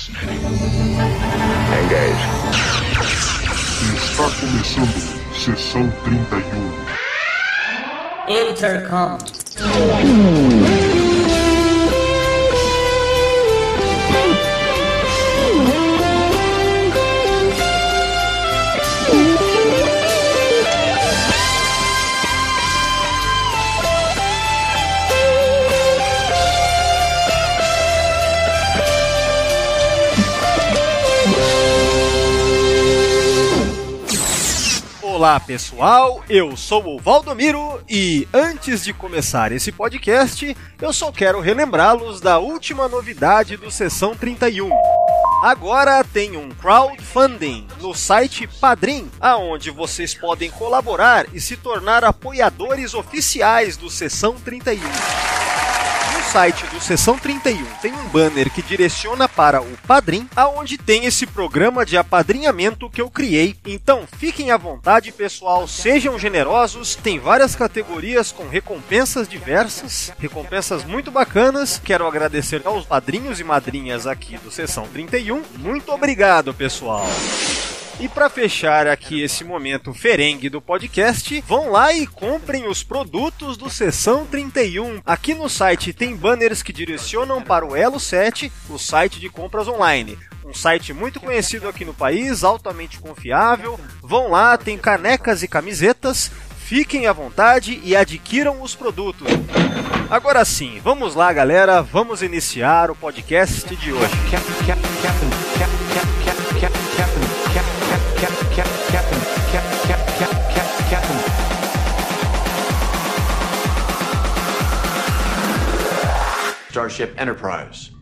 fascinating. Engage. Está começando sessão 31. Intercom. Olá pessoal, eu sou o Valdomiro e antes de começar esse podcast, eu só quero relembrá-los da última novidade do Sessão 31. Agora tem um crowdfunding no site Padrim, aonde vocês podem colaborar e se tornar apoiadores oficiais do Sessão 31 site do Sessão 31 tem um banner que direciona para o Padrim, aonde tem esse programa de apadrinhamento que eu criei. Então fiquem à vontade, pessoal, sejam generosos. Tem várias categorias com recompensas diversas, recompensas muito bacanas. Quero agradecer aos padrinhos e madrinhas aqui do Sessão 31. Muito obrigado, pessoal. E para fechar aqui esse momento ferengue do podcast, vão lá e comprem os produtos do Sessão 31. Aqui no site tem banners que direcionam para o Elo 7, o site de compras online um site muito conhecido aqui no país, altamente confiável. Vão lá, tem canecas e camisetas. Fiquem à vontade e adquiram os produtos. Agora sim, vamos lá, galera, vamos iniciar o podcast de hoje. Starship Enterprise.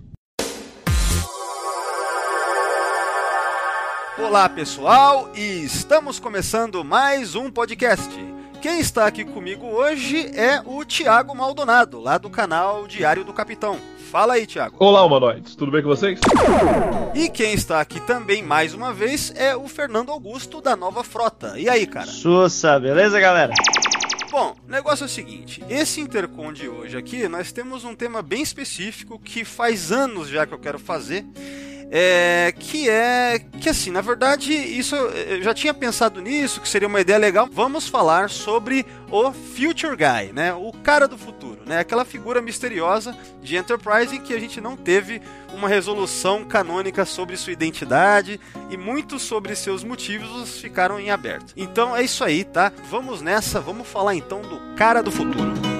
Olá pessoal, e estamos começando mais um podcast. Quem está aqui comigo hoje é o Tiago Maldonado, lá do canal Diário do Capitão. Fala aí, Tiago. Olá, humanoides, tudo bem com vocês? E quem está aqui também mais uma vez é o Fernando Augusto da Nova Frota. E aí, cara? Sussa, beleza, galera? Bom, o negócio é o seguinte: esse Intercom de hoje aqui, nós temos um tema bem específico que faz anos já que eu quero fazer. É, que é que assim, na verdade, isso eu já tinha pensado nisso, que seria uma ideia legal. Vamos falar sobre o Future Guy, né? O cara do futuro, né? Aquela figura misteriosa de Enterprise em que a gente não teve uma resolução canônica sobre sua identidade e muitos sobre seus motivos ficaram em aberto. Então é isso aí, tá? Vamos nessa, vamos falar então do cara do futuro.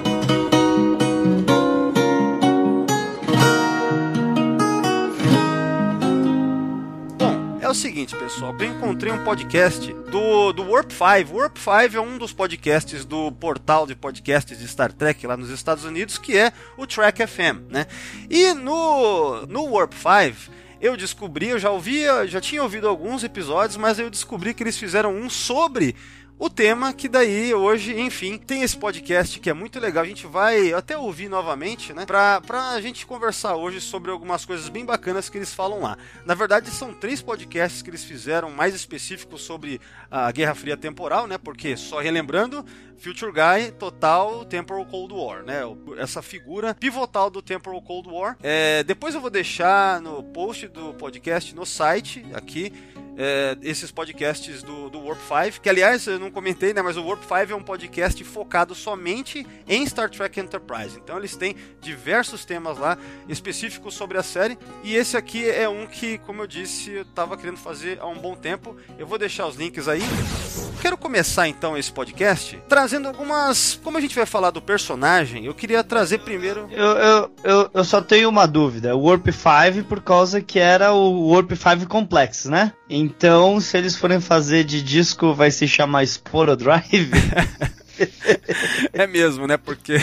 É o seguinte, pessoal. Eu encontrei um podcast do, do Warp 5. O Warp 5 é um dos podcasts do portal de podcasts de Star Trek lá nos Estados Unidos, que é o Track FM, né? E no, no Warp 5 eu descobri, eu já ouvia, já tinha ouvido alguns episódios, mas eu descobri que eles fizeram um sobre o tema que daí hoje, enfim, tem esse podcast que é muito legal. A gente vai até ouvir novamente, né? Pra, pra gente conversar hoje sobre algumas coisas bem bacanas que eles falam lá. Na verdade, são três podcasts que eles fizeram mais específicos sobre a Guerra Fria Temporal, né? Porque, só relembrando, Future Guy, Total Temporal Cold War, né? Essa figura pivotal do Temporal Cold War. É, depois eu vou deixar no post do podcast no site aqui é, esses podcasts do, do Warp 5, que aliás eu não comentei, né, mas o Warp 5 é um podcast focado somente em Star Trek Enterprise. Então eles têm diversos temas lá específicos sobre a série, e esse aqui é um que, como eu disse, eu estava querendo fazer há um bom tempo. Eu vou deixar os links aí. Quero começar então esse podcast trazendo algumas. Como a gente vai falar do personagem, eu queria trazer primeiro. Eu, eu, eu, eu só tenho uma dúvida: o Warp 5 por causa que era o Warp 5 Complex, né? Então, se eles forem fazer de disco, vai se chamar Sporo Drive? é mesmo, né? Porque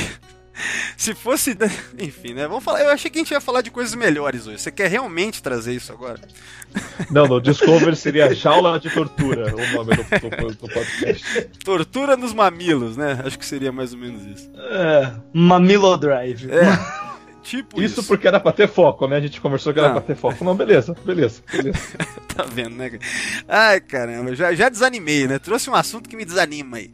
se fosse. Enfim, né? Vamos falar. Eu achei que a gente ia falar de coisas melhores hoje. Você quer realmente trazer isso agora? Não, no Discovery seria Jaula de Tortura, o nome do, do, do, podcast. Tortura nos mamilos, né? Acho que seria mais ou menos isso. É, Mamilo Drive. É. Tipo isso, isso, porque era pra ter foco, né? A gente conversou que era Não. pra ter foco. Não, beleza, beleza, beleza. tá vendo, né? Ai, caramba, já, já desanimei, né? Trouxe um assunto que me desanima aí.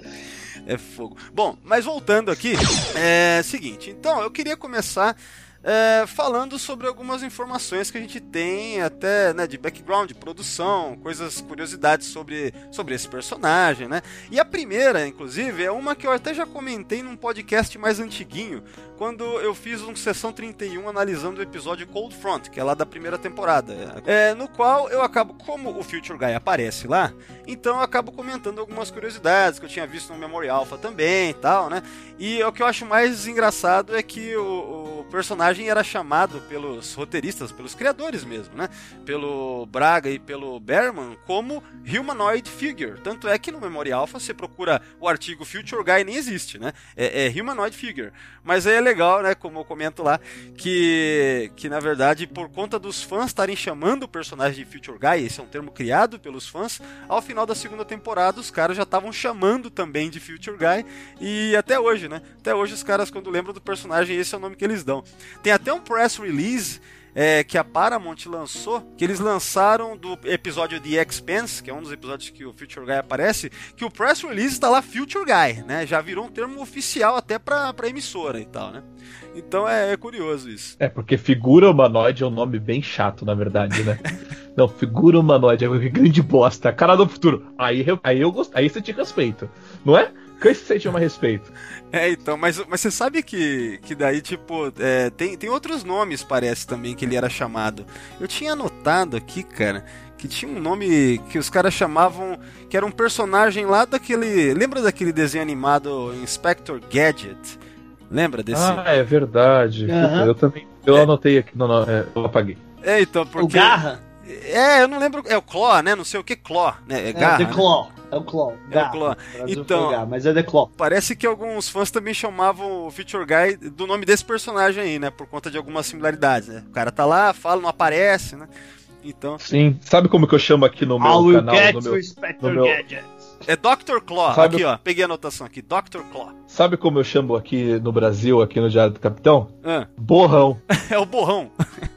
É fogo. Bom, mas voltando aqui, é seguinte. Então, eu queria começar é, falando sobre algumas informações que a gente tem até né, de background, de produção, coisas, curiosidades sobre, sobre esse personagem, né? E a primeira, inclusive, é uma que eu até já comentei num podcast mais antiguinho, quando eu fiz um sessão 31 analisando o episódio Cold Front, que é lá da primeira temporada, é, no qual eu acabo, como o Future Guy aparece lá, então eu acabo comentando algumas curiosidades que eu tinha visto no Memory Alpha também e tal, né? E o que eu acho mais engraçado é que o, o personagem era chamado pelos roteiristas, pelos criadores mesmo, né? Pelo Braga e pelo Berman como Humanoid Figure. Tanto é que no Memory Alpha você procura o artigo Future Guy nem existe, né? É, é Humanoid Figure. Mas aí é legal, né? Como eu comento lá, que, que na verdade, por conta dos fãs estarem chamando o personagem de Future Guy, esse é um termo criado pelos fãs, ao final da segunda temporada os caras já estavam chamando também de Future Guy e até hoje, né? Até hoje os caras, quando lembram do personagem, esse é o nome que eles dão. Tem até um press release é, que a Paramount lançou, que eles lançaram do episódio The Expense, que é um dos episódios que o Future Guy aparece, que o press release está lá Future Guy, né? Já virou um termo oficial até pra, pra emissora e tal, né? Então é, é curioso isso. É, porque figura humanoide é um nome bem chato, na verdade, né? Não, figura humanoide é uma grande bosta. Cara do futuro. Aí, aí eu gosto. Aí você te respeito. Não é? Que você chama respeito. É, então, mas, mas você sabe que, que daí, tipo, é, tem, tem outros nomes, parece também, que ele era chamado. Eu tinha anotado aqui, cara, que tinha um nome que os caras chamavam, que era um personagem lá daquele. Lembra daquele desenho animado Inspector Gadget? Lembra desse? Ah, é verdade. Aham. Eu também. Eu anotei aqui, não, não, é, eu apaguei. É, então, porque. O Garra? É, eu não lembro. É o Claw, né? Não sei o que Claw, né? É É, Garra. The né? Claw. É o Claw. É o Garra. Claw. Então- Garra, mas é The Claw. Parece que alguns fãs também chamavam o Future Guy do nome desse personagem aí, né? Por conta de algumas similaridades, né? O cara tá lá, fala, não aparece, né? Então, Sim. Sabe como que eu chamo aqui no I meu will canal? get No to meu, Inspector no meu- Gadget. é Dr. Claw. Sabe- Aqui, ó. Peguei a anotação aqui. Dr. Claw. sabe como eu chamo aqui no Brasil, aqui no Diário do Capitão? Ah, Borrão. é o borrão.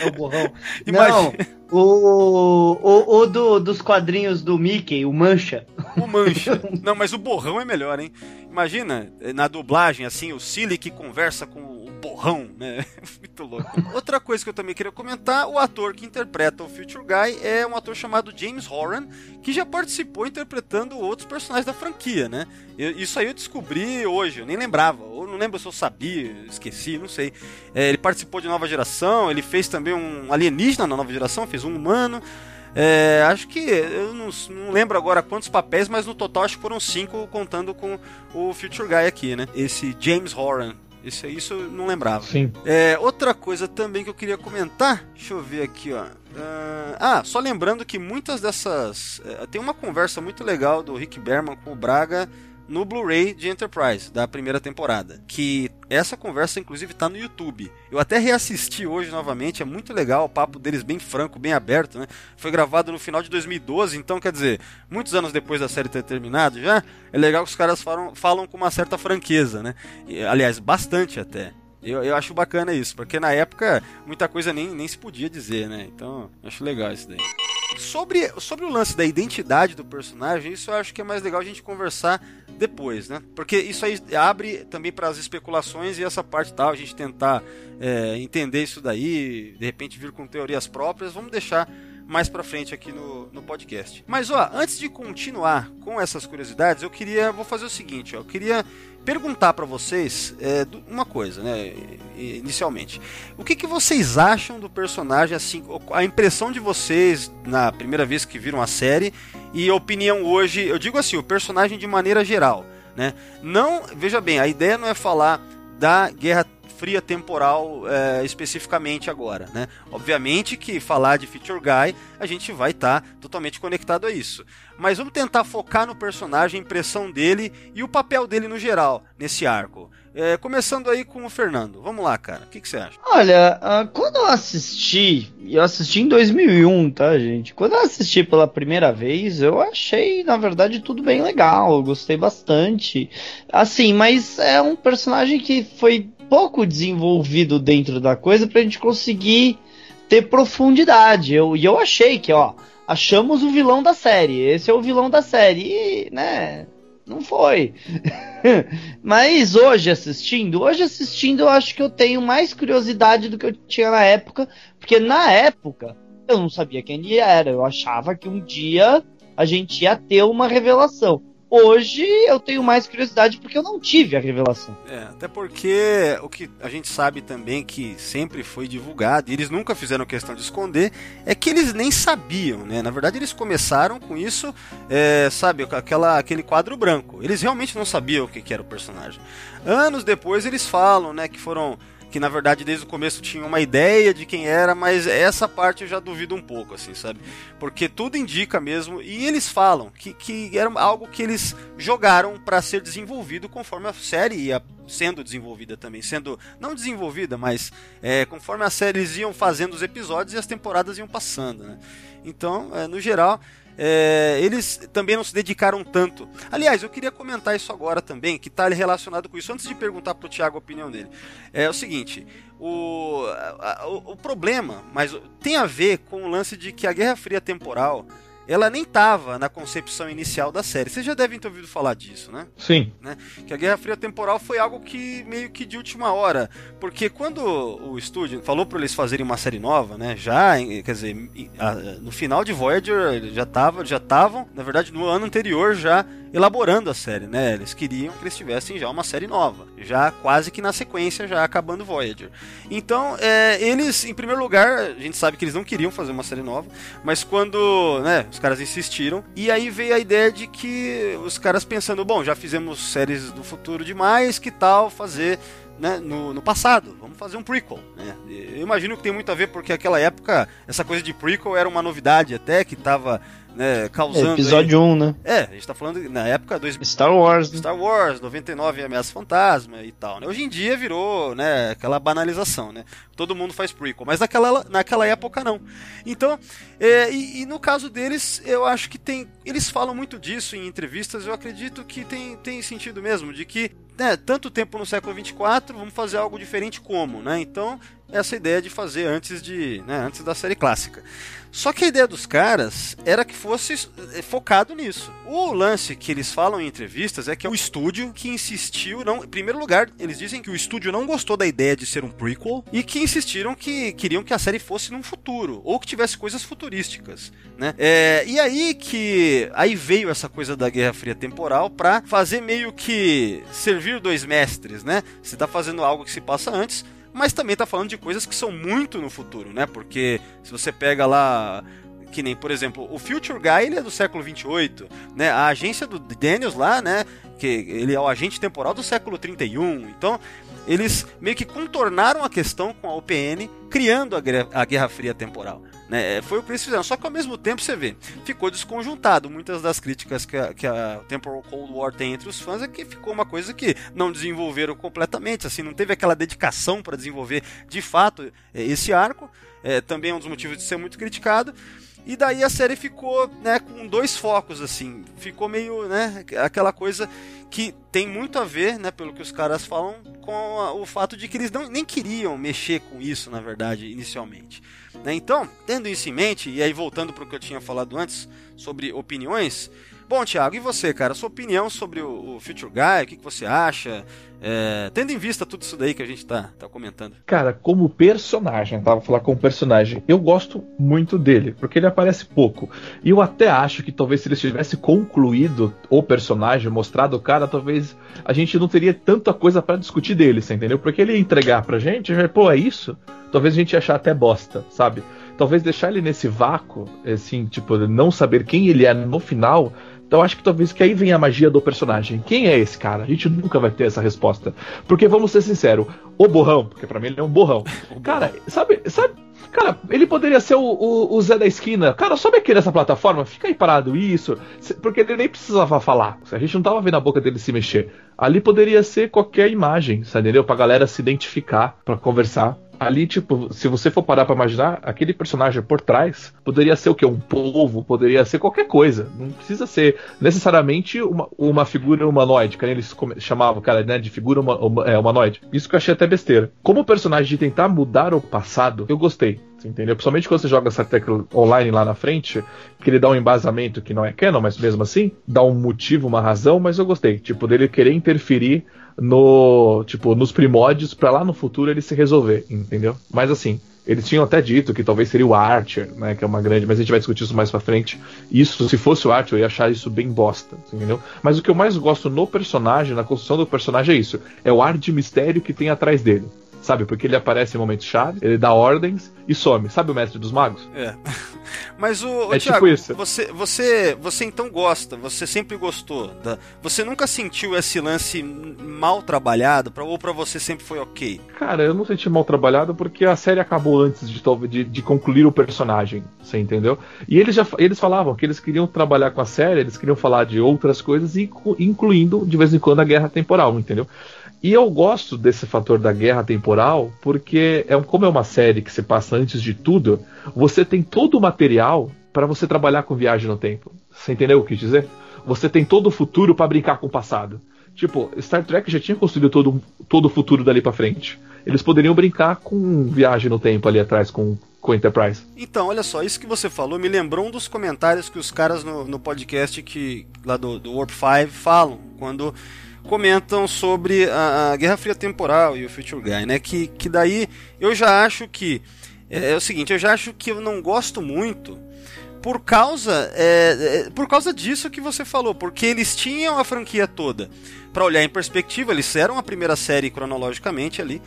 É o borrão. Imagina. Não, o, o, o do, dos quadrinhos do Mickey, o Mancha. O mancha. Não, mas o borrão é melhor, hein? Imagina, eh, na dublagem, assim, o Silly que conversa com o borrão, né? Muito louco. Outra coisa que eu também queria comentar, o ator que interpreta o Future Guy é um ator chamado James Horan, que já participou interpretando outros personagens da franquia, né? Eu- isso aí eu descobri hoje, eu nem lembrava, ou não lembro se eu sabia, esqueci, não sei. É, ele participou de Nova Geração, ele fez também um alienígena na Nova Geração, fez um humano. É, acho que eu não, não lembro agora quantos papéis, mas no total acho que foram cinco, contando com o Future Guy aqui, né? Esse James Horan. Esse, isso eu não lembrava. Sim. É, outra coisa também que eu queria comentar, deixa eu ver aqui, ó. Ah, ah, só lembrando que muitas dessas. é, tem uma conversa muito legal do Rick Berman com o Braga no Blu-ray de Enterprise, da primeira temporada. Que essa conversa, inclusive, tá no YouTube. Eu até reassisti hoje novamente, é muito legal, o papo deles bem franco, bem aberto, né? Foi gravado no final de 2012, então quer dizer, muitos anos depois da série ter terminado já, é legal que os caras falam, falam com uma certa franqueza, né? E, aliás, bastante até. Eu, eu acho bacana isso, porque na época muita coisa nem, nem se podia dizer, né? Então, acho legal isso daí. Sobre, sobre o lance da identidade do personagem, isso eu acho que é mais legal a gente conversar depois, né? Porque isso aí abre também para as especulações e essa parte tal, a gente tentar é, entender isso daí, de repente vir com teorias próprias, vamos deixar mais pra frente aqui no, no podcast. Mas ó, antes de continuar com essas curiosidades, eu queria, vou fazer o seguinte, ó, eu queria perguntar pra vocês é, uma coisa, né? Inicialmente, o que, que vocês acham do personagem, assim, a impressão de vocês na primeira vez que viram a série e a opinião hoje, eu digo assim, o personagem de maneira geral, né? Não, veja bem, a ideia não é falar da Guerra Fria temporal é, especificamente agora, né? Obviamente que falar de Feature Guy a gente vai estar totalmente conectado a isso. Mas vamos tentar focar no personagem, a impressão dele e o papel dele no geral nesse arco. É, começando aí com o Fernando. Vamos lá, cara. O que, você acha? Olha, ah, quando eu assisti, eu assisti em 2001, tá, gente? Quando eu assisti pela primeira vez, eu achei, na verdade, tudo bem legal, gostei bastante. Assim, mas é um personagem que foi pouco desenvolvido dentro da coisa pra gente conseguir ter profundidade. Eu, e eu achei que, ó, achamos o vilão da série, esse é o vilão da série, e, né? Não foi. Mas hoje assistindo, hoje assistindo, eu acho que eu tenho mais curiosidade do que eu tinha na época, porque na época eu não sabia quem ele era. Eu achava que um dia a gente ia ter uma revelação. Hoje eu tenho mais curiosidade porque eu não tive a revelação. É, até porque o que a gente sabe também que sempre foi divulgado, e eles nunca fizeram questão de esconder, é que eles nem sabiam, né? Na verdade, eles começaram com isso, é, sabe, aquela, aquele quadro branco. Eles realmente não sabiam o que, que era o personagem. Anos depois eles falam, né, que foram que na verdade desde o começo tinha uma ideia de quem era, mas essa parte eu já duvido um pouco, assim, sabe? Porque tudo indica mesmo, e eles falam que, que era algo que eles jogaram para ser desenvolvido conforme a série ia sendo desenvolvida também, sendo não desenvolvida, mas é, conforme a série eles iam fazendo os episódios e as temporadas iam passando, né? Então, é, no geral, é, eles também não se dedicaram tanto. Aliás, eu queria comentar isso agora também, que está relacionado com isso, antes de perguntar para o Thiago a opinião dele. É o seguinte: o, a, o, o problema, mas tem a ver com o lance de que a Guerra Fria temporal ela nem estava na concepção inicial da série. Vocês já devem ter ouvido falar disso, né? Sim. Né? Que a Guerra Fria Temporal foi algo que meio que de última hora. Porque quando o estúdio falou para eles fazerem uma série nova, né? Já, quer dizer, no final de Voyager já estavam, já estavam, na verdade, no ano anterior já elaborando a série, né? Eles queriam que eles tivessem já uma série nova, já quase que na sequência, já acabando Voyager. Então, é, eles, em primeiro lugar, a gente sabe que eles não queriam fazer uma série nova, mas quando, né, os caras insistiram, e aí veio a ideia de que os caras pensando, bom, já fizemos séries do futuro demais, que tal fazer né, no, no, passado. Vamos fazer um prequel. Né? Eu imagino que tem muito a ver porque aquela época essa coisa de prequel era uma novidade até que estava né, causando. É, episódio aí... 1, né? É, a gente tá falando na época do Star Wars. Né? Star Wars, 99 Ameaça Fantasma e tal. Né? Hoje em dia virou né, aquela banalização, né? Todo mundo faz prequel, mas naquela, naquela época não. Então, é, e, e, no caso deles, eu acho que tem. Eles falam muito disso em entrevistas, eu acredito que tem, tem sentido mesmo, de que né, tanto tempo no século 24, vamos fazer algo diferente como, né? Então, essa ideia de fazer antes de, né, antes da série clássica. Só que a ideia dos caras era que fosse eh, focado nisso. O lance que eles falam em entrevistas é que é o estúdio que insistiu, não, em primeiro lugar, eles dizem que o estúdio não gostou da ideia de ser um prequel e que insistiram que queriam que a série fosse num futuro ou que tivesse coisas futurísticas, né? É, e aí que aí veio essa coisa da Guerra Fria temporal para fazer meio que servir dois mestres, né? Você tá fazendo algo que se passa antes mas também tá falando de coisas que são muito no futuro, né? Porque se você pega lá que nem, por exemplo, o Future Guy, ele é do século 28, né? A agência do Daniels lá, né, que ele é o agente temporal do século 31. Então, eles meio que contornaram a questão com a OPN, criando a Guerra Fria temporal. Né? É, foi o que eles fizeram. Só que ao mesmo tempo você vê, ficou desconjuntado. Muitas das críticas que a, que a Temporal Cold War tem entre os fãs é que ficou uma coisa que não desenvolveram completamente. Assim, não teve aquela dedicação para desenvolver de fato é, esse arco. É, também é um dos motivos de ser muito criticado. E daí a série ficou, né, com dois focos assim. Ficou meio, né, aquela coisa que tem muito a ver, né, pelo que os caras falam, com a, o fato de que eles não, nem queriam mexer com isso, na verdade, inicialmente. Né? Então, tendo isso em mente, e aí voltando para o que eu tinha falado antes sobre opiniões, Bom, Thiago, e você, cara? Sua opinião sobre o, Future Guy, o que, que você acha? É, tendo em vista tudo isso daí que a gente tá, tá comentando. Cara, como personagem, tava falar como personagem, eu gosto muito dele, porque ele aparece pouco. E eu até acho que talvez se ele tivesse concluído o personagem, mostrado o cara, talvez a gente não teria tanta coisa para discutir dele, você entendeu? Porque ele ia entregar pra gente, pô, é isso? Talvez a gente ia achar até bosta, sabe? Talvez deixar ele nesse vácuo, assim, tipo, não saber quem ele é no final, então acho que talvez que aí vem a magia do personagem. Quem é esse cara? A gente nunca vai ter essa resposta. Porque vamos ser sinceros, o borrão, porque para mim ele é um borrão. Cara, sabe, sabe, Cara, ele poderia ser o, o, o, Zé da esquina. Cara, sobe aqui nessa plataforma, fica aí parado, isso. Porque ele nem precisava falar. A gente não tava vendo a boca dele se mexer. Ali poderia ser qualquer imagem, sabe, entendeu? Pra galera se identificar, para conversar ali, tipo, se você for parar pra imaginar, aquele personagem por trás poderia ser o que? Um povo, poderia ser qualquer coisa. Não precisa ser necessariamente uma, uma figura humanoide, que eles chamavam, cara, né, de figura uma, uma, é, humanoide. Isso que eu achei até besteira. Como personagem de tentar mudar o passado, eu gostei. Entendeu? Principalmente quando você joga Star Trek Online lá na frente, que ele dá um embasamento que não é canon, mas mesmo assim, dá um motivo, uma razão, mas eu gostei. Tipo, dele querer interferir no. Tipo, nos primórdios para lá no futuro ele se resolver, entendeu? Mas assim, eles tinham até dito que talvez seria o Archer, né? Que é uma grande. Mas a gente vai discutir isso mais pra frente. Isso, se fosse o Archer, eu ia achar isso bem bosta, entendeu? Mas o que eu mais gosto no personagem, na construção do personagem, é isso. É o ar de mistério que tem atrás dele sabe? Porque ele aparece em momentos chave, ele dá ordens e some. Sabe o mestre dos magos? É. Mas o, é Thiago, tipo isso. você você você então gosta, você sempre gostou da, você nunca sentiu esse lance mal trabalhado pra, ou para você sempre foi OK? Cara, eu não senti mal trabalhado porque a série acabou antes de, de, de concluir o personagem, você entendeu? E eles já eles falavam que eles queriam trabalhar com a série, eles queriam falar de outras coisas incluindo de vez em quando a guerra temporal, entendeu? E eu gosto desse fator da guerra temporal, porque é como é uma série que se passa antes de tudo, você tem todo o material para você trabalhar com viagem no tempo. Você entendeu o que eu quis dizer? Você tem todo o futuro para brincar com o passado. Tipo, Star Trek já tinha construído todo, todo o futuro dali para frente. Eles poderiam brincar com viagem no tempo ali atrás com com Enterprise. Então, olha só, isso que você falou me lembrou um dos comentários que os caras no, no podcast que lá do, do Warp 5 falam, quando comentam sobre a, a, Guerra Fria Temporal e o Future Guy, né? Que, que daí eu já acho que. É, é o seguinte, eu já acho que eu não gosto muito por causa é, é, por causa disso que você falou, porque eles tinham a franquia toda para olhar em perspectiva, eles eram a primeira série cronologicamente ali.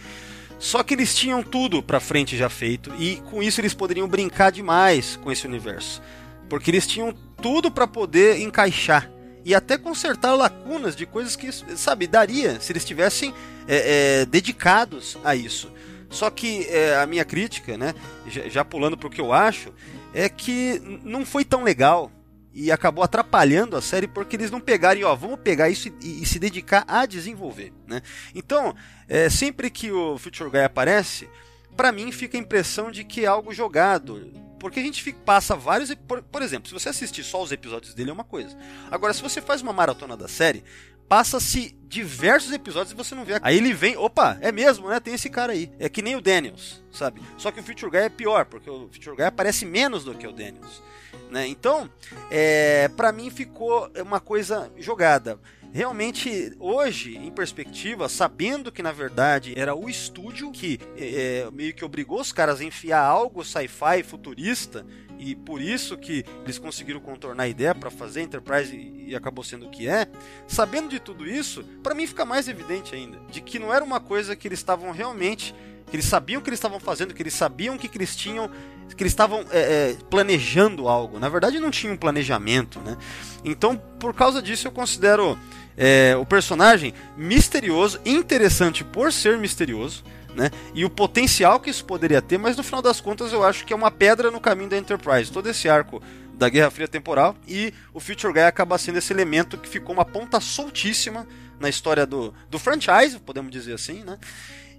Só que eles tinham tudo para frente já feito e com isso eles poderiam brincar demais com esse universo, porque eles tinham tudo para poder encaixar e até consertar lacunas de coisas que, sabe, daria se eles tivessem é, é, dedicados a isso. Só que é, a minha crítica, né, já, já pulando para o que eu acho, é que não foi tão legal e acabou atrapalhando a série porque eles não pegaram e ó, vamos pegar isso e, e se dedicar a desenvolver, né? Então, é, sempre que o Future Guy aparece, para mim fica a impressão de que é algo jogado, porque a gente fica, passa vários. Por, por exemplo, se você assistir só os episódios dele é uma coisa. Agora, se você faz uma maratona da série, passa-se diversos episódios e você não vê. Aí ele vem, opa, é mesmo, né? Tem esse cara aí. É que nem o Daniels, sabe? Só que o Future Guy é pior, porque o Future Guy aparece menos do que o Daniels. Né? Então, é, para mim ficou uma coisa jogada realmente hoje, em perspectiva, sabendo que na verdade era o estúdio que é, meio que obrigou os caras a enfiar algo sci-fi futurista e por isso que eles conseguiram contornar a ideia para fazer Enterprise e, acabou sendo o que é. Sabendo de tudo isso, para mim fica mais evidente ainda de que não era uma coisa que eles estavam realmente que eles sabiam o que eles estavam fazendo, que eles sabiam que eles tinham, que eles estavam é, é, planejando algo. Na verdade, não tinha um planejamento, né? Então, por causa disso, eu considero é, o personagem misterioso, interessante por ser misterioso, né? E o potencial que isso poderia ter, mas no final das contas eu acho que é uma pedra no caminho da Enterprise. Todo esse arco da Guerra Fria temporal e o Future Guy acaba sendo esse elemento que ficou uma ponta soltíssima na história do, do franchise, podemos dizer assim, né?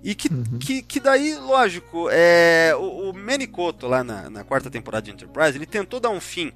E que, uhum. que, que daí, lógico, é, o, o Manicoto lá na, na quarta temporada de Enterprise, ele tentou dar um fim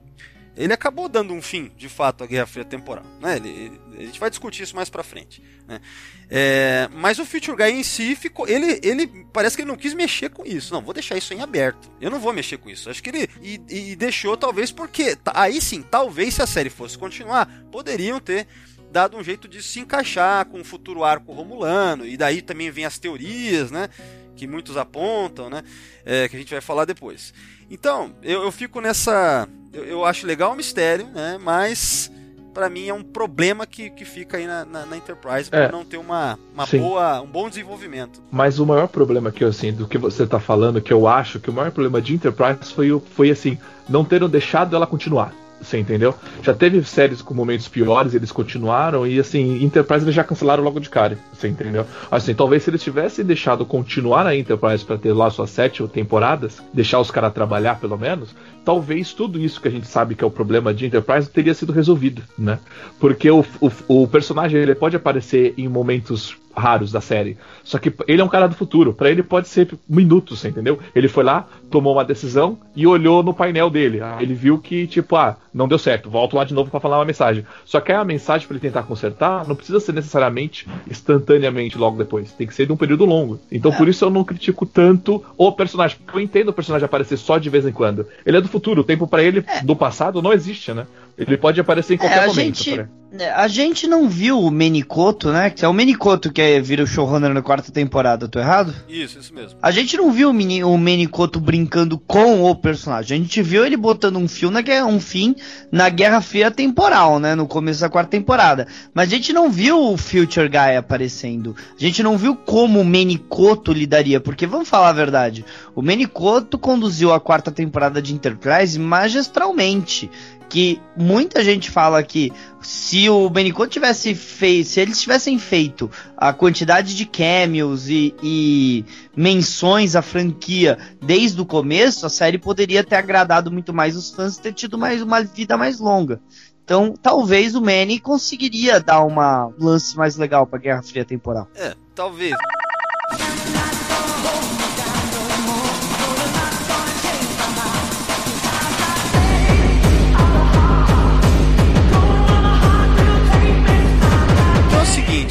ele acabou dando um fim, de fato, à Guerra Fria temporal. Né? Ele, ele, a gente vai discutir isso mais pra frente. Né? É, mas o Future Guy em si ficou. Ele, ele parece que ele não quis mexer com isso. Não, vou deixar isso em aberto. Eu não vou mexer com isso. Acho que ele. E, e deixou, talvez, porque. Aí sim, talvez se a série fosse continuar, poderiam ter dado um jeito de se encaixar com o futuro arco romulano. E daí também vem as teorias, né? Que muitos apontam, né? É, que a gente vai falar depois. Então, eu, eu fico nessa. Eu, eu, acho legal o mistério, né? Mas para mim é um problema que, que fica aí na, na, na Enterprise por é, não ter uma, uma boa, um bom desenvolvimento. Mas o maior problema que eu assim, do que você tá falando, que eu acho que o maior problema de Enterprise foi, foi assim, não terem deixado ela continuar. Você entendeu? Já teve séries com momentos piores, eles continuaram, e assim, Enterprise eles já cancelaram logo de cara. Você entendeu? Assim, talvez se eles tivessem deixado continuar a Enterprise para ter lá suas sete temporadas, deixar os caras trabalhar pelo menos, talvez tudo isso que a gente sabe que é o problema de Enterprise teria sido resolvido, né? Porque o, o, o personagem ele pode aparecer em momentos raros da série. Só que ele é um cara do futuro. Para ele pode ser minutos, entendeu? Ele foi lá, tomou uma decisão e olhou no painel dele. Ah, ele viu que, tipo, ah, não deu certo, volto lá de novo para falar uma mensagem. Só que a mensagem para ele tentar consertar não precisa ser necessariamente instantaneamente logo depois. Tem que ser de um período longo. Então por isso eu não critico tanto o personagem. Porque eu entendo o personagem aparecer só de vez em quando. Ele é do futuro, o tempo para ele do passado não existe, né? Ele pode aparecer em qualquer É, a momento. gente, pra- é, a gente não viu o Menicoto, né? Que é o Menicoto que é, vira o showrunner na quarta temporada, tô errado? Isso, isso mesmo. A gente não viu o, o Menicoto brincando com o personagem. A gente viu ele botando um fio na guerra, um fim na Guerra Fria temporal, né? No começo da quarta temporada. Mas a gente não viu o Future Guy aparecendo. A gente não viu como o Menicoto lidaria. Porque vamos falar a verdade. O Menicoto conduziu a quarta temporada de Enterprise magistralmente. Que muita gente fala que se o Benicoto tivesse feito, se eles tivessem feito a quantidade de cameos e, e menções à franquia desde o começo, a série poderia ter agradado muito mais os fãs e ter tido mais uma vida mais longa. Então, talvez o Manny conseguiria dar uma um lance mais legal pra Guerra Fria temporal. É, talvez.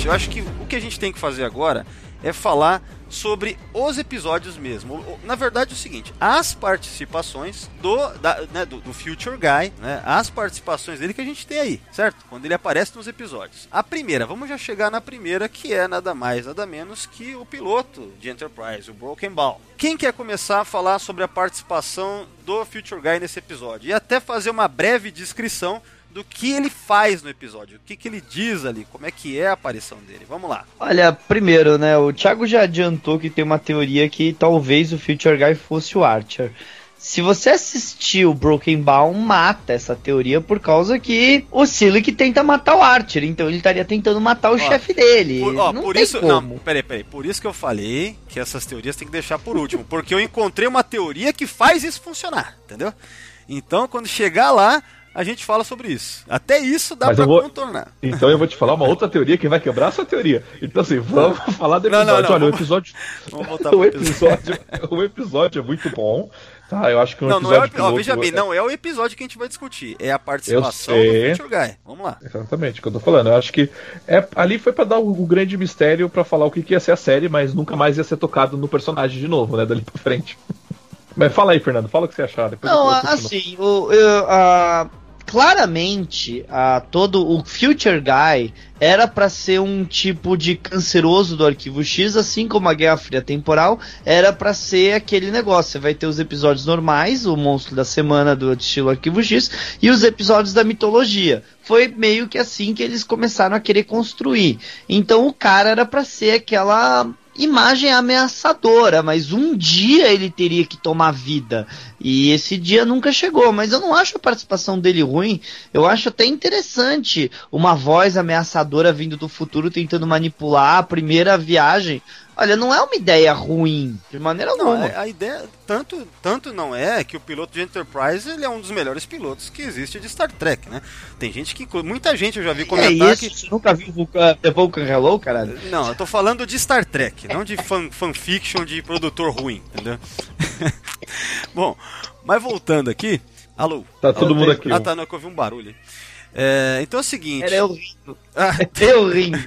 Eu acho que o que a gente tem que fazer agora é falar sobre os episódios mesmo. Na verdade é o seguinte, as participações do, da- né, do, do Future Guy, né, as participações dele que a gente tem aí, certo? Quando ele aparece nos episódios. A primeira, vamos já chegar na primeira, que é nada mais, nada menos que o piloto de Enterprise, o Broken Ball. Quem quer começar a falar sobre a participação do Future Guy nesse episódio? E até fazer uma breve descrição do que ele faz no episódio, o que, que ele diz ali, como é que é a aparição dele. Vamos lá. Olha, primeiro, né, o Thiago já adiantou que tem uma teoria que talvez o Future Guy fosse o Archer. Se você assistiu Broken Bound, mata essa teoria por causa que o Silic tenta matar o Archer, então ele estaria tentando matar o chefe dele. Por, ó, não por isso, como. não, peraí, peraí, por isso que eu falei que essas teorias tem que deixar por último, porque eu encontrei uma teoria que faz isso funcionar, entendeu? Então, quando chegar lá, a gente fala sobre isso. Até isso dá Mas pra vou- contornar. Então eu vou te falar uma outra teoria que vai quebrar a sua teoria. Então assim, vamos falar do Não, episódio. não, não, Olha, o vamos- episódio. Vamos voltar o episódio. episódio, o episódio é muito bom. Tá, eu acho que um Não, não é o, episódio ó, veja bem, não é o episódio que a gente vai discutir, é a participação do. Future Guy. Vamos lá. Exatamente, o que eu tô falando. Eu acho que é, ali foi pra dar o, o grande mistério pra falar o que, que ia ser a série, mas nunca mais ia ser tocado no personagem de novo, né? Dali pra frente. Mas fala aí, Fernando, fala o que você achar. Depois Não, assim, o, eu, a- claramente, a, todo o Future Guy era pra ser um tipo de canceroso do Arquivo X, assim como a Guerra Fria Temporal era pra ser aquele negócio. Você vai ter os episódios normais, o monstro da semana do estilo Arquivo X, e os episódios da mitologia. Foi meio que assim que eles começaram a querer construir. Então o cara era pra ser aquela imagem ameaçadora, mas um dia ele teria que tomar vida. E esse dia nunca chegou, mas eu não acho a participação dele ruim. Eu acho até interessante uma voz ameaçadora vindo do futuro tentando manipular a primeira viagem. Olha, não é uma ideia ruim, de maneira Não, alguma. é- a ideia tanto, tanto não é que o piloto de Enterprise ele é um dos melhores pilotos que existe de Star Trek, né? Tem gente que muita gente eu já vi É comentar isso, que você nunca viu Vulcan, The Vulcan Hello, caralho? Não, eu tô falando de Star Trek, não de fan, fanfiction de produtor ruim, entendeu? Bom, mas voltando aqui. Alô? Tá todo mundo aqui. Ah, tá, não, é que eu ouvi um barulho. É, então é o seguinte. Era eu rindo. Ah, Eu rindo.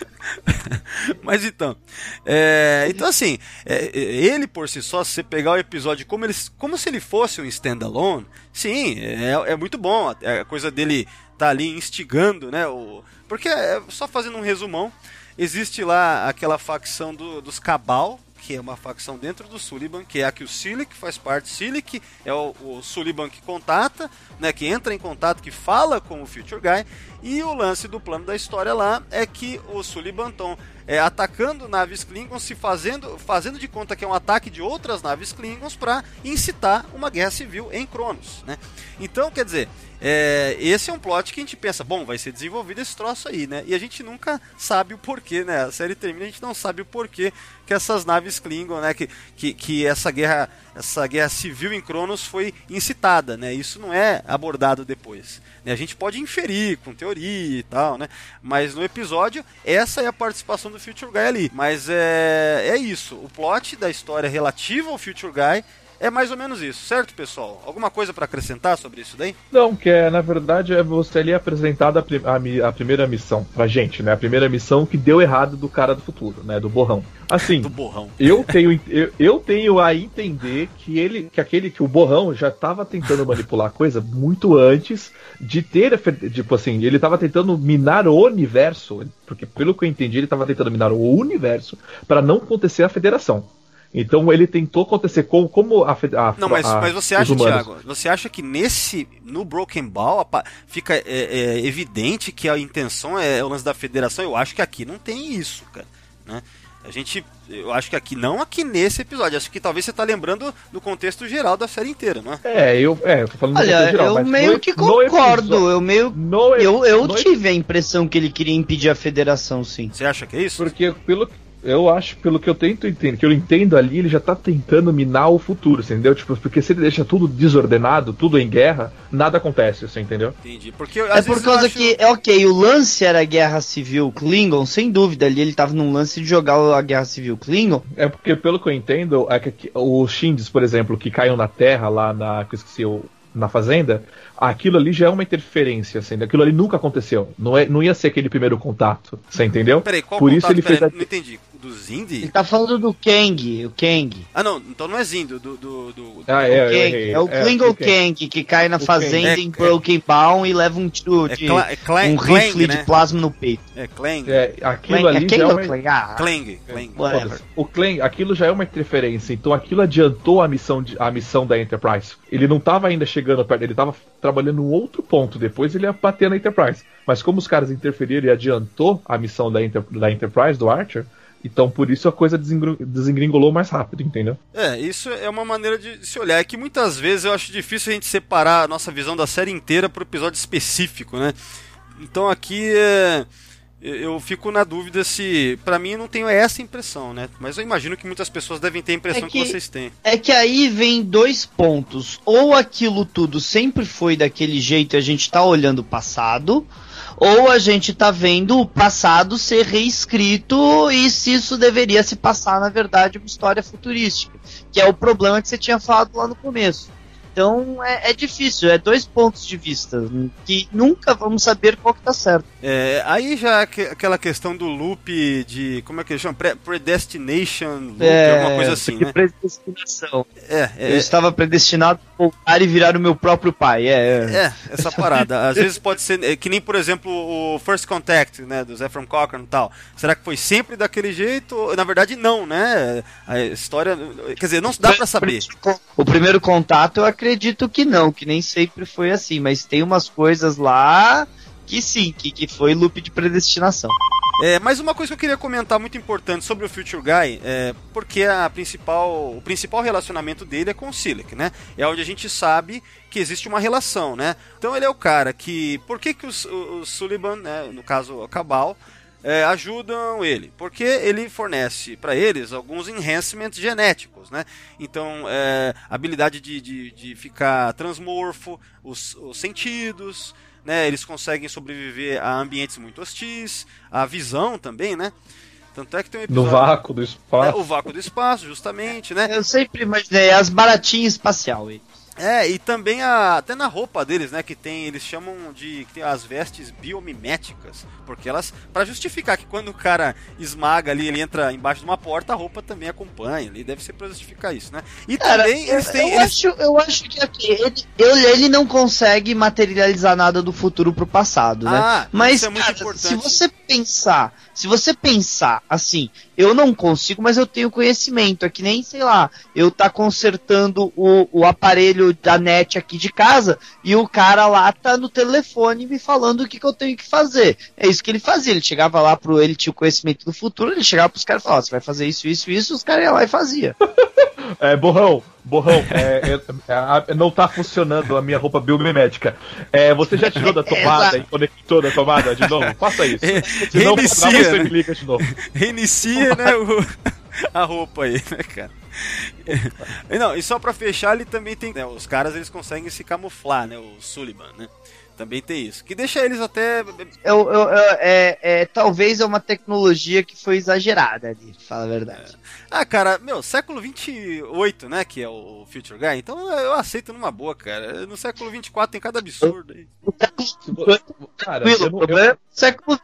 mas então. é, então, assim, é, é, ele por si só, se você pegar o episódio como, ele, como se ele fosse um standalone, sim, é, é muito bom. A coisa dele tá ali instigando, né? O, porque, é, só fazendo um resumão, existe lá aquela facção do- dos Cabal. Que é uma facção dentro do Sullivan, que é a que o Silic faz parte. Silic é o, o que contata, né, que entra em contato, que fala com o Future Guy. E o lance do plano da história lá é que o Sullivan estão é, atacando naves Klingons, se fazendo, fazendo de conta que é um ataque de outras naves Klingons para incitar uma guerra civil em Cronos. Né? Então, quer dizer, é, esse é um plot que a gente pensa, bom, vai ser desenvolvido esse troço aí, né? E a gente nunca sabe o porquê, né? A série termina, a gente não sabe o porquê que essas naves Klingon, né? Que, que, que essa guerra essa guerra civil em Cronos foi incitada, né? Isso não é abordado depois. Né? A gente pode inferir com teoria e tal, né? Mas no episódio, essa é a participação do Future Guy ali. Mas é, é isso. O plot da história relativa ao Future Guy é mais ou menos isso, certo, pessoal? Alguma coisa para acrescentar sobre isso daí? Não, que é, na verdade, é você ali apresentado a, a primeira missão pra gente, né? A primeira missão que deu errado do cara do futuro, né? Do borrão. Assim, Do borrão. eu tenho, eu, eu tenho a entender que ele, que aquele, que o borrão já tava tentando manipular a coisa muito antes de ter, tipo assim, ele tava tentando minar o universo, porque pelo que eu entendi, ele tava tentando minar o universo para não acontecer a federação. Então ele tentou acontecer com, como a, a Não, mas, a- mas você os acha, humanos- Thiago, você acha que nesse, no Broken Ball, fica é, é, evidente que a intenção é o lance da federação? Eu acho que aqui não tem isso, cara. Né? A gente, eu acho que aqui, não aqui nesse episódio, acho que talvez você tá lembrando do contexto geral da série inteira, não é? É, eu, é, eu tô falando do Olha, contexto geral, eu mas meio no- que concordo. episódio- Eu meio. no Eu, eu no tive a impressão que ele queria impedir a federação, sim. Você acha que é isso? Porque pelo eu acho, pelo que eu tento entender, que eu entendo ali, ele já tá tentando minar o futuro, você entendeu? Tipo, porque se ele deixa tudo desordenado, tudo em guerra, nada acontece, você entendeu? Entendi. Porque, É por causa acho- que, é ok, o lance era a guerra civil Klingon, sem dúvida, ali ele tava num lance de jogar a guerra civil Klingon. É porque, pelo que eu entendo, é que os Shindes, por exemplo, que caiam na Terra lá na. que eu esqueci o. Na fazenda, aquilo ali já é uma interferência, assim, aquilo ali nunca aconteceu. Não, é, não ia ser aquele primeiro contato, você entendeu? Peraí, qual Por contato? isso ele Peraí, fez a- Não entendi. Do Zindi? Ele tá falando do Kang, o Kang. Ah, não, então não é Zindo, do. do, do- Ah, O é, Kang, é o É, Klingon o Kang. Kang, que cai na O fazenda Kang. em É, Broken Bound e leva um tiro É de é Clang, um rifle né? de plasma no peito. É Clang. É, aquilo Kang, ali é já é Kang uma... Ah, Clang, Clang. Whatever. Foda-se. O Clan, aquilo já é uma interferência, então aquilo adiantou a missão, de- a missão da Enterprise. Ele não estava ainda chegando perto, ele estava trabalhando em outro ponto, depois ele ia bater na Enterprise. Mas como os caras interferiram e adiantou a missão da, Enter- da Enterprise, do Archer, então por isso a coisa desengringolou mais rápido, entendeu? É, isso é uma maneira de se olhar. É que muitas vezes eu acho difícil a gente separar a nossa visão da série inteira por episódio específico, né? Então aqui é. eu- fico na dúvida se. Pra mim, eu não tenho essa impressão, né? Mas eu imagino que muitas pessoas devem ter a impressão É que... que- vocês têm. É que aí vem dois pontos. Ou aquilo tudo sempre foi daquele jeito e a gente tá olhando o passado, ou a gente tá vendo o passado ser reescrito e se isso deveria se passar, na verdade, uma história futurística. Que é o problema que você tinha falado lá no começo. Então é, é difícil, é dois pontos de vista que nunca vamos saber qual que tá certo. É, aí já que- aquela questão do loop de. Como é que chama? Pre- predestination loop, É, alguma coisa assim, de né? predestinação. É, Eu é, estava predestinado a voltar e virar o meu próprio pai. É, é. É, essa parada. Às vezes pode ser. é, que nem, por exemplo, o First Contact, né? Do Zephram Cochrane e tal. Será que foi sempre daquele jeito? Na verdade, não, né? A história. Quer dizer, não dá pra saber. O primeiro contato eu acredito que não, que nem sempre foi assim, mas tem umas coisas lá que sim, que, que foi loop de predestinação. É, mas uma coisa que eu queria comentar muito importante sobre o Future Guy é porque a principal, o principal relacionamento dele é com o Silic, né? É onde a gente sabe que existe uma relação, né? Então ele é o cara que. Por que, que os, o, o Sullivan, né, no caso o Cabal, é, ajudam ele? Porque ele fornece para eles alguns enhancements genéticos, né? Então, é, habilidade de, de, de ficar transmorfo, os, os sentidos, né? Eles conseguem sobreviver a ambientes muito hostis, a visão também, né? Tanto é que tem um No episódio... vácuo do É, espaço. o vácuo do espaço, justamente, né? Eu sempre imaginei as baratinhas espacial aí. É, e também a, até na roupa deles, né, que tem, eles chamam de que tem as vestes biomiméticas, porque elas para justificar que quando o cara esmaga ali, ele entra embaixo de uma porta, a roupa também acompanha, ali deve ser para justificar isso, né? E Cara, também eu, eles têm eu eles- acho, eu acho que aqui, ele, ele, ele não consegue materializar nada do futuro pro passado, né? Ah, Mas, é cara, se você pensar, se você pensar assim, eu não consigo, mas eu tenho conhecimento. É que nem, sei lá, eu tá consertando o, o aparelho da net aqui de casa e o cara lá tá no telefone me falando o que, que eu tenho que fazer. É isso que ele fazia. Ele chegava lá pro. Ele tinha o conhecimento do futuro, ele chegava pros caras e falava: "Ó, você vai fazer isso, isso, isso, os caras iam lá e fazia. É, borrão, borrão, é, é, a- não tá funcionando a minha roupa biomimética. É, você já tirou da tomada e conectou da tomada de novo? Faça isso. Se não, Reinicia, você né? me liga de novo. reinicia, né, o- a roupa aí, né, cara? Não, e só pra fechar, ele também tem. né, os caras eles conseguem se camuflar, né? O Sullivan, né? Também tem isso. Que deixa eles até. Eu, eu- eu- é, é, talvez é uma tecnologia que foi exagerada ali, fala a verdade. Ah, cara, meu, século 28, né? Que é o Future Guy. Então eu aceito numa boa, cara. No século 24 tem cada absurdo aí. Cara, eu não- eu- é o século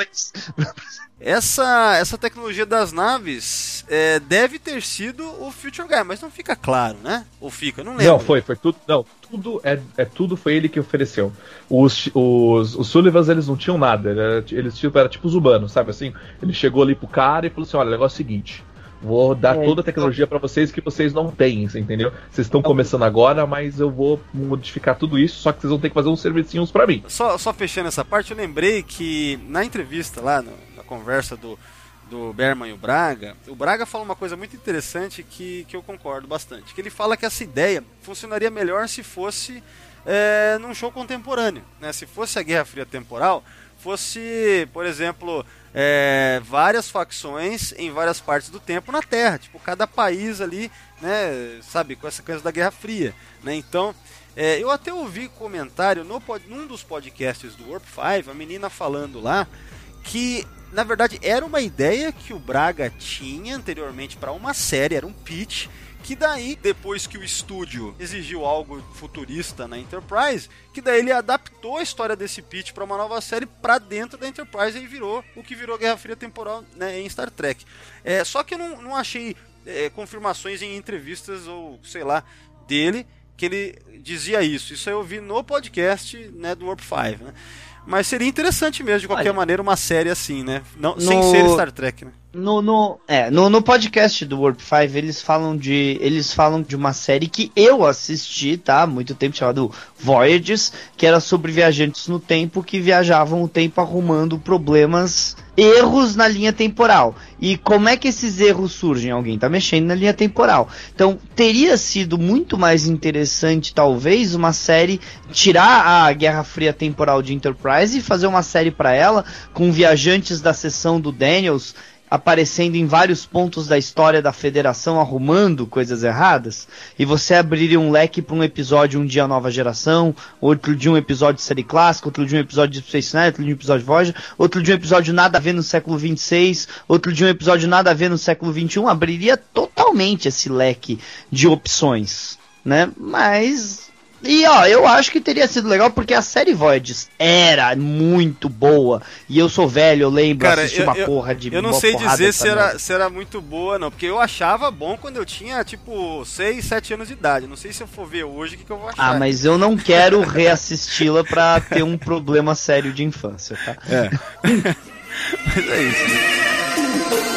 XXII. Essa, essa tecnologia das naves é, deve ter sido o Future Guy, mas não fica claro, né? Ou fica? Não lembro. Não, foi, foi tudo. Não, tudo é, é tudo foi ele que ofereceu. Os, os, os Sullivans eles não tinham nada, era- eles tipo, era tipo os humanos, sabe assim? Ele chegou ali pro cara e falou assim: olha, o negócio é o seguinte. Vou dar É, toda a tecnologia pra vocês que vocês não têm, entendeu? Vocês estão começando agora, mas eu vou modificar tudo isso, só que vocês vão ter que fazer uns servicinhos pra mim. Só, só fechando essa parte, eu lembrei que na entrevista lá, no- conversa do, do Berman e o Braga, o Braga fala uma coisa muito interessante que, que eu concordo bastante. Que ele fala que essa ideia funcionaria melhor se fosse é, num show contemporâneo. Né? Se fosse a Guerra Fria temporal, fosse, por exemplo, é, várias facções em várias partes do tempo na Terra. Tipo, cada país ali, né, sabe, com essa coisa da Guerra Fria. Né? Então, é, eu até ouvi comentário no, num dos podcasts do Warp 5, a menina falando lá que na verdade era uma ideia que o Braga tinha anteriormente para uma série, era um pitch. Que daí, depois que o estúdio exigiu algo futurista na Enterprise, que daí ele adaptou a história desse pitch para uma nova série para dentro da Enterprise e virou o que virou Guerra Fria Temporal né, em Star Trek. É, só que eu não, não achei é, confirmações em entrevistas ou sei lá dele que ele dizia isso. Isso eu vi no podcast né, do Warp 5, né? Mas seria interessante mesmo, de qualquer Olha, maneira, uma série assim, né? Não, Sem no- ser Star Trek, né? No, no, é, no, no podcast do Warp 5, eles falam de. Eles falam de uma série que eu assisti, tá? Há muito tempo, chamado Voyages, que era sobre viajantes no tempo que viajavam o tempo arrumando problemas, erros na linha temporal. E como é que esses erros surgem? Alguém tá mexendo na linha temporal. Então, teria sido muito mais interessante, talvez, uma série tirar a Guerra Fria temporal de Enterprise e fazer uma série pra ela com viajantes da seção do Daniels aparecendo em vários pontos da história da Federação arrumando coisas erradas e você abriria um leque para um episódio um dia nova geração, outro dia um episódio de série clássica, outro dia um episódio de Space Nine, outro dia um episódio de Voyager, outro dia um episódio nada a ver no século 26, outro dia um episódio nada a ver no século 21, abriria totalmente esse leque de opções, né? Mas e ó, eu acho que teria sido legal porque a série Voyages era muito boa. E eu sou velho, eu lembro, Cara, assisti eu- uma eu- porra de Eu não sei dizer se era, se era muito boa, não. Porque eu achava bom quando eu tinha, tipo, 6, 7 anos de idade. Não sei se eu for ver hoje o que, que eu vou achar. Ah, mas eu não quero reassisti-la pra ter um problema sério de infância, tá? Mas é isso. né?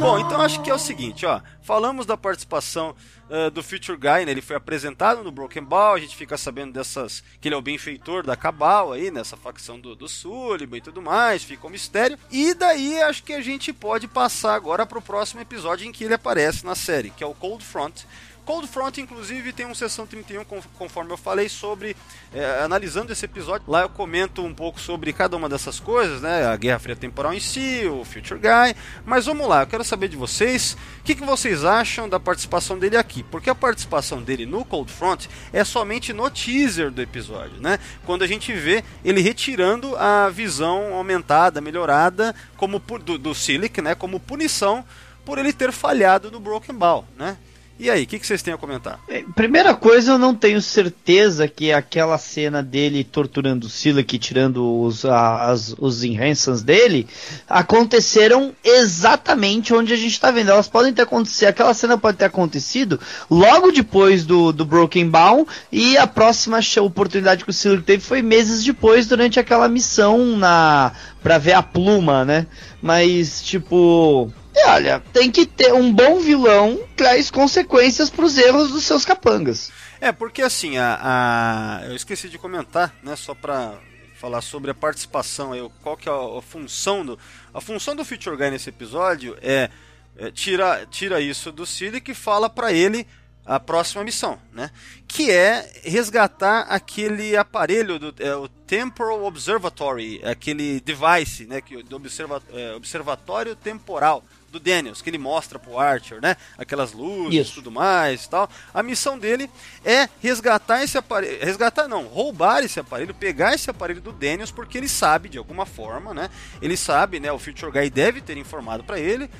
Bom, então acho que é o seguinte, ó. Falamos da participação ah, do Future Guy, né? Ele foi apresentado no Broken Ball, a gente fica sabendo dessas. que ele é o benfeitor da Cabal aí, nessa facção do, do Sullivan e tudo mais, fica um mistério. E daí acho que a gente pode passar agora pro próximo episódio em que ele aparece na série, que é o Cold Front. Cold Front, inclusive, tem um sessão 31, con- conforme eu falei, sobre. é, analisando esse episódio. Lá eu comento um pouco sobre cada uma dessas coisas, né? A Guerra Fria Temporal em si, o Future Guy. Mas vamos lá, eu quero saber de vocês o que, que vocês acham da participação dele aqui. Porque a participação dele no Cold Front é somente no teaser do episódio, né? Quando a gente vê ele retirando a visão aumentada, melhorada, como do, do Silic, né? Como punição por ele ter falhado no Broken Ball, né? E aí, o que, que vocês têm a comentar? É, Primeira coisa, eu não tenho certeza que aquela cena dele torturando o Silic, tirando os, as, os enhancers dele, aconteceram exatamente onde a gente tá vendo. Elas podem ter acontecido, aquela cena pode ter acontecido logo depois do, do Broken Bound, e a próxima oportunidade que o Silic teve foi meses depois, durante aquela missão na pra ver a pluma, né? Mas, tipo. E olha, tem que ter um bom vilão traz consequências pros erros dos seus capangas. É, porque assim, a, a- eu esqueci de comentar, né, só pra falar sobre a participação, aí, qual que é a, a função do... A função do Future Guy nesse episódio é, é tira, tira isso do Silic e fala pra ele a próxima missão, né? Que é resgatar aquele aparelho do é, o Temporal Observatory, aquele device, né? Que, do observa, é, observatório temporal do Daniels, que ele mostra pro Archer, né? Aquelas luzes e tudo mais tal. A missão dele é resgatar esse aparelho. Resgatar não, roubar esse aparelho, pegar esse aparelho do Daniels, porque ele sabe, de alguma forma, né? Ele sabe, né? O Future Guy deve ter informado para ele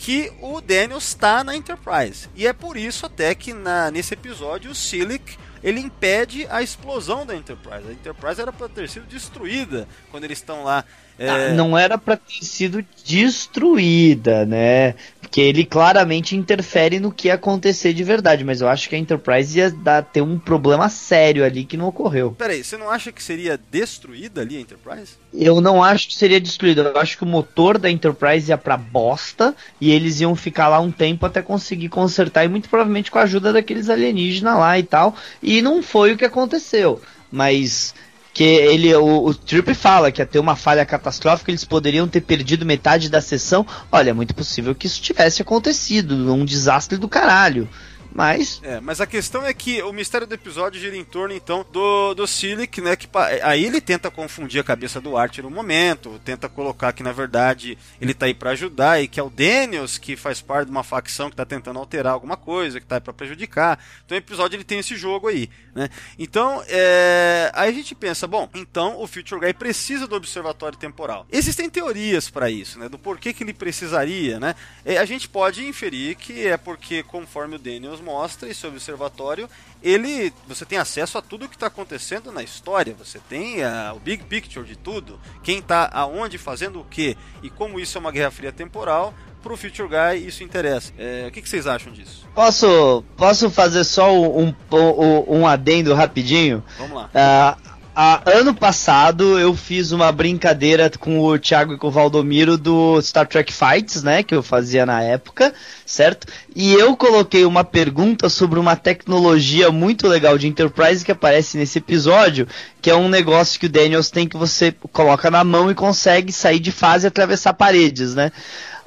que o Daniels está na Enterprise. E é por isso até que na, nesse episódio o Silic ele impede a explosão da Enterprise. A Enterprise era para ter sido destruída quando eles estão lá é... Ah, não era para ter sido destruída, né? Porque ele claramente interfere no que ia acontecer de verdade, mas eu acho que a Enterprise ia dar, ter um problema sério ali que não ocorreu. Peraí, você não acha que seria destruída ali a Enterprise? Eu não acho que seria destruída. Eu acho que o motor da Enterprise ia pra bosta e eles iam ficar lá um tempo até conseguir consertar, e muito provavelmente com a ajuda daqueles alienígenas lá e tal. E não foi o que aconteceu. Mas que ele o, o Trip fala que ia ter uma falha catastrófica, eles poderiam ter perdido metade da sessão. Olha, é muito possível que isso tivesse acontecido, um desastre do caralho. Mas. É, mas a questão é que o mistério do episódio gira em torno, então, do, do Silic, né? Que aí ele tenta confundir a cabeça do Archer no momento, tenta colocar que, na verdade, ele tá aí para ajudar e que é o Daniels que faz parte de uma facção que tá tentando alterar alguma coisa, que tá aí pra prejudicar. Então o episódio ele tem esse jogo aí, né? Então, é... aí a gente pensa, bom, então o Future Guy precisa do observatório temporal. Existem teorias para isso, né? Do porquê que ele precisaria, né? É, a gente pode inferir que é porque, conforme o Daniels nos mostra esse observatório, ele, você tem acesso a tudo o que está acontecendo na história, você tem a, o big picture de tudo, quem está aonde fazendo o que e como isso é uma guerra fria temporal. Pro Future Guy isso interessa. É, o que, que, vocês acham disso? Posso, posso fazer só um, um, um adendo rapidinho? Vamos lá. Uh, ah, ano passado eu fiz uma brincadeira com o Thiago e com o Valdomiro do Star Trek Fights, né? Que eu fazia na época, certo? E eu coloquei uma pergunta sobre uma tecnologia muito legal de Enterprise que aparece nesse episódio, que é um negócio que o Daniels tem que você coloca na mão e consegue sair de fase e atravessar paredes, né?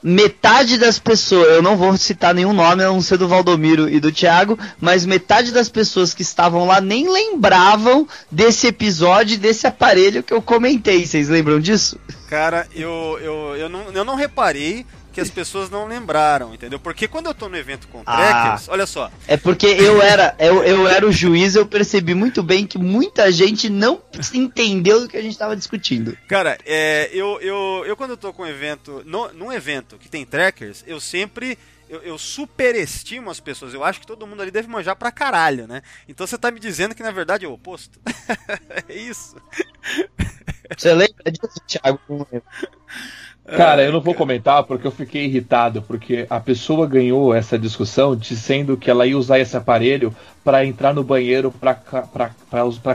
Metade das pessoas, eu não vou citar nenhum nome, a não ser do Valdomiro e do Thiago, mas metade das pessoas que estavam lá nem lembravam desse episódio, desse aparelho que eu comentei. Vocês lembram disso? Cara, eu, eu, eu, não, eu não reparei, que as pessoas não lembraram, entendeu? Porque quando eu tô no evento com ah, trackers, olha só. É porque eu era, eu, eu era o juiz, eu percebi muito bem que muita gente não entendeu do que a gente tava discutindo. Cara, é, eu, eu, eu quando eu tô com um evento, no, num evento que tem trackers, eu sempre eu, eu, superestimo as pessoas. Eu acho que todo mundo ali deve manjar pra caralho, né? Então você tá me dizendo que na verdade é o oposto. é isso. Você lembra disso, Thiago? Cara, eu não vou comentar porque eu fiquei irritado, porque a pessoa ganhou essa discussão dizendo que ela ia usar esse aparelho para entrar no banheiro para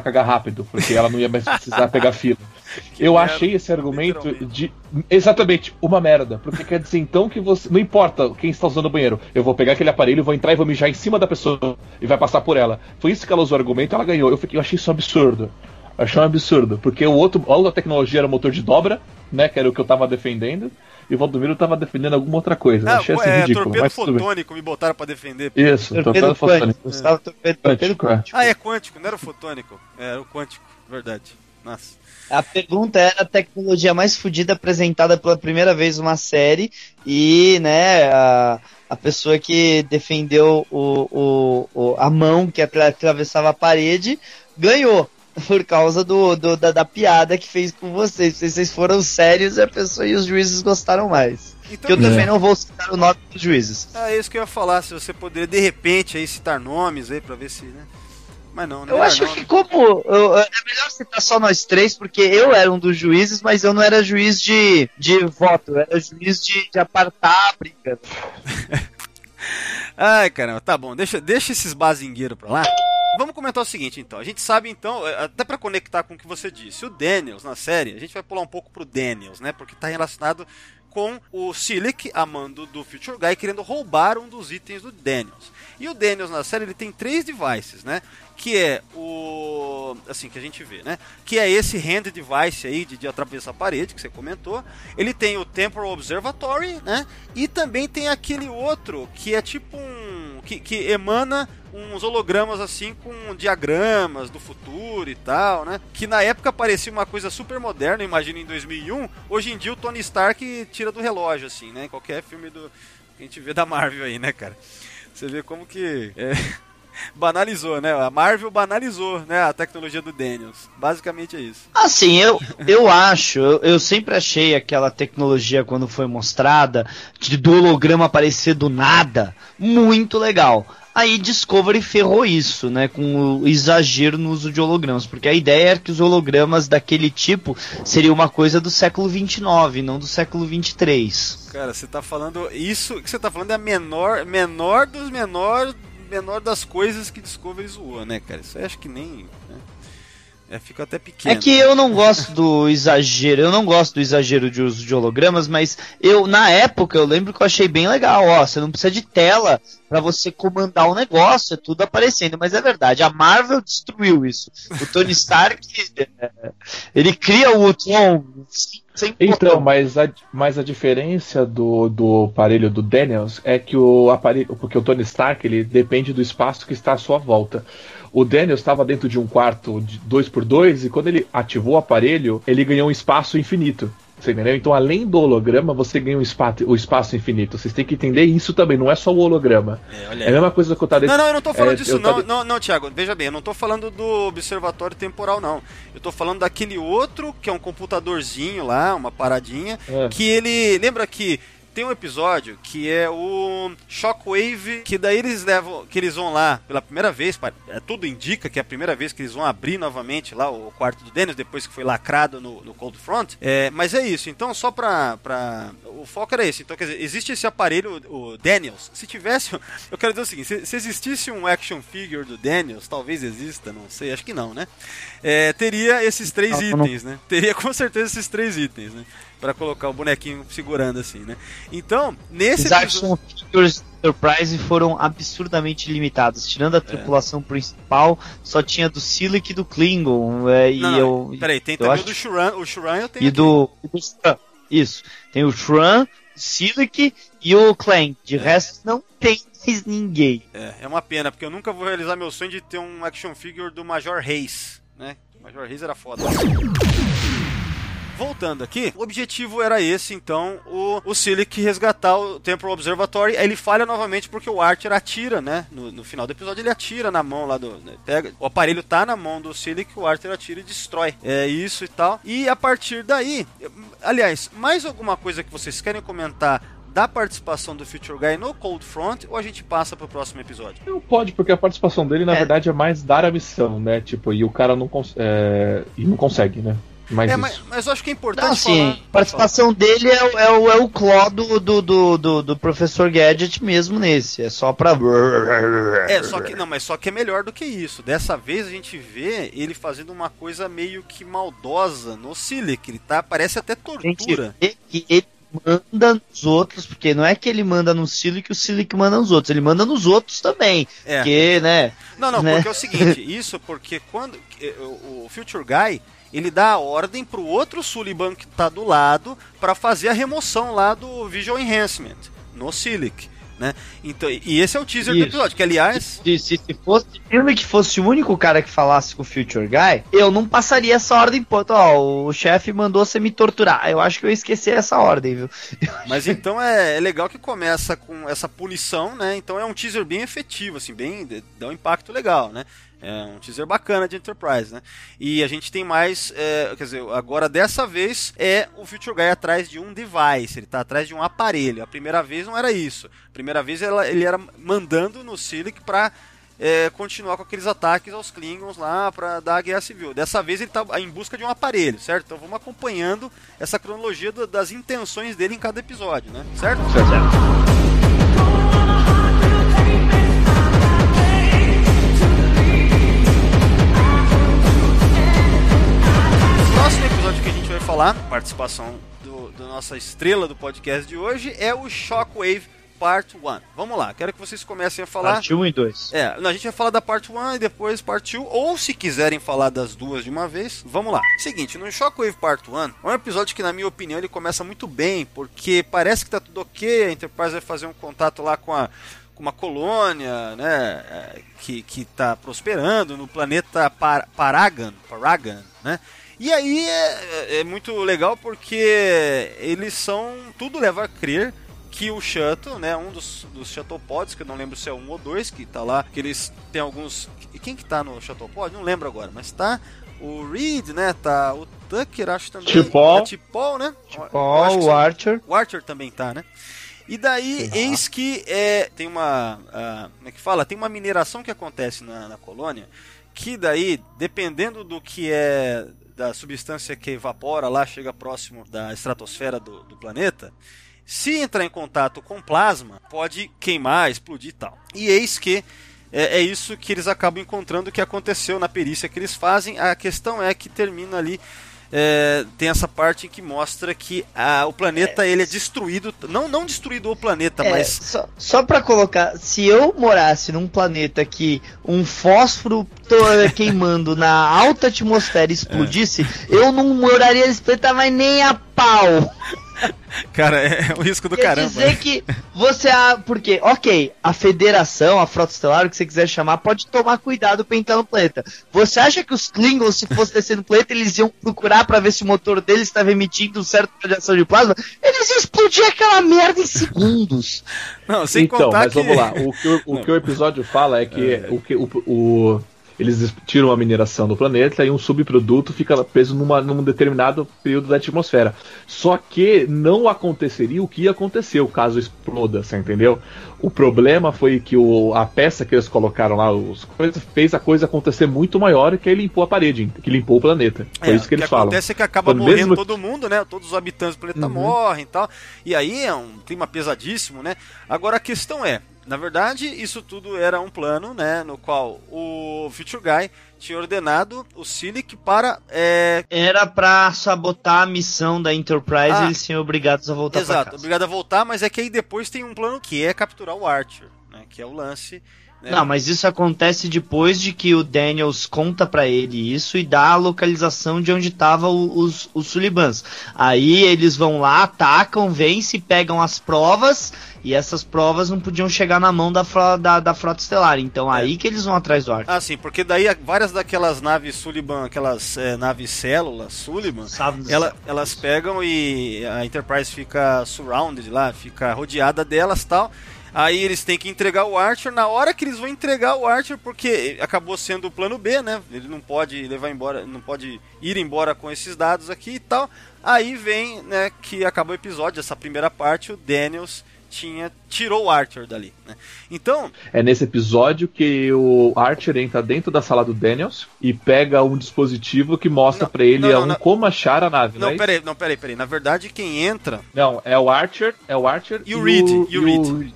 cagar rápido, porque ela não ia mais precisar pegar fila. Que eu merda, achei esse argumento de exatamente uma merda, porque quer dizer então que você não importa quem está usando o banheiro, eu vou pegar aquele aparelho, vou entrar e vou mijar em cima da pessoa e vai passar por ela. Foi isso que ela usou o argumento, ela ganhou. Eu, fiquei, eu achei isso um absurdo. Achei um absurdo, porque o outro, a outra tecnologia era motor de dobra, né? Que era o que eu tava defendendo. E o Valdomiro tava defendendo alguma outra coisa. Ah, achei assim é, ridículo. Torpedo fotônico me botaram pra defender. Isso, torpedo, torpedo fotônico. Quântico. Torpedo, torpedo quântico. Ah, é quântico, não era o fotônico. É, era o quântico, verdade. Nossa. A pergunta era a tecnologia mais fodida apresentada pela primeira vez numa série e, né, a, a pessoa que defendeu o, o, o a mão que atravessava a parede ganhou por causa do, do da, da, piada que fez com vocês. Vocês foram sérios e a pessoa e os juízes gostaram mais. Então, que eu também é. não vou citar o nome dos juízes. Ah, é isso que eu ia falar, se você poderia de repente aí citar nomes aí pra ver se, né? Mas não, não Eu acho não, que como eu, é melhor citar só nós três, porque eu era um dos juízes, mas eu não era juiz de, de voto, eu era juiz de, de apartar a briga. Ai, caramba, tá bom, deixa, deixa esses bazingueiros pra lá. Vamos comentar o seguinte, então. A gente sabe, então, é, até para conectar com o que você disse, o Daniels na série, a gente vai pular um pouco pro Daniels, né? Porque tá relacionado com o Silic, amando do Future Guy, querendo roubar um dos itens do Daniels. E o Daniels na série ele tem três devices, né? Que é o. Assim, que a gente vê, né? Que é esse hand device aí de, de atravessar a parede, que você comentou. Ele tem o Temporal Observatory, né? E também tem aquele outro que é tipo um. Que, que emana uns hologramas assim com diagramas do futuro e tal, né? Que na época parecia uma coisa super moderna, imagina em 2001. Hoje em dia o Tony Stark tira do relógio, assim, né? Em qualquer filme do que a gente vê da Marvel aí, né, cara? Você vê como que. É banalizou, né? A Marvel banalizou, né, a tecnologia do Daniels. Basicamente é isso. Assim, eu, eu acho, eu, eu sempre achei aquela tecnologia quando foi mostrada, de do holograma aparecer do nada, muito legal. Aí Discovery ferrou isso, né, com o exagero no uso de hologramas, porque a ideia era que os hologramas daquele tipo seria uma coisa do século 29, não do século 23. Cara, você tá falando isso que você tá falando é a menor, menor dos menores menor das coisas que Discovery zoou, né, cara? Isso eu acho que nem. Né? É, fica até pequeno. É que eu não gosto do exagero, eu não gosto do exagero de uso de hologramas, mas eu, na época, eu lembro que eu achei bem legal, ó, você não precisa de tela para você comandar o negócio, é tudo aparecendo, mas é verdade, a Marvel destruiu isso. O Tony Stark, ele cria o Ultron então, mas a, mas a diferença do, do aparelho do Daniels é que o aparelho. Porque o Tony Stark ele depende do espaço que está à sua volta. O Daniels estava dentro de um quarto de 2x2 e quando ele ativou o aparelho, ele ganhou um espaço infinito. Você entendeu? Então, além do holograma, você ganha o espaço, o espaço infinito. Vocês têm que entender isso também, não é só o holograma. É, é a mesma coisa que eu tava Não, não, eu não tô falando é, disso, não, não, não, Thiago, veja bem, eu não tô falando do observatório temporal, não. Eu tô falando daquele outro, que é um computadorzinho lá, uma paradinha, é. que ele. Lembra que tem um episódio que é o Shockwave, que daí eles levam, que eles vão lá pela primeira vez, é, tudo indica que é a primeira vez que eles vão abrir novamente lá o quarto do Dennis, depois que foi lacrado no, no Cold Front. É, mas é isso, então só pra, pra. O foco era esse. Então, quer dizer, existe esse aparelho, o Daniels. Se tivesse. Eu quero dizer o seguinte: se, se existisse um action figure do Daniels, talvez exista, não sei, acho que não, né? É, teria esses três itens, né? Teria com certeza esses três itens, né? Para colocar o bonequinho segurando assim, né? Então, nesse Os episódio... figures Surprise foram absurdamente limitados. Tirando a é. tripulação principal, só tinha do Silic e do Klingon. É, e não, eu, peraí, tem também acho... o do Shuran. O Shuran eu tenho e do, do Isso. Tem o Shran, Silic e o Clank. De é. resto, não tem mais ninguém. É, é uma pena, porque eu nunca vou realizar meu sonho de ter um action figure do Major Reis, né? Major Reis era foda voltando aqui, o objetivo era esse, então, o, o Silic resgatar o Temple Observatory. Aí ele falha novamente porque o Archer atira, né? No, no final do episódio ele atira na mão lá do. Né, pega, o aparelho tá na mão do Silic, o Archer atira e destrói. É isso e tal. E a partir daí, aliás, mais alguma coisa que vocês querem comentar da participação do Future Guy no Cold Front ou a gente passa pro próximo episódio? Não pode, porque a participação dele, na é. verdade, é mais dar a missão, né? Tipo, e o cara não, cons é, e não consegue, né? É, mas, mas, eu acho que é importante Não, falar... a participação dele é, é, o, é o cló do, do, do, do, do professor Gadget mesmo nesse. É só pra. É, só que. Não, mas só que é melhor do que isso. Dessa vez a gente vê ele fazendo uma coisa meio que maldosa no Silic. Ele tá. Parece até tortura. Gente, ele manda nos outros, porque não é que ele manda no Silic e o Silic manda nos outros, ele manda nos outros também. É. Porque, né? Não, não, né? porque é o seguinte, isso porque quando o Future Guy ele dá a ordem pro outro Sullivan que tá do lado para fazer a remoção lá do Visual Enhancement no Silic. Né? Então, e esse é o teaser Isso. do episódio, que aliás. Se, se, se fosse filme que fosse o único cara que falasse com o Future Guy, eu não passaria essa ordem, pô. Ó, o chefe mandou você me torturar. Eu acho que eu esqueci essa ordem, viu? Mas então é, é, legal que começa com essa punição, né? Então é um teaser bem efetivo, assim, bem. dá um impacto legal, né? É um teaser bacana de Enterprise, né? E a gente tem mais, é, quer dizer, agora dessa vez é o Future Guy atrás de um device, ele está atrás de um aparelho. A primeira vez não era isso. A primeira vez ela, ele era mandando no Silic para é, continuar com aqueles ataques aos Klingons lá para dar a guerra civil. Dessa vez ele está em busca de um aparelho, certo? Então vamos acompanhando essa cronologia do, das intenções dele em cada episódio, né? Certo? Certo. Falar, participação do, do nossa estrela do podcast de hoje, é o Shockwave Part 1. Vamos lá, quero que vocês comecem a falar. Parte 1 e 2. É, a gente vai falar da Parte 1 e depois Parte 2, ou se quiserem falar das duas de uma vez, vamos lá. Seguinte, no Shockwave Part 1, é um episódio que, na minha opinião, ele começa muito bem, porque parece que tá tudo ok, a Enterprise vai fazer um contato lá com a uma colônia, né, é, que que está prosperando no planeta Par Paragon, Paragon, né? E aí é, é, muito legal porque eles são tudo leva a crer que o Shuttle, né, um dos, dos Shuttlepods, que eu não lembro se é um ou dois, que tá lá, que eles têm alguns. E quem que tá no Shuttlepod? Não lembro agora, mas tá o Reed, né? Tá o Tucker, acho também. Tipol. É Tipol, né? Que o Archer. o Archer também tá, né? E daí, eis que é, tem uma. ah, como é que fala? Tem uma mineração que acontece na, na colônia. Que daí, dependendo do que é. Da substância que evapora lá, chega próximo da estratosfera do, do planeta. Se entrar em contato com plasma, pode queimar, explodir e tal. E eis que é, é isso que eles acabam encontrando que aconteceu na perícia que eles fazem. A questão é que termina ali. É, tem essa parte que mostra que ah, o planeta ele é destruído. Não, não destruído o planeta, É, mas. só, só pra colocar, se eu morasse num planeta que um fósforo queimando na alta atmosfera explodisse, eu não moraria nesse planeta mais nem a pau. Cara, é o risco do Quer caramba. dizer né? que você. ah, Porque, ok, a federação, a frota estelar, o que você quiser chamar, pode tomar cuidado pra entrar no planeta. Você acha que os Klingons, se fosse descer no planeta, eles iam procurar pra ver se o motor deles estava emitindo certa radiação de plasma? Eles iam explodir aquela merda em segundos. Não, sem então, contar mas que. vamos lá. O que o, o que o episódio fala é que, o que o, o- eles tiram a mineração do planeta e um subproduto fica preso numa, num determinado período da atmosfera. Só que não aconteceria o que aconteceu caso exploda, você entendeu? O problema foi que o, a peça que eles colocaram lá, os fez a coisa acontecer muito maior e que aí limpou a parede, que limpou o planeta. Foi É, isso que o eles que falam. acontece é que acaba Foi morrendo mesmo- todo mundo, né? Todos os habitantes do planeta Uhum. morrem e tal. E aí é um clima pesadíssimo, né? Agora a questão é, na verdade, isso tudo era um plano, né? No qual o Future Guy tinha ordenado o Silic para. É, Era pra sabotar a missão da Enterprise Ah. e eles seriam obrigados a voltar exato, obrigado a voltar, mas é que aí depois tem um plano que é capturar o Archer, né? Que é o lance. Né? Não, mas isso acontece depois de que o Daniels conta pra ele isso e dá a localização de onde estavam os, os Sulibans. Aí eles vão lá, atacam, vencem, pegam as provas e essas provas não podiam chegar na mão da, fro- da, da frota estelar. Então aí que eles vão atrás do Arthur. Ah, sim, porque daí várias daquelas naves Sullivan, aquelas é, naves células Sullivan, Sabe? ela- elas pegam e a Enterprise fica surrounded lá, fica rodeada delas tal. Aí eles têm que entregar o Archer na hora que eles vão entregar o Archer, porque acabou sendo o plano B, né? Ele não pode levar embora, não pode ir embora com esses dados aqui e tal. Aí vem, né, que acabou o episódio, essa primeira parte, o Daniels tinha tirou o Archer dali, né? Então, É nesse episódio que o Archer entra dentro da sala do Daniels e pega um dispositivo que mostra Não, pra ele não, não, um não. como achar a nave, não, né? peraí, não, peraí, peraí. Na verdade, quem entra Não, é o Archer, é o Archer E o Reed, e o Reed.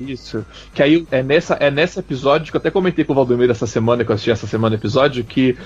Isso. Que aí é nessa é nesse episódio que eu até comentei com o Valdomiro essa semana, que eu assisti essa semana episódio, que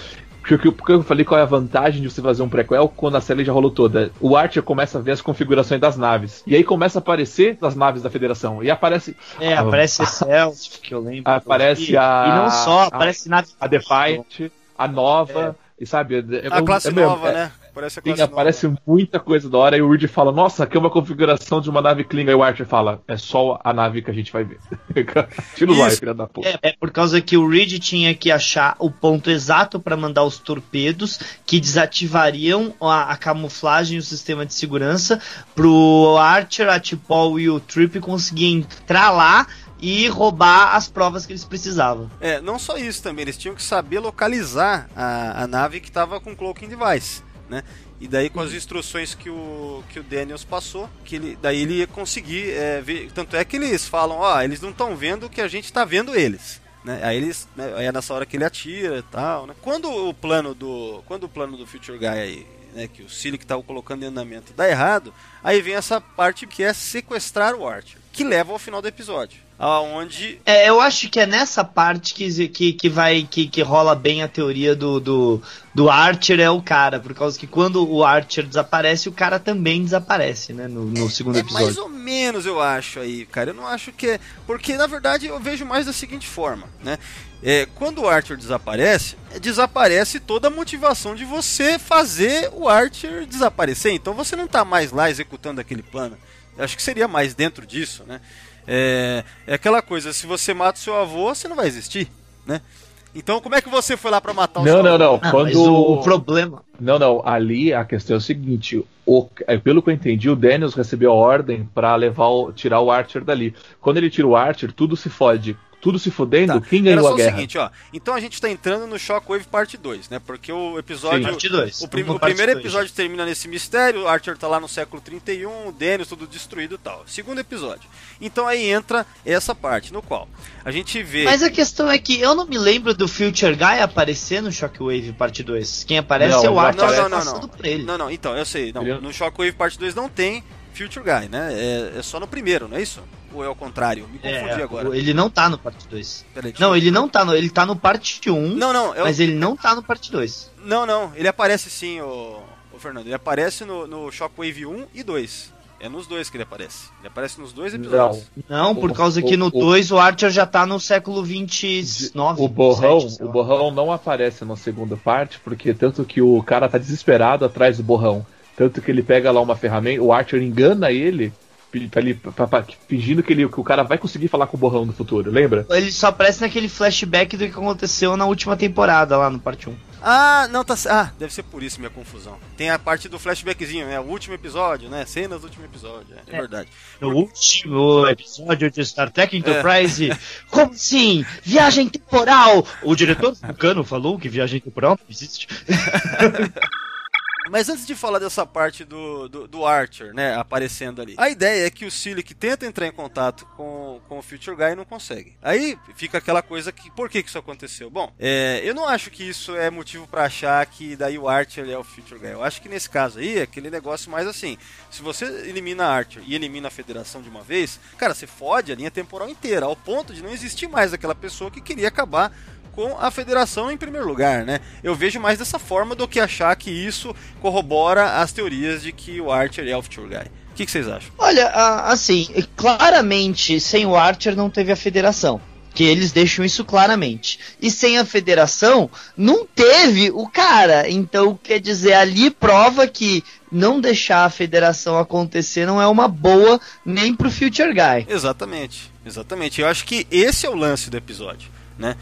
porque, eu falei qual é a vantagem de você fazer um prequel quando a série já rolou toda. O Archer começa a ver as configurações das naves. E aí começa a aparecer as naves da Federação. E aparece É, aparece Celso, que eu lembro. Aparece e, a- E não só, a- aparece nave. a Defiant, a nova, e sabe? é- a é- classe é nova, é- né? Parece a Sim, classe aparece nova. muita coisa da hora e o Reed fala, nossa, aqui é uma configuração de uma nave Klingon. E o Archer fala, é só a nave que a gente vai ver. Tira o raio, filha da puta. É, é por causa que o Reed tinha que achar o ponto exato para mandar os torpedos que desativariam a, a camuflagem e o sistema de segurança pro Archer, a T'Pol e o Trip conseguir entrar lá e roubar as provas que eles precisavam. É, não só isso também, eles tinham que saber localizar a, a nave que estava com cloaking device, né? E daí com as instruções que o, que o Daniels passou, que ele, daí ele ia conseguir é, ver. Tanto é que eles falam, ó, eles não estão vendo o que a gente está vendo eles. Né? Aí eles, né, aí é nessa hora que ele atira e tal, né? Quando o plano do, quando o plano do Future Guy aí, né, que o Silic estava colocando em andamento dá errado, aí vem essa parte que é sequestrar o Archer, que leva ao final do episódio, aonde É, eu acho que é nessa parte que, que, que vai que, que rola bem a teoria do, do, do Archer é o cara, por causa que quando o Archer desaparece, o cara também desaparece, né? No, no segundo É mais episódio. ou menos, eu acho aí, cara. Eu não acho que é. Porque, na verdade, eu vejo mais da seguinte forma, né? É, quando o Archer desaparece, é, desaparece toda a motivação de você fazer o Archer desaparecer. Então você não tá mais lá executando aquele plano. Eu acho que seria mais dentro disso, né? É, é aquela coisa, se você mata o seu avô, você não vai existir, né? Então como é que você foi lá pra matar o Não, seu não, avô? não. Ah, Quando o, o problema. Não, não. Ali a questão é o seguinte: o- é, pelo que eu entendi, o Daniels recebeu a ordem pra levar o- tirar o Archer dali. Quando ele tira o Archer, tudo se fode. Tudo se fodendo, Tá, quem Era ganhou só a guerra? o seguinte, ó. Então a gente tá entrando no Shockwave parte 2, né? Porque o episódio. Sim. Parte 2. O, prim- o primeiro episódio termina nesse mistério, o Archer tá lá no século 31, o Daniels tudo destruído e tal. Segundo episódio. Então aí entra essa parte, no qual a gente vê. Mas a questão é que eu não me lembro do Future Guy aparecer no Shockwave Parte 2. Quem aparece Não, é o não Arthur aparece. Não, não, passando não. por ele. Não, não, então, eu sei. Não, Ele- No Shockwave parte 2 não tem Future Guy, né? É, é só no primeiro, não é isso? Ou é o contrário? Me confundi É, agora. o- ele não tá no Parte 2. Peraí, deixa Não, ele não tá no. Ele tá no Parte 1, Não, não, é o- mas ele não tá no Parte 2. não, não, ele aparece sim, o, Fernando. Ele aparece no, no Shockwave 1 e 2. É nos dois que ele aparece. Ele aparece nos dois episódios. Não, por O- causa o- que no o- 2 o Archer já tá no século 29. O borrão, 27, sei o borrão não aparece na segunda parte, porque tanto que o cara tá desesperado atrás do borrão. Tanto que ele pega lá uma ferramenta, o Archer engana ele, pra ele pra- pra- fingindo que, ele, que o cara vai conseguir falar com o borrão no futuro, lembra? Ele só aparece naquele flashback do que aconteceu na última temporada lá no Parte 1. Ah, não, tá. Ah, deve ser por isso minha confusão. Tem a parte do flashbackzinho, né? O último episódio, né? Cenas do último episódio. É, é verdade. No último episódio de Star Trek Enterprise. Como assim? Viagem temporal! O diretor Vulcano falou que viagem temporal não existe. Mas antes de falar dessa parte do, do, do Archer, né, aparecendo ali, a ideia é que o Silic tenta entrar em contato com, com o Future Guy e não consegue. Aí fica aquela coisa que, por que, que isso aconteceu? Bom, é, eu não acho que isso é motivo pra achar que daí o Archer é o Future Guy. Eu acho que nesse caso aí é aquele negócio mais assim, se você elimina a Archer e elimina a Federação de uma vez, cara, você fode a linha temporal inteira, ao ponto de não existir mais aquela pessoa que queria acabar com a federação em primeiro lugar, né? Eu vejo mais dessa forma do que achar que isso corrobora as teorias de que o Archer é o Future Guy. O que, que vocês acham? Olha, assim, claramente, sem o Archer não teve a federação. Que eles deixam isso claramente. E sem a federação, não teve o cara. Então, quer dizer, ali prova que não deixar a federação acontecer não é uma boa nem pro Future Guy. Exatamente, exatamente. Eu acho que esse é o lance do episódio, né?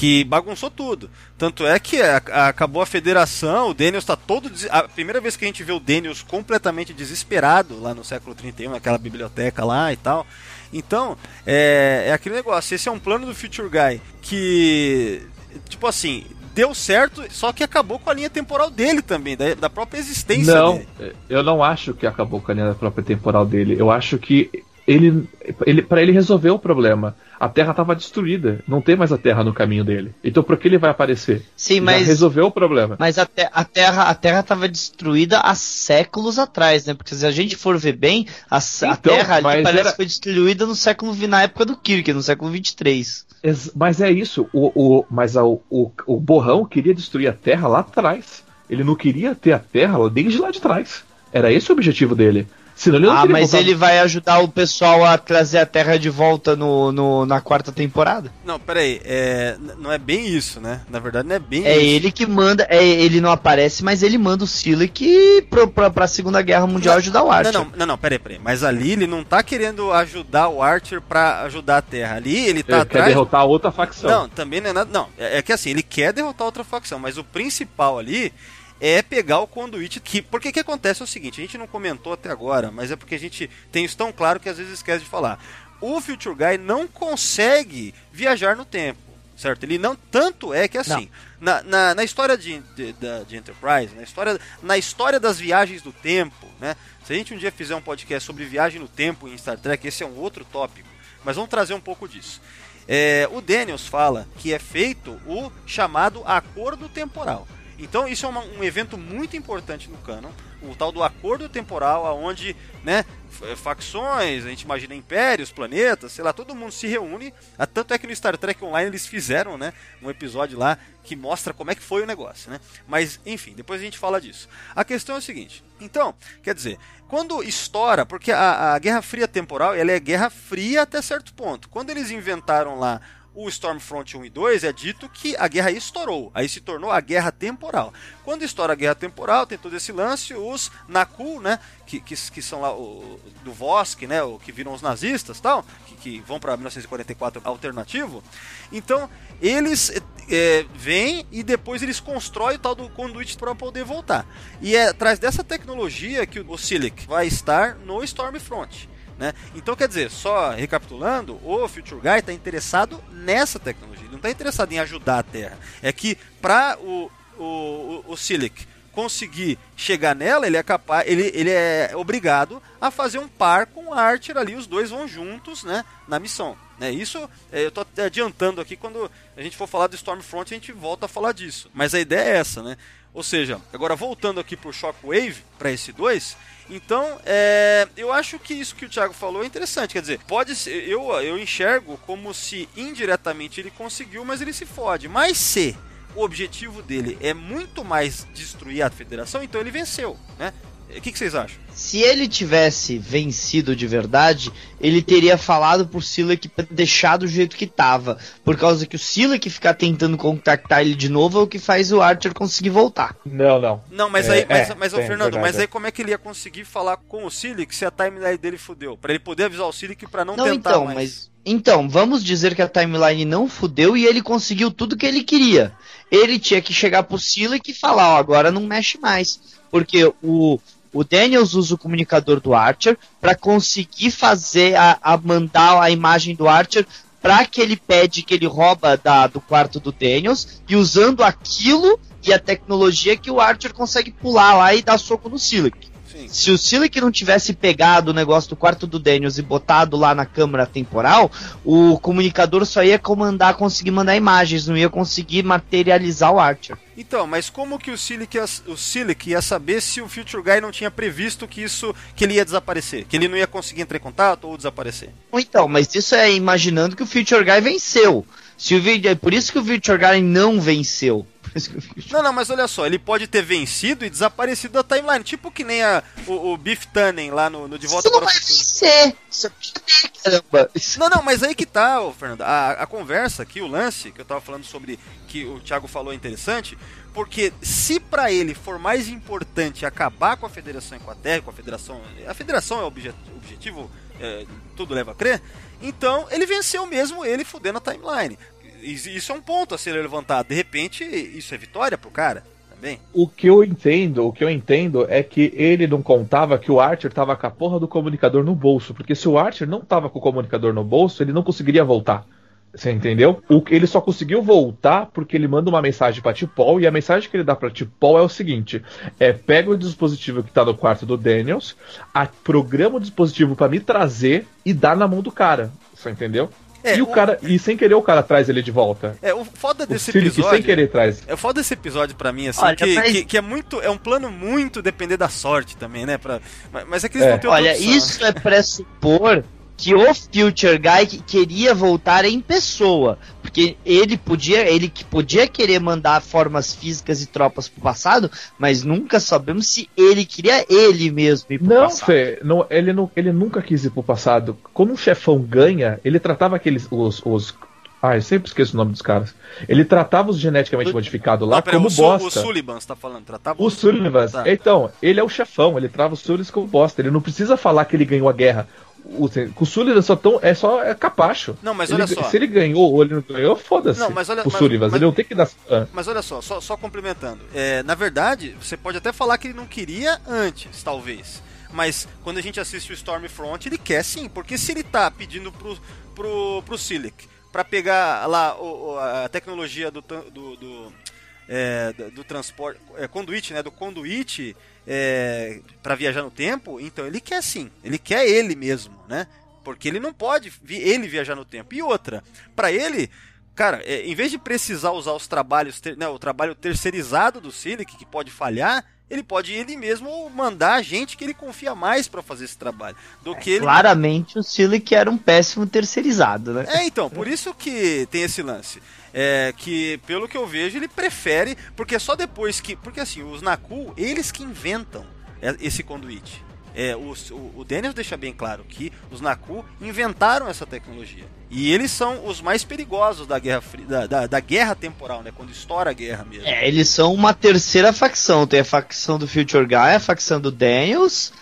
Que bagunçou tudo. Tanto é que a- a- acabou a federação, o Daniels tá todo. A primeira vez que a gente vê o Daniels completamente desesperado lá no século 31, naquela biblioteca lá e tal. Então, é, é aquele negócio. Esse é um plano do Future Guy que, tipo assim, deu certo, só que acabou com a linha temporal dele também, da, da própria existência Não, dele. eu não acho que acabou com a linha própria temporal dele. Eu acho que ele, ele para ele resolver o problema, a Terra estava destruída. Não tem mais a Terra no caminho dele. Então por que ele vai aparecer? Sim, Já mas. resolveu o problema. Mas a, te- a Terra a Terra estava destruída há séculos atrás, né? Porque se a gente for ver bem, a, s- a Então, Terra ali parece era- que foi destruída no século na época do Kirk, no século 23. Ex- Mas é isso. O, o, mas a- o, o borrão queria destruir a Terra lá atrás. Ele não queria ter a Terra lá- desde lá de trás. Era esse o objetivo dele. Senão ele não Ah, mas voltar- ele vai ajudar o pessoal a trazer a Terra de volta no, no- na quarta temporada. Não, peraí, é, não é bem isso, né? Na verdade, não é bem É isso. ele que manda, é, ele não aparece, mas ele manda o Silic pro, pra, pra Segunda Guerra Mundial ajudar o Archer. Não, não, não, não, peraí, peraí. Mas ali ele não tá querendo ajudar o Archer pra ajudar a Terra. Ali ele tá Ele quer atrás. derrotar a outra facção. Não, também não é nada. Não, é, é que assim, ele quer derrotar outra facção, mas o principal ali é pegar o conduíte que. Porque o que acontece é o seguinte, a gente não comentou até agora, mas é porque a gente tem isso tão claro que às vezes esquece de falar. O Future Guy não consegue viajar no tempo. Certo? Ele não. Tanto é que assim, na, na, na história de, de, de Enterprise, na história, na história das viagens do tempo, né? Se a gente um dia fizer um podcast sobre viagem no tempo em Star Trek, esse é um outro tópico. Mas vamos trazer um pouco disso. É, o Daniels fala que é feito o chamado acordo temporal. Então isso é uma- um evento muito importante no canon, o tal do acordo temporal, aonde, né, facções, a gente imagina impérios, planetas, sei lá, todo mundo se reúne. Ah, Tanto é que no Star Trek Online eles fizeram, né, um episódio lá que mostra como é que foi o negócio, né? Mas enfim, depois a gente fala disso. A questão é o seguinte. Então, quer dizer, quando estoura, porque a, a Guerra Fria temporal, ela é Guerra Fria até certo ponto. Quando eles inventaram lá o Stormfront 1 e 2 é dito que a guerra estourou, aí se tornou a guerra temporal. Quando estoura a guerra temporal, tem todo esse lance, os Naku, né, que, que, que são lá o, do Vosk, né, o que viram os nazistas tal, que, que vão para 1944 alternativo. Então, eles é, vêm e depois eles constroem o tal do conduit para poder voltar. E é atrás dessa tecnologia que o Silic vai estar no Stormfront. Né? Então, quer dizer, só recapitulando, o Future Guy está interessado nessa tecnologia, ele não está interessado em ajudar a Terra. É que para o, o, o, o Silic conseguir chegar nela, ele é capaz, ele, ele é obrigado a fazer um par com o Archer ali, os dois vão juntos, né, na missão. Né? Isso é, eu estou adiantando aqui quando a gente for falar do Stormfront, a gente volta a falar disso. Mas a ideia é essa, né? Ou seja, agora voltando aqui pro Shockwave, para esse 2, então, é, eu acho que isso que o Thiago falou é interessante. Quer dizer, pode ser, eu, eu enxergo como se indiretamente ele conseguiu, mas ele se fode. Mas se o objetivo dele é muito mais destruir a federação, então ele venceu, né? O que, que, vocês acham? Se ele tivesse vencido de verdade, ele teria falado pro Silek pra deixar do jeito que tava. Por causa que o Silek ficar tentando contactar ele de novo é o que faz o Archer conseguir voltar. Não, não. Não, mas é, aí, mas, é, mas, é, Fernando, verdade, mas aí como é que ele ia conseguir falar com o Silek se a timeline dele fudeu? Para ele poder avisar o Silek para não, não tentar então, mais. Mas... Então, vamos dizer que a timeline não fudeu e ele conseguiu tudo que ele queria. Ele tinha que chegar pro Silek e falar, ó, agora não mexe mais. Porque o, o Daniels usa o comunicador do Archer para conseguir fazer a, a, mandar a imagem do Archer para aquele pad que ele rouba da, do quarto do Daniels e usando aquilo e a tecnologia que o Archer consegue pular lá e dar soco no Silic. Se o Silic não tivesse pegado o negócio do quarto do Daniels e botado lá na câmera temporal, o comunicador só ia comandar, conseguir mandar imagens, não ia conseguir materializar o Archer. Então, mas como que o Silic, ia, o Silic ia saber se o Future Guy não tinha previsto que isso que ele ia desaparecer, que ele não ia conseguir entrar em contato ou desaparecer? Então, mas isso é imaginando que o Future Guy venceu. Se o, é por isso que o Future Guy não venceu. Não, não, mas olha só, ele pode ter vencido e desaparecido da timeline. Tipo que nem a, o, o Biff Tannen lá no, no De Volta Isso para o Futuro. Isso é caramba. Não, não, mas aí que tá, ô, Fernando. A, a conversa aqui, o lance que eu tava falando sobre que o Thiago falou é interessante. Porque se para ele for mais importante acabar com a federação e com a Terra, com a federação. A federação é o objetivo, é, tudo leva a crer. Então ele venceu mesmo ele fudendo a timeline isso é um ponto a ser levantado. De repente, isso é vitória pro cara. Também. O que eu entendo, o que eu entendo é que ele não contava que o Archer tava com a porra do comunicador no bolso, porque se o Archer não tava com o comunicador no bolso, ele não conseguiria voltar. Você entendeu? O, ele só conseguiu voltar porque ele manda uma mensagem para Tipol e a mensagem que ele dá para Tipol é o seguinte: é pega o dispositivo que tá no quarto do Daniels, a, programa o dispositivo para me trazer e dá na mão do cara. Você entendeu? É, e o, o, cara, e sem querer o cara traz ele de volta. É, o foda desse o episódio. sem querer traz. É o foda desse episódio para mim, assim, Olha, que, mas... que, que, é muito. É um plano muito depender da sorte também, né? Pra, mas é que eles é. não têm Olha, isso é pressupor que o Future Guy queria voltar em pessoa, porque ele podia, ele que podia querer mandar formas físicas e tropas pro passado, mas nunca sabemos se ele queria ele mesmo ir pro não, passado. Fê, não, ele não, ele nunca quis ir pro passado. Quando um chefão ganha, ele tratava aqueles os, os ah, eu sempre esqueço o nome dos caras. Ele tratava os geneticamente modificados lá não, como o bosta. O Sullivan, você tá falando, tratava o Sullivan. Tá. Então, ele é o chefão, ele trava os Sullivans como bosta. Ele não precisa falar que ele ganhou a guerra o, o Sullivan só tão, é só é capacho. Não, mas ele, olha só. Se ele ganhou ou ele não ganhou, foda-se. Não, mas olha, o Sullivan, mas, ele não tem que dar. Ah. Mas olha só, só, só complementando. É, na verdade, você pode até falar que ele não queria antes, talvez. Mas quando a gente assiste o Stormfront, ele quer sim, porque se ele tá pedindo pro, pro, pro Silic para pegar lá o, a tecnologia do, do, do, é, do transporte, é, conduite, né, do conduite é, para viajar no tempo, então ele quer sim, ele quer ele mesmo, né? Porque ele não pode ele viajar no tempo. E outra, para ele, cara, é, em vez de precisar usar os trabalhos, né, o trabalho terceirizado do Silic, que pode falhar, ele pode ele mesmo mandar gente que ele confia mais para fazer esse trabalho do que ele... Claramente o Silic era um péssimo terceirizado, né? É, então, por isso que tem esse lance. É, que pelo que eu vejo ele prefere, porque só depois que, porque assim, os Naku, eles que inventam esse conduíte. é, o, o deixa bem claro que os Naku inventaram essa tecnologia. E eles são os mais perigosos da guerra, da, da, da guerra temporal, né? Quando estoura a guerra mesmo. É, eles são uma terceira facção. Tem a facção do Future Guy, a facção do Daniels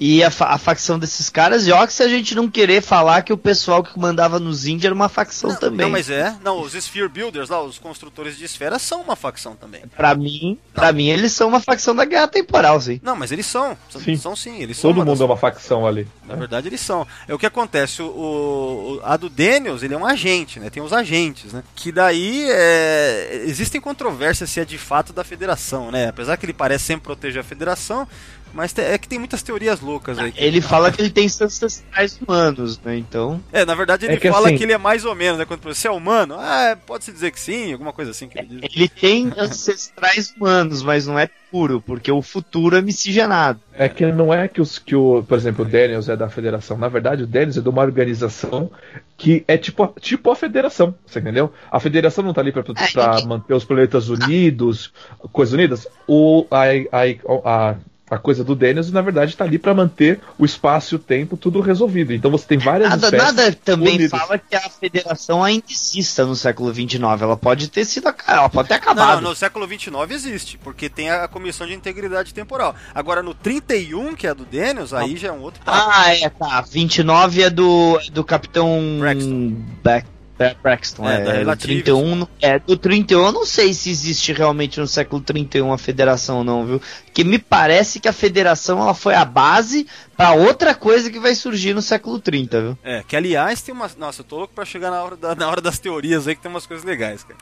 e a, fa- a facção desses caras. E ó, que se a gente não querer falar que o pessoal que mandava nos Índia era uma facção não, também. não, mas é. Não, os Sphere Builders lá, os construtores de esferas, são uma facção também. Pra mim, pra mim, eles são uma facção da guerra temporal, sim. Não, mas eles são. São Sim. sim, são, sim eles são Todo uma mundo das- é uma facção ali. Na verdade, eles são. É o que acontece. O, o- a do Daniels, ele é um agente, né? Tem os agentes, né? Que daí é, existem controvérsias se é de fato da federação, né? Apesar que ele parece sempre proteger a federação, mas é que tem muitas teorias loucas aí. Ele fala que ele tem ancestrais humanos, né? Então. É, na verdade ele É que fala assim- que ele é mais ou menos, né? Quando você é humano, ah, pode-se dizer que sim, alguma coisa assim que ele diz. Ele tem ancestrais humanos, mas não é puro, porque o futuro é miscigenado. É que não é que, os, que o, por exemplo, o Daniels é da federação. Na verdade, o Daniels é de uma organização que é tipo, a- tipo a federação, você entendeu? A federação não tá ali pra, pra É, e- manter os planetas unidos, coisas unidas. O, a, a, a, a coisa do Daniels, na verdade, tá ali pra manter o espaço e o tempo tudo resolvido. Então você tem várias Nada, espécies nada também unidas. fala que a federação ainda exista no século XXIX. Ela pode ter sido. Ela pode ter Não, acabado. não, no século 29 existe, porque tem a comissão de integridade temporal. Agora no 31, que é a do Daniels, aí já é um outro papo. Ah, é, tá. 29 é do, do Capitão Braxton. Back, Ba- Braxton. É, É, da do Relatives. 31. não- É, do 31 eu não sei se existe realmente no século 31 a federação, não, viu? Porque me parece que a federação ela foi a base pra outra coisa que vai surgir no século 30, viu? É, que aliás tem umas. Nossa, eu tô louco pra chegar na hora, da- na hora das teorias aí, que tem umas coisas legais, cara.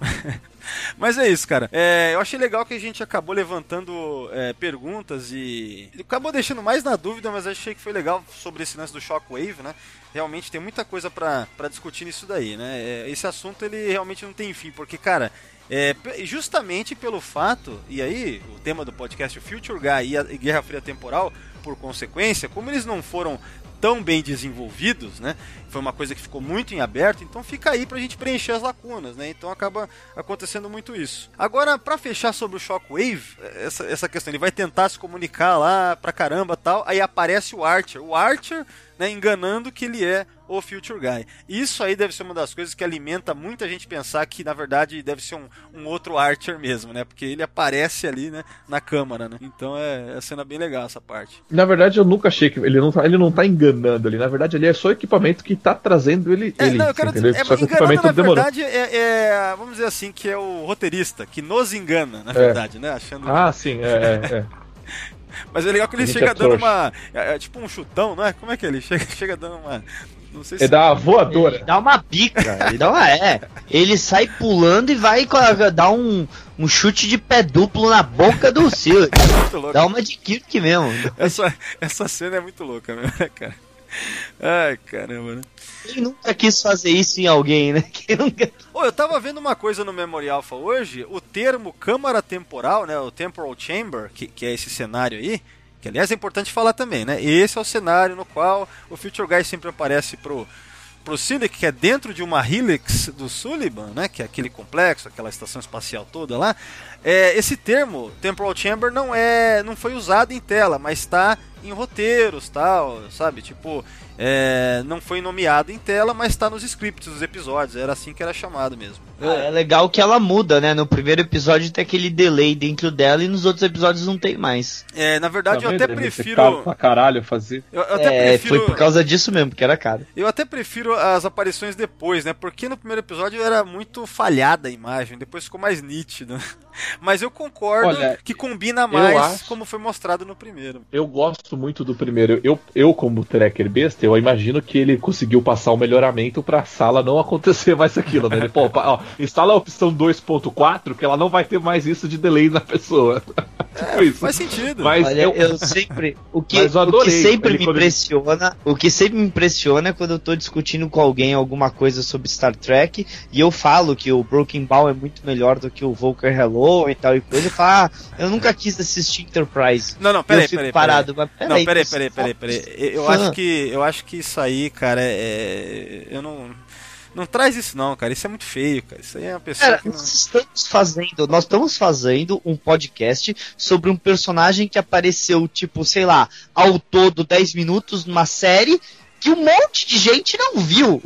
Mas é isso, cara. É, eu achei legal que a gente acabou levantando é, perguntas e. Acabou deixando mais na dúvida, mas achei que foi legal sobre esse lance do Shockwave, né? Realmente tem muita coisa pra discutir nisso daí, né? É, esse assunto ele realmente não tem fim, porque, cara. É, justamente pelo fato, e aí o tema do podcast, o Future Guy e a Guerra Fria Temporal, por consequência, como eles não foram tão bem desenvolvidos, né? Foi uma coisa que ficou muito em aberto, então fica aí pra gente preencher as lacunas, né? Então acaba acontecendo muito isso. Agora, pra fechar sobre o Shockwave, essa, essa questão, ele vai tentar se comunicar lá pra caramba tal, aí aparece o Archer. O Archer, né, enganando que ele é o Future Guy. Isso aí deve ser uma das coisas que alimenta muita gente pensar que, na verdade, deve ser um, um outro Archer mesmo, né? Porque ele aparece ali, né, na câmara, né? Então é, é cena bem legal essa parte. Na verdade, eu nunca achei que ele não tá, ele não tá enganando ali. Na verdade, ele é só o equipamento que tá trazendo ele. É, ele não, eu quero dizer, é, só que equipamento na demorou. verdade, é, é, vamos dizer assim, que é o roteirista, que nos engana, na É. verdade, né? Achando... Ah, sim, é, é, é. Mas é legal que ele chega é dando uma... É, é tipo um chutão, não é? Como é que ele chega, chega dando uma... Não sei se... É da voadora. Ele dá uma bica, ele dá uma. É. Ele sai pulando e vai dar um, um chute de pé duplo na boca do Silas. muito louco. Dá uma de Kirk mesmo. Essa, essa cena é muito louca mesmo, né, cara? Ai, caramba, né? Quem nunca quis fazer isso em alguém, né? Quem nunca... Ô, eu tava vendo uma coisa no Memory Alpha hoje, o termo câmara temporal, né, o Temporal Chamber, que, que é esse cenário aí, que aliás é importante falar também, né, esse é o cenário no qual o Future Guy sempre aparece pro, pro Silic, que é dentro de uma Helix do Sullivan, né, que é aquele complexo, aquela estação espacial toda lá, é, esse termo, Temporal Chamber, não é não foi usado em tela, mas está em roteiros, tal, sabe, tipo... é, não foi nomeado em tela, mas está nos scripts dos episódios. Era assim que era chamado mesmo. Ah, é legal que ela muda, né? No primeiro episódio tem aquele delay dentro dela e nos outros episódios não tem mais. É, na verdade, eu Tá até? Ele ser prefiro. caro pra caralho fazer. Eu, eu até É, prefiro. foi por causa disso mesmo, porque era caro. Eu até prefiro as aparições depois, né? Porque no primeiro episódio era muito falhada a imagem, depois ficou mais nítido. Mas eu concordo Olha, que combina mais acho- como foi mostrado no primeiro. Eu gosto muito do primeiro. Eu, eu como tracker besta, eu imagino que ele conseguiu passar o melhoramento pra sala não acontecer mais aquilo, né? Ele, pô, ó, instala a opção 2.4 que ela não vai ter mais isso de delay na pessoa. tipo isso. Faz sentido. Mas Olha, eu, eu, sempre. O que, Mas eu o que sempre ele me quando ele- impressiona. O que sempre me impressiona é quando eu tô discutindo com alguém alguma coisa sobre Star Trek e eu falo que o Broken Ball é muito melhor do que o Volker Hello e tal e coisa. Eu falo, ah, eu nunca quis assistir Enterprise. Não, não, peraí, peraí. parado. Mas peraí, Não, peraí, peraí, peraí, peraí. Eu acho que eu acho que isso aí, cara, é, é- eu não Não traz isso não, cara. Isso é muito feio, cara. Isso aí é uma pessoa Cara, que não... nós estamos fazendo, nós estamos fazendo um podcast sobre um personagem que apareceu, tipo, sei lá, ao todo 10 minutos numa série que um monte de gente não viu.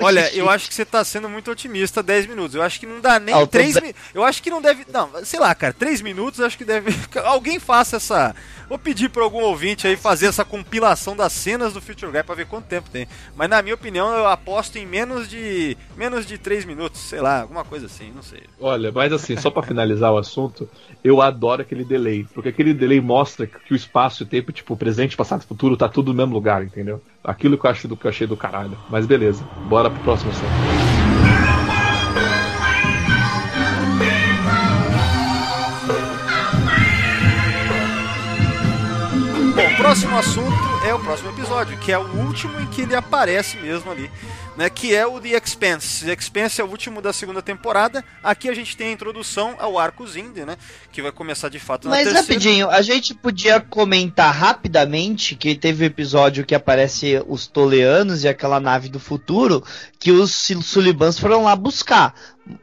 Olha, eu acho que você tá sendo muito otimista 10 minutos. Eu acho que não dá nem Ah, eu tô 3 dez- minutos. Eu acho que não deve. Não, sei lá, cara, 3 minutos eu acho que deve. Alguém faça essa. Vou pedir pra algum ouvinte aí fazer essa compilação das cenas do Future Guy pra ver quanto tempo tem. Mas na minha opinião, eu aposto em menos de. menos de 3 minutos, sei lá, alguma coisa assim, não sei. Olha, mas assim, só pra finalizar o assunto, eu adoro aquele delay, porque aquele delay mostra que o espaço e o tempo, tipo, presente, passado e futuro, tá tudo no mesmo lugar, entendeu? Aquilo que eu acho do que eu achei do caralho. Mas beleza, bora pro próximo assunto. Próximo assunto é o próximo episódio, que é o último em que ele aparece mesmo ali, né? Que é o The Expanse. The Expanse é o último da segunda temporada. Aqui a gente tem a introdução ao arco Zindi, né? Que vai começar de fato na Mas terceira. rapidinho, a gente podia comentar rapidamente que teve o episódio que aparece os Toleanos e aquela nave do futuro que os Sul- Sulibans foram lá buscar.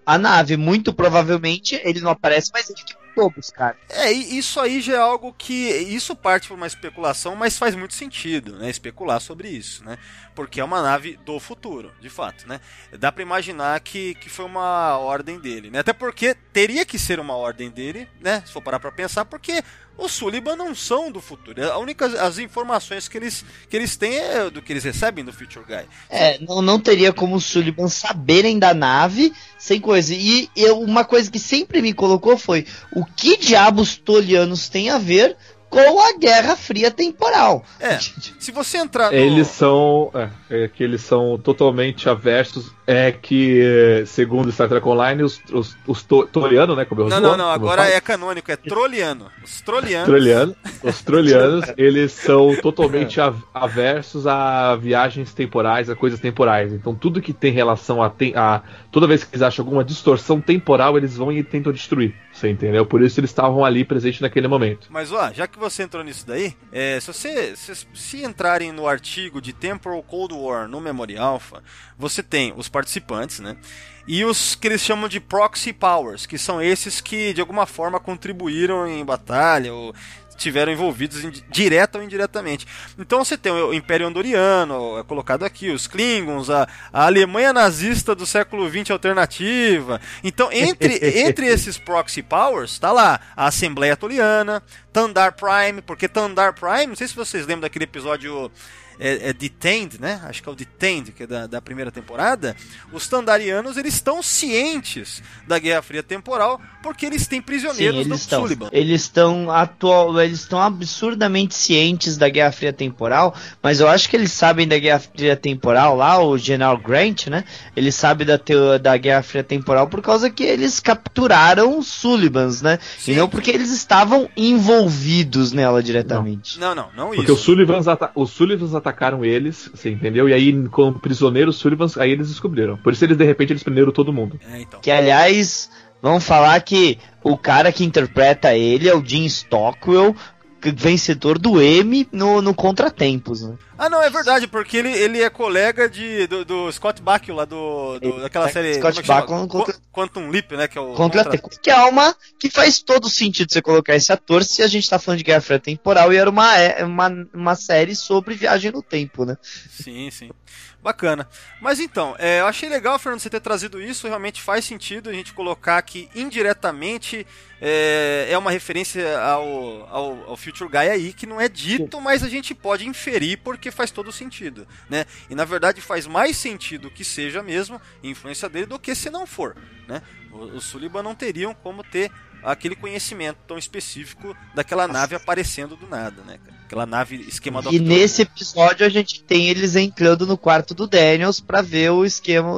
A nave, muito provavelmente, ele não aparece, mas ele que buscar. É, isso aí já é algo que. Isso parte por uma especulação, mas faz muito sentido, né? Especular sobre isso, né? Porque é uma nave do futuro, de fato, né? Dá pra imaginar que, que foi uma ordem dele, né? Até porque teria que ser uma ordem dele, né? Se for parar pra pensar, porque os Sullivan não são do futuro. A única, as informações que eles, que eles têm é do que eles recebem do Future Guy. É, não, não teria como os Sullivan saberem da nave sem coisa. E eu, uma coisa que sempre me colocou foi o que diabos Tolianos têm a ver com a Guerra Fria temporal. É, se você entrar no. Eles são. É, é que eles são totalmente aversos. É que, é, segundo Star Trek Online, os, os, os to- Torianos, né? Como eu Não, não, não, agora é canônico, é troliano. Os trolianos. Troliano, os trolianos, eles são totalmente av- aversos a viagens temporais, a coisas temporais. Então tudo que tem relação a, tem- a toda vez que eles acham alguma distorção temporal, eles vão e tentam destruir. Você entendeu? Por isso eles estavam ali presentes naquele momento. Mas ó, já que você entrou nisso daí, é, se você se, se entrarem no artigo de Temporal Cold War no Memory Alpha, você tem os participantes, né? E os que eles chamam de proxy powers, que são esses que de alguma forma contribuíram em batalha ou estiveram envolvidos direta ou indiretamente. Então você tem o Império Andoriano, é colocado aqui, os Klingons, a, a Alemanha nazista do século XX alternativa. Então, entre, entre esses proxy powers, tá lá a Assembleia Toliana, Tandar Prime, porque Tandar Prime, não sei se vocês lembram daquele episódio é, é Detained, né? Acho que é o Detained, que é da, da primeira temporada. Os Tandarianos, eles estão cientes da Guerra Fria Temporal, porque eles têm Sim, prisioneiros eles do estão. Sullivan. Eles estão atual, eles estão absurdamente cientes da Guerra Fria temporal, mas eu acho que eles sabem da Guerra Fria temporal lá, o General Grant, né? Ele sabe da teo- da Guerra Fria temporal por causa que eles capturaram os Sullivans, né? Sim. E não porque eles estavam envolvidos nela diretamente. Não, não, não Porque isso. os Sullivans, ata- os Sullivans atacaram eles, você entendeu? E aí, como prisioneiros Sullivans, aí eles descobriram. Por isso eles, de repente, eles prenderam todo mundo. É, então. Que aliás, vamos falar que o cara que interpreta ele é o Jim Stockwell, vencedor do M no, no Contratempos, né? Ah, não, é verdade, porque ele, ele é colega de, do, do Scott Bakula, lá do, do- Ele- daquela é, série Scott é? Bakula, contra- Quantum Leap, né, que é o Contra contra- que é uma que faz todo sentido você colocar esse ator se a gente tá falando de Guerra Fria Temporal e era uma, é- uma, uma série sobre viagem no tempo, né? Sim, sim. Bacana. Mas então, é, eu achei legal, Fernando, você ter trazido isso. Realmente faz sentido a gente colocar que indiretamente é, é uma referência ao, ao, ao Future Guy aí, que não é dito, mas a gente pode inferir porque faz todo sentido. Né? E na verdade faz mais sentido que seja mesmo influência dele do que se não for. Né? O- Os Sullivan não teriam como ter aquele conhecimento tão específico daquela nave aparecendo do nada, né? cara? Aquela nave esquema do E nesse episódio a gente tem eles entrando no quarto do Daniels pra ver o esquema,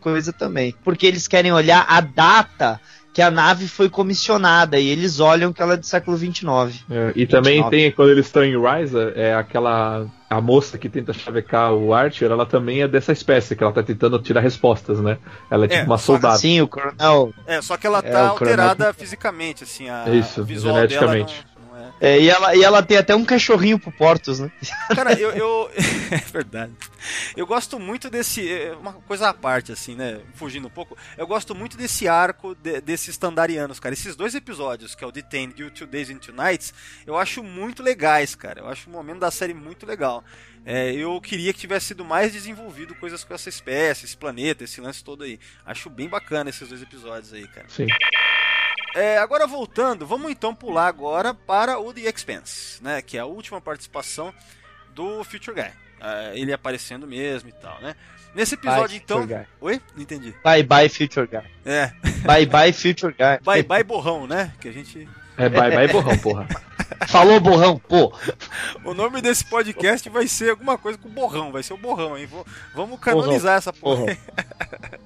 coisa também. Porque eles querem olhar a data que a nave foi comissionada e eles olham que ela é do século 29. É, e também 29. tem, quando eles estão em Ryza, é aquela. A moça que tenta chavecar o Archer, ela também é dessa espécie, que ela tá tentando tirar respostas, né? Ela é tipo É, uma só- soldada. Sim, o coronel É, só que ela É, tá coronel alterada fisicamente, assim, a Isso, visual geneticamente. dela não? É, e, ela, e ela tem até um cachorrinho pro Portos, né? Cara, eu. eu... é verdade. Eu gosto muito desse. é, Uma coisa à parte, assim, né? Fugindo um pouco. Eu gosto muito desse arco de- desses Tandarianos, cara. Esses dois episódios, que é o Detained e o Two Days and Two Nights, eu acho muito legais, cara. Eu acho um momento da série muito legal. É, eu queria que tivesse sido mais desenvolvido coisas com essa espécie, esse planeta, esse lance todo aí. Acho bem bacana esses dois episódios aí, cara. Sim. É, agora voltando, vamos então pular agora para o The Expanse, né? Que é a última participação do Future Guy. É, ele aparecendo mesmo e tal, né? Nesse episódio, Vai, então. Guy. Oi? Não entendi. Bye bye, Future Guy. É. Bye bye, Future Guy. Bye bye borrão, né? Que a gente. É bye bye borrão, porra. Falou, borrão, pô. O nome desse podcast vai ser alguma coisa com borrão, vai ser o borrão, hein? Vamos canonizar essa porra. Borrão.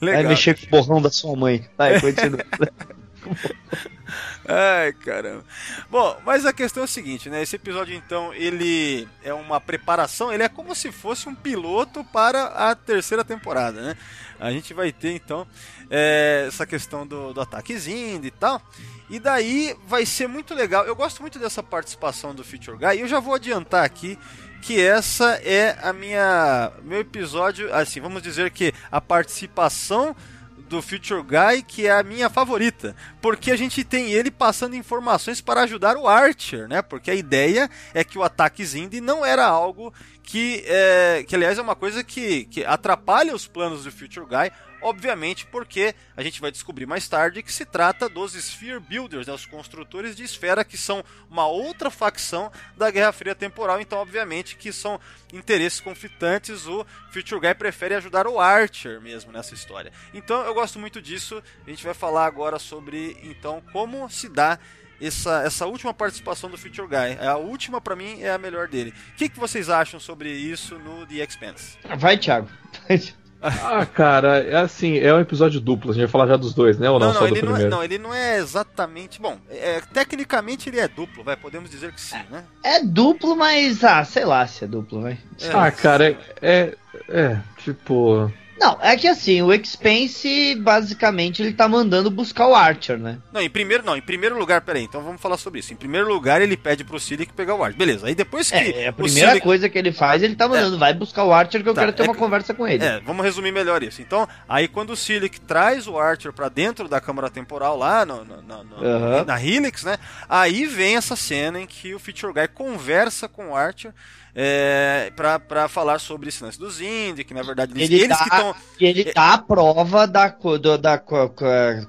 Vai Legal. mexer com o borrão da sua mãe. Vai, continua. Ai, caramba. Bom, mas a questão é o seguinte, né? Esse episódio, então, ele é uma preparação, ele é como se fosse um piloto para a terceira temporada, né? A gente vai ter, então, é, essa questão do, do ataque Zind e tal. E daí vai ser muito legal. Eu gosto muito dessa participação do Future Guy. E eu já vou adiantar aqui que essa é a minha meu episódio, assim, vamos dizer que a participação do Future Guy, que é a minha favorita, porque a gente tem ele passando informações para ajudar o Archer, né? Porque a ideia é que o ataque Zindi não era algo que, é, que aliás é uma coisa que, que atrapalha os planos do Future Guy, obviamente porque a gente vai descobrir mais tarde que se trata dos Sphere Builders, né, os construtores de esfera, que são uma outra facção da Guerra Fria Temporal, então obviamente que são interesses conflitantes, o Future Guy prefere ajudar o Archer mesmo nessa história. Então eu gosto muito disso, a gente vai falar agora sobre então como se dá essa, essa última participação do Future Guy. A última, pra mim, é a melhor dele. O que, que vocês acham sobre isso no The Expanse? Vai, Thiago. Ah, cara, é assim, é um episódio duplo, a gente vai falar já dos dois, né? Ou não, só do ele não, é, primeiro? não, ele não é exatamente. Bom, é, tecnicamente ele é duplo, vai, podemos dizer que sim, né? É duplo, mas, ah, sei lá se é duplo, vai. É. Ah, cara, é, é, é, tipo... Não, é que assim, o Expense, basicamente, ele tá mandando buscar o Archer, né? Não, em primeiro, não, em primeiro lugar, peraí, então vamos falar sobre isso. Em primeiro lugar, ele pede pro Silic pegar o Archer. Beleza, aí depois que. É, é a primeira Silic- coisa que ele faz, ele tá mandando, vai buscar o Archer que eu Tá, quero ter é uma conversa com ele. É, vamos resumir melhor isso. Então, aí quando o Silic traz o Archer pra dentro da câmara temporal lá no, no- no- Aham. na Helix, né? Aí vem essa cena em que o Future Guy conversa com o Archer é, pra falar sobre esse lance dos Indy, que na verdade eles, Ele eles dá- que estão. Ele dá a prova da, da co-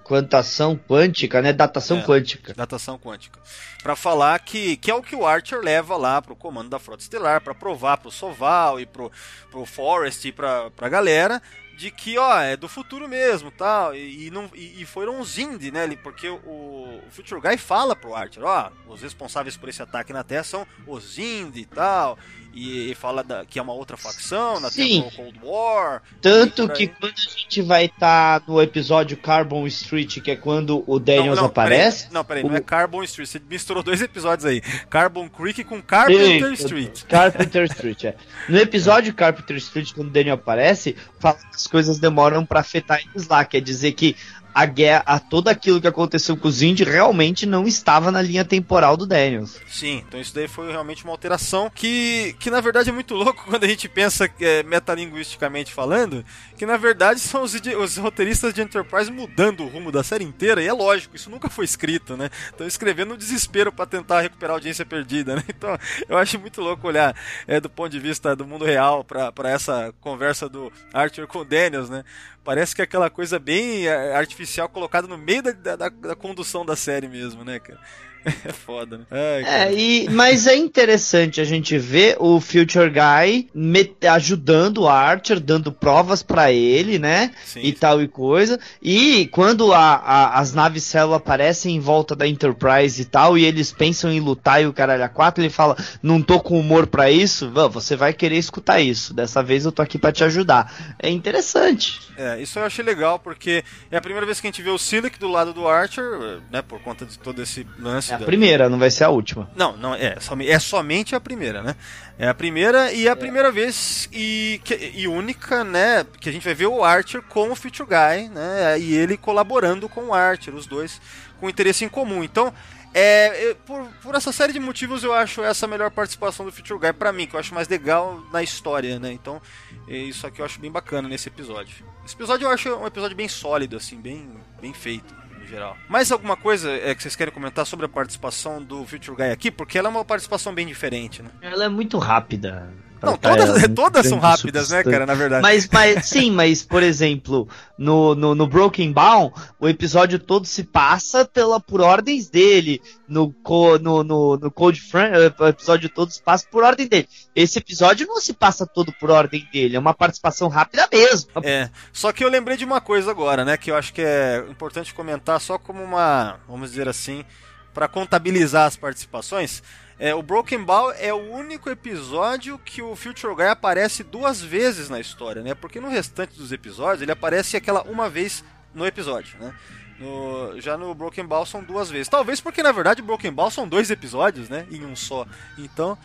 quantação quântica, né? Datação É. quântica. datação quântica. Pra falar que, que é o que o Archer leva lá pro comando da Frota Estelar, pra provar pro Soval e pro, pro Forrest e pra, pra galera de que, ó, é do futuro mesmo, tal, e, e não, e, e foram os Indy, né, porque o, o Future Guy fala pro Archer, ó, os responsáveis por esse ataque na Terra são os Indy e tal, e, fala da, que é uma outra facção na Sim. Terra Cold War, Tanto que quando a gente vai estar no episódio Carbon Street, que é quando o Daniels aparece. Peraí, não, peraí, o- não é Carbon Street. Você misturou dois episódios aí. Carbon Creek com Carpenter Eita, Street. Carpenter Street, é. No episódio Carpenter Street, quando o Daniel aparece, fala que as coisas demoram pra afetar eles lá. Quer dizer que a guerra, a, tudo aquilo que aconteceu com os Indy realmente não estava na linha temporal do Daniels. Sim, então isso daí foi realmente uma alteração que, que na verdade é muito louco quando a gente pensa é, metalinguisticamente falando, que na verdade são os, os roteiristas de Enterprise mudando o rumo da série inteira, e é lógico, isso nunca foi escrito, né? Estão escrevendo no desespero para tentar recuperar a audiência perdida, né? Então eu acho muito louco olhar é, do ponto de vista do mundo real para essa conversa do Arthur com o Daniels, né? Parece que é aquela coisa bem é, artificial colocada no meio da, da, da condução da série mesmo, né, cara? É foda, né? Ai. É, e, mas é interessante a gente ver o Future Guy met- ajudando o Archer, dando provas pra ele, né? Sim, e tal e coisa. E quando a- a- as naves célula aparecem em volta da Enterprise e tal, e eles pensam em lutar e o caralho a quatro, ele fala: Não tô com humor pra isso. Você vai querer escutar isso. Dessa vez eu tô aqui pra te ajudar. É interessante. É, isso eu achei legal, porque é a primeira vez que a gente vê o Silic do lado do Archer, né, por conta de todo esse lance É a primeira, não vai ser a última. Não, não é, som- é somente a primeira, né? É a primeira e a primeira vez e, que- e única, né? Que a gente vai ver o Archer com o Future Guy, né? E ele colaborando com o Archer, os dois com interesse em comum. Então, é, eu- por, por essa série de motivos, eu acho essa a melhor participação do Future Guy pra mim, que eu acho mais legal na história, né? Então, é isso aqui eu acho bem bacana nesse episódio. Esse episódio eu acho um episódio bem sólido, assim, bem, bem feito. Geral. Mais alguma coisa é, que vocês querem comentar sobre a participação do Future Guy aqui? Porque ela é uma participação bem diferente, né? Ela é muito rápida. Não, todas, muito todas são rápidas, né, substância. cara, na verdade. Mas, mas, sim, mas, por exemplo, no, no, no Broken Bound, o episódio todo se passa pela, por ordens dele. No, co- no, no, no Cold Front, o episódio todo se passa por ordem dele. Esse episódio não se passa todo por ordem dele, é uma participação rápida mesmo. É, só que eu lembrei de uma coisa agora, né, que eu acho que é importante comentar só como uma, vamos dizer assim, para contabilizar as participações. É, o Broken Ball é o único episódio que o Future Guy aparece duas vezes na história, né? Porque no restante dos episódios ele aparece aquela uma vez no episódio, né? No- já no Broken Ball são duas vezes. Talvez porque na verdade o Broken Ball são dois episódios, né? Em um só. Então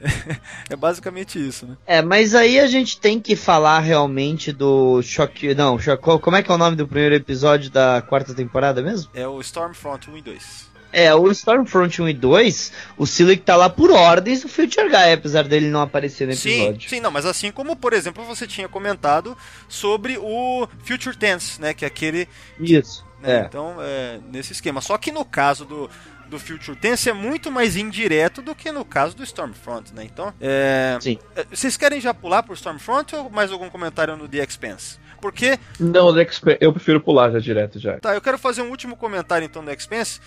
é basicamente isso, né? É, mas aí a gente tem que falar realmente do Choque. Não, como é que é o nome do primeiro episódio da quarta temporada mesmo? É o Stormfront 1 e 2. É, o Stormfront 1 e 2, o Silic tá lá por ordens do Future Guy, apesar dele não aparecer no Sim, episódio. sim, não, mas assim como, por exemplo, você tinha comentado sobre o Future Tense, né, que é aquele, Isso. né, É. então, é, nesse esquema. Só que no caso do, do Future Tense é muito mais indireto do que no caso do Stormfront, né, então, é, Sim. é, vocês querem já pular pro Stormfront ou mais algum comentário no The Expanse? Porque, Não, The Expan- eu prefiro pular já direto já. tá, eu quero fazer um último comentário então do Expanse,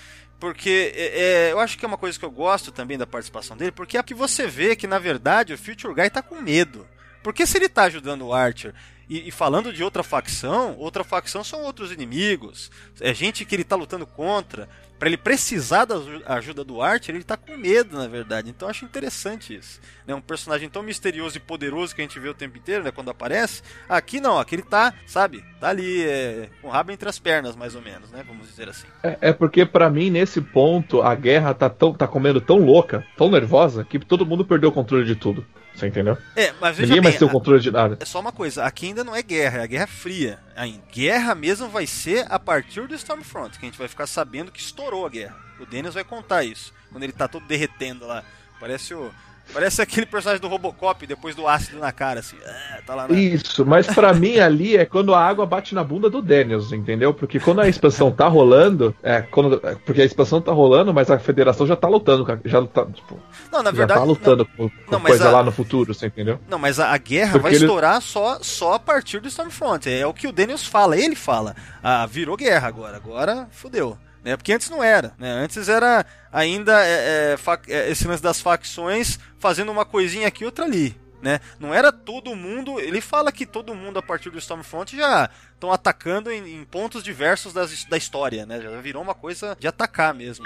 porque é, é, eu acho que é uma coisa que eu gosto também da participação dele, porque é que você vê que na verdade o Future Guy tá com medo. Porque se ele tá ajudando o Archer e, e falando de outra facção, outra facção são outros inimigos, é gente que ele tá lutando contra. Pra ele precisar da aju- ajuda do Archer, ele tá com medo, na verdade. Então eu acho interessante isso. Né? Um personagem tão misterioso e poderoso que a gente vê o tempo inteiro, né? Quando aparece. Aqui não, aqui ele tá, sabe? Tá ali, é, com o rabo entre as pernas, mais ou menos, né? Vamos dizer assim. É, é porque pra mim, nesse ponto, a guerra tá, tão, tá comendo tão louca, tão nervosa, que todo mundo perdeu o controle de tudo. Você entendeu? É, mas veja Ninguém bem, mais tem o controle de nada. é só uma coisa, aqui ainda não é guerra, é a guerra fria. A guerra mesmo vai ser a partir do Stormfront, que a gente vai ficar sabendo que estourou a guerra. O Dennis vai contar isso, quando ele tá todo derretendo lá. Parece o. Parece aquele personagem do Robocop depois do ácido na cara, assim. Ah, tá lá na... Isso, mas pra mim ali é quando a água bate na bunda do Daniels, entendeu? Porque quando a expansão tá rolando, é, quando, é, porque a expansão tá rolando, mas a federação já tá lutando, já tá, tipo, Não, na já verdade. tá lutando com, com não, coisa a- lá no futuro, você entendeu? Não, mas a, a guerra Porque vai ele- estourar só, só a partir do Stormfront. É o que o Daniels fala, ele fala. Ah, virou guerra agora, agora fudeu. Né? Porque antes não era. Né? Antes era ainda é, é, é, esse lance das facções fazendo uma coisinha aqui outra ali. Né? Não era todo mundo. Ele fala que todo mundo a partir do Stormfront já estão atacando em, em pontos diversos das, da história. Né? Já virou uma coisa de atacar mesmo.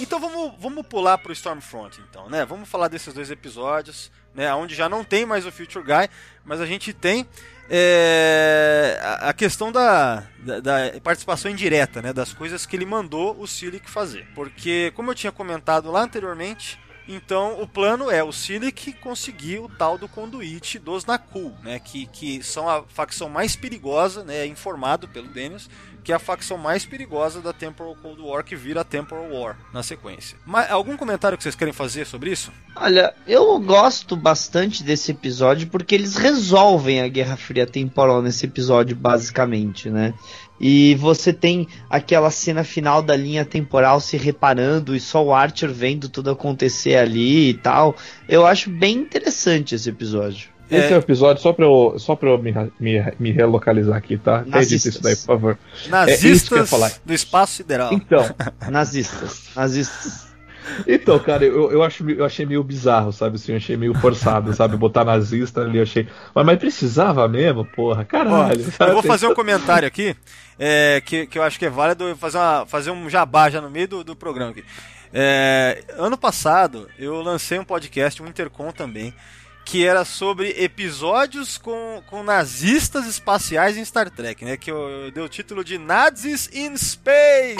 Então vamos, vamos pular pro Stormfront, então, né? Vamos falar desses dois episódios, né? Onde já não tem mais o Future Guy, mas a gente tem é, a, questão da, da, da participação indireta, né? Das coisas que ele mandou o Silic fazer. Porque, como eu tinha comentado lá anteriormente, então o plano é o Silic conseguir o tal do conduíte dos Nakul, né? Que, que são a facção mais perigosa, né? Informado pelo Daniels, que é a facção mais perigosa da Temporal Cold War, que vira Temporal War na sequência. Mas, algum comentário que vocês querem fazer sobre isso? Olha, eu gosto bastante desse episódio porque eles resolvem a Guerra Fria temporal nesse episódio, basicamente, né? E você tem aquela cena final da linha temporal se reparando e só o Archer vendo tudo acontecer ali e tal. Eu acho bem interessante esse episódio. Esse é, o episódio, só pra eu, só pra eu me, me, me relocalizar aqui, tá? Edita Nazistas. isso daí, por favor. isso que eu ia Nazistas falar. do espaço sideral. Então, Nazistas. Nazistas. Então, cara, eu, eu, acho, eu achei meio bizarro, sabe? Assim, eu achei meio forçado, sabe? Botar nazista ali, eu achei. Mas, mas precisava mesmo, porra, Ó, caralho. eu sabe? vou fazer um comentário aqui é, que, que eu acho que é válido fazer, uma, fazer um jabá já no meio do, do programa aqui. É, ano passado eu lancei um podcast, um Intercom também, que era sobre episódios com, com nazistas espaciais em Star Trek, né? Que eu, eu dei o título de Nazis in Space.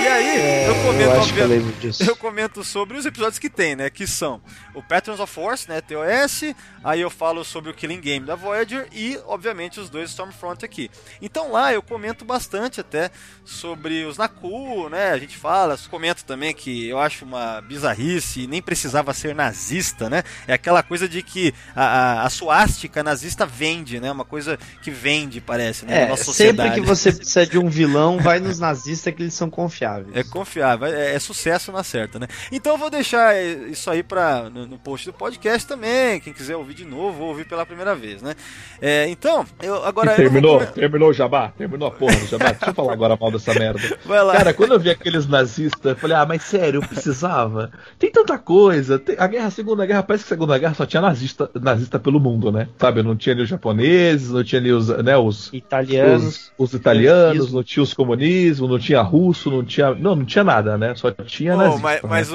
E aí, eu comento, eu acho que eu eu comento sobre os episódios que tem, né? Que são o Patrons of Force, né? TOS. Aí eu falo sobre o Killing Game da Voyager e, obviamente, os dois Stormfront aqui. Então lá eu comento bastante até sobre os Naku, né? A gente fala, comento também que eu acho uma bizarrice, nem precisava ser nazista, né? É aquela coisa de que a, a, a suástica nazista vende, né? Uma coisa que vende, parece, né? na É, nossa sempre sociedade. que você precisa de um vilão, vai nos nazistas que eles são confiáveis. É confiável, é, é sucesso na certa, né? Então eu vou deixar isso aí pra, no, no post do podcast também. Quem quiser ouvir de novo, ou ouvir pela primeira vez, né? É, então, eu agora. E eu vou terminou? Terminou o jabá? Terminou a porra do jabá? Deixa eu falar agora mal dessa merda. Vai lá. Cara, quando eu vi aqueles nazistas, eu falei, ah, mas sério, eu precisava. Tem tanta coisa. Tem- a guerra, a Segunda Guerra, parece que Segunda Guerra só tinha nazista, nazista pelo mundo, né? Sabe, não tinha nem os japoneses, não tinha nem os, né, os, Italianos. os, os italianos, não tinha os comunismo, não tinha russo, não tinha. Não, não tinha nada, né? Só tinha Ô, nazista. mas, né? mas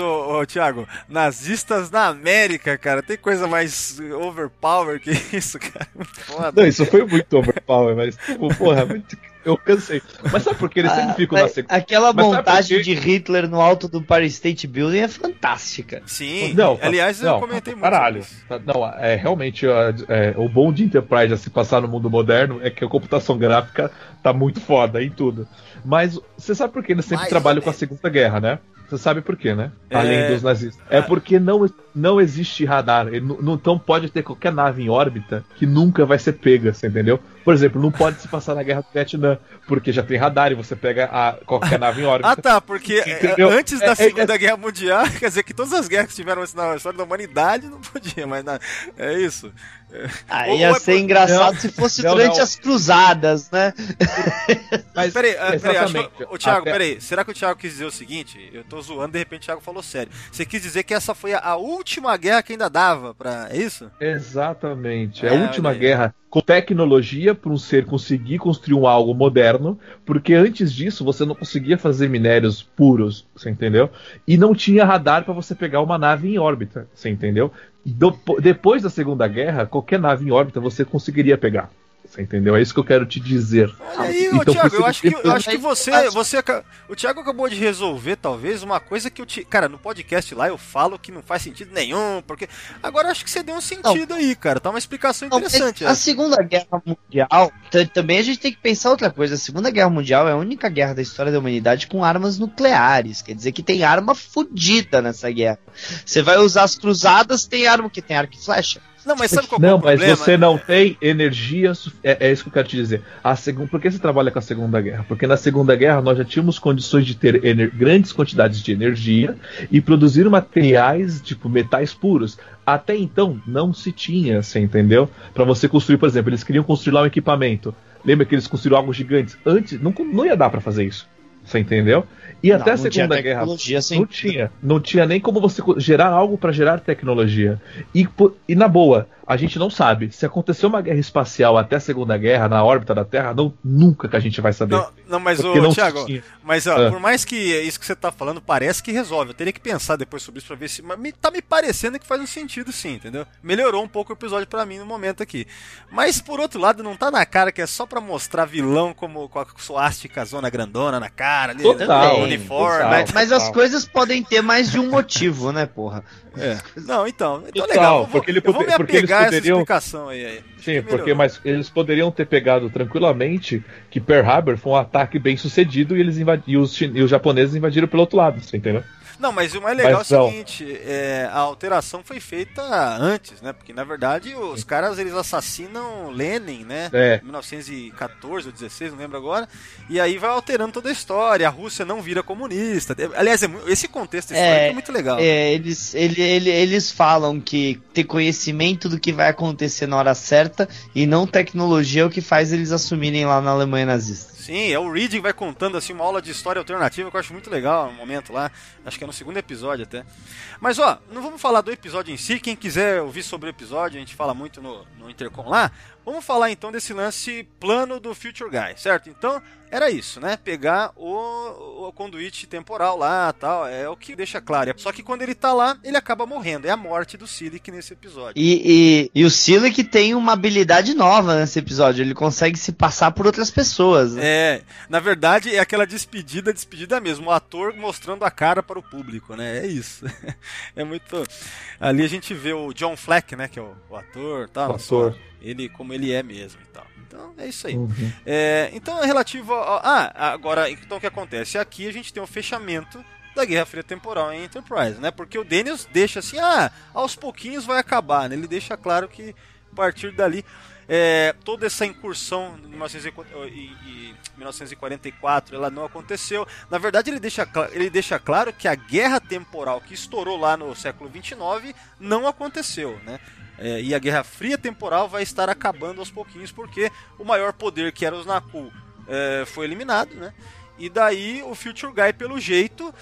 Thiago, nazistas na América, cara, tem coisa mais overpower que isso, cara. Foda. Não, isso foi muito overpower, mas, tipo, porra, muito- eu cansei. Mas sabe por que eles sempre Ah, ficam na mas segunda? Aquela Mas montagem de Hitler no alto do Empire State Building é fantástica. Sim, Não, aliás, eu não, comentei muito. Caralho. sobre isso. Tá, Não, é realmente é, o bom de Enterprise a se passar no mundo moderno é que a computação gráfica tá muito foda em tudo. Mas você sabe por que eles sempre Mais trabalham com a Segunda Guerra, né? Você sabe por quê, né? É. Além dos nazistas. É porque não, não existe radar. Não- então pode ter qualquer nave em órbita que nunca vai ser pega, você entendeu? Por exemplo, não pode se passar na Guerra do Vietnã, porque já tem radar e você pega a, qualquer nave em órbita. Ah, tá, porque é, Entendeu? antes da É, é, Segunda Guerra Mundial, quer dizer que todas as guerras que tiveram isso na história da humanidade não podia, mas na- é isso. Ah, Ou- ia é ser por- engraçado Não, se fosse não, durante não. as cruzadas, né? Mas, Peraí, ah, peraí, acho que, exatamente. o Thiago, Até- peraí, será que o Thiago quis dizer o seguinte? Eu tô zoando, de repente o Thiago falou sério. Você quis dizer que essa foi a, última guerra que ainda dava pra. É isso? Exatamente. É É, a última guerra com tecnologia para um ser conseguir construir um algo moderno, porque antes disso você não conseguia fazer minérios puros, você entendeu? E não tinha radar para você pegar uma nave em órbita, você entendeu? Do- depois da Segunda Guerra, qualquer nave em órbita você conseguiria pegar. Você entendeu? É isso que eu quero te dizer. Olha aí, ô, Então, Thiago, eu acho que, eu acho que você, você. O Thiago acabou de resolver, talvez, uma coisa que eu te. Cara, no podcast lá eu falo que não faz sentido nenhum, porque. Agora eu acho que você deu um sentido aí, cara. Tá uma explicação Não, interessante. a é. Segunda Guerra Mundial, também a gente tem que pensar outra coisa. A Segunda Guerra Mundial é a única guerra da história da humanidade com armas nucleares. Quer dizer que tem arma fodida nessa guerra. Você vai usar as cruzadas, tem arma que tem arco e flecha. Não, mas sabe qual é Não, o mas problema? você não tem energia. É, é isso que eu quero te dizer. A segun... Por que você trabalha com a Segunda Guerra? Porque na Segunda Guerra nós já tínhamos condições de ter ener- grandes quantidades de energia e produzir materiais, tipo metais puros. Até então não se tinha, você entendeu? Para você construir, por exemplo, eles queriam construir lá um equipamento. Lembra que eles construíram algo gigantes? Antes não, não ia dar para fazer isso. Você entendeu? E Não, até a Segunda Guerra sem não tinha. Não tinha nem como você gerar algo para gerar tecnologia. E, e na boa, a gente não sabe. Se aconteceu uma guerra espacial até a Segunda Guerra, na órbita da Terra, não, nunca que a gente vai saber. Não, não, mas Porque o não Thiago, tinha. mas ó, Ah. por mais que isso que você tá falando parece que resolve, eu teria que pensar depois sobre isso pra ver se, mas me, tá me parecendo que faz um sentido sim, entendeu? Melhorou um pouco o episódio pra mim no momento aqui. Mas por outro lado, não tá na cara que é só pra mostrar vilão como com a suástica zona grandona na cara, ali, Total, né? uniforme. total. Mas, mas as total. coisas podem ter mais de um motivo, né, porra? É. Não, então, então legal. Eu vou, porque ele eu vou me porque eles apegar a essa poderiam- explicação aí. aí. Sim, que porque mas eles poderiam ter pegado tranquilamente que Pearl Harbor foi um ataque bem sucedido e eles invadi- e os, chin- e os japoneses invadiram pelo outro lado, você entendeu? Não, mas o mais legal Mas é o seguinte, é, a alteração foi feita antes, né? Porque na verdade os caras eles assassinam Lenin, né? É. Em 1914 ou 16, não lembro agora. E aí vai alterando toda a história. A Rússia não vira comunista. Aliás, é esse contexto histórico é, É, muito legal. É, eles, ele, ele- eles falam que ter conhecimento do que vai acontecer na hora certa e não tecnologia é o que faz eles assumirem lá na Alemanha nazista. Sim, é o que vai contando assim uma aula de história alternativa que eu acho muito legal no momento lá. Acho que é no segundo episódio até. Mas ó, não vamos falar do episódio em si. Quem quiser ouvir sobre o episódio, a gente fala muito no, no Intercom lá. Vamos falar então desse lance plano do Future Guy, certo? Então, era isso, né? Pegar o, o conduíte temporal lá tal. É o que deixa claro. Só que quando ele tá lá, ele acaba morrendo. É a morte do Silic nesse episódio. E, e, e o Silic tem uma habilidade nova nesse episódio. Ele consegue se passar por outras pessoas. Né? É, na verdade, é aquela despedida, despedida mesmo. O ator mostrando a cara para o público, né? É isso. é muito. Ali a gente vê o John Fleck, né? Que é o, o ator tal. O ator. Ele como ele é mesmo e tal. Então é isso aí. Uhum. É, então é relativo a, Ah, agora, então o que acontece? Aqui a gente tem um fechamento da Guerra Fria Temporal em Enterprise, né? Porque o Daniels deixa assim, ah, aos pouquinhos vai acabar, né? Ele deixa claro que a partir dali é, toda essa incursão em 1944 ela não aconteceu. Na verdade, ele deixa, ele deixa claro que a guerra temporal que estourou lá no século 29 não aconteceu, né? É, e a Guerra Fria temporal vai estar acabando aos pouquinhos, porque o maior poder, que era os Naku, é, foi eliminado, né? E daí o Future Guy, pelo jeito,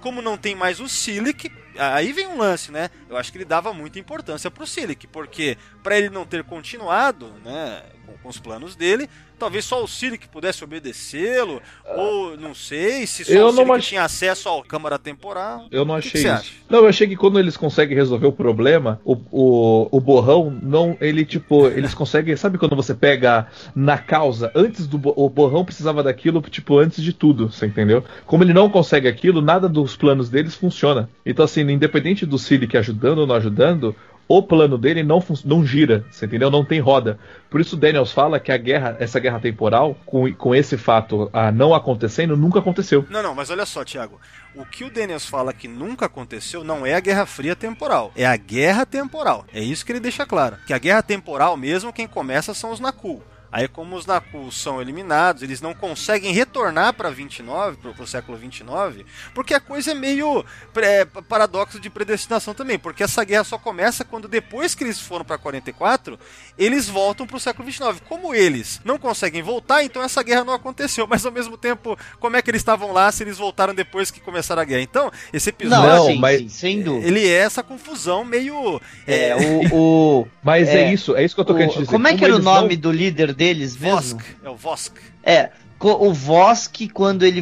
como não tem mais o Silic, aí vem um lance, né? Eu acho que ele dava muita importância pro Silic, porque para ele não ter continuado, né, com, com os planos dele, talvez só o Silic pudesse obedecê-lo, ou não sei, se só Eu o não ach- tinha acesso à câmara temporal. Eu não que achei que você isso. Não, eu achei que quando eles conseguem resolver o problema, o, o, o borrão não. Ele, tipo, eles conseguem. Sabe quando você pega na causa, antes do. O borrão precisava daquilo, tipo, antes de tudo, você entendeu? Como ele não consegue aquilo, nada dos planos deles funciona. Então, assim, independente do Silic ajudando ou não ajudando. O plano dele não, não gira, você entendeu? Não tem roda. Por isso Daniels fala que a guerra, essa guerra temporal, com, com esse fato ah, não acontecendo, nunca aconteceu. Não, não, mas olha só, Thiago. O que o Daniels fala que nunca aconteceu não é a Guerra Fria temporal, é a Guerra Temporal. É isso que ele deixa claro. Que a Guerra Temporal mesmo quem começa são os Naku. Aí como os Naku são eliminados, eles não conseguem retornar para 29, pro, pro século 29, porque a coisa é meio é, paradoxo de predestinação também, porque essa guerra só começa quando depois que eles foram para 44, eles voltam pro século 29. Como eles não conseguem voltar, então essa guerra não aconteceu, mas ao mesmo tempo, como é que eles estavam lá se eles voltaram depois que começaram a guerra? Então, esse episódio Não, mas- sem dúvida. ele é essa confusão meio É, o, o, Mas é, É, isso, é isso que eu tô querendo te o- dizer. como é que era o nome não- do líder deles mesmo? Vosk, é o Vosk. É, o Vosk, quando ele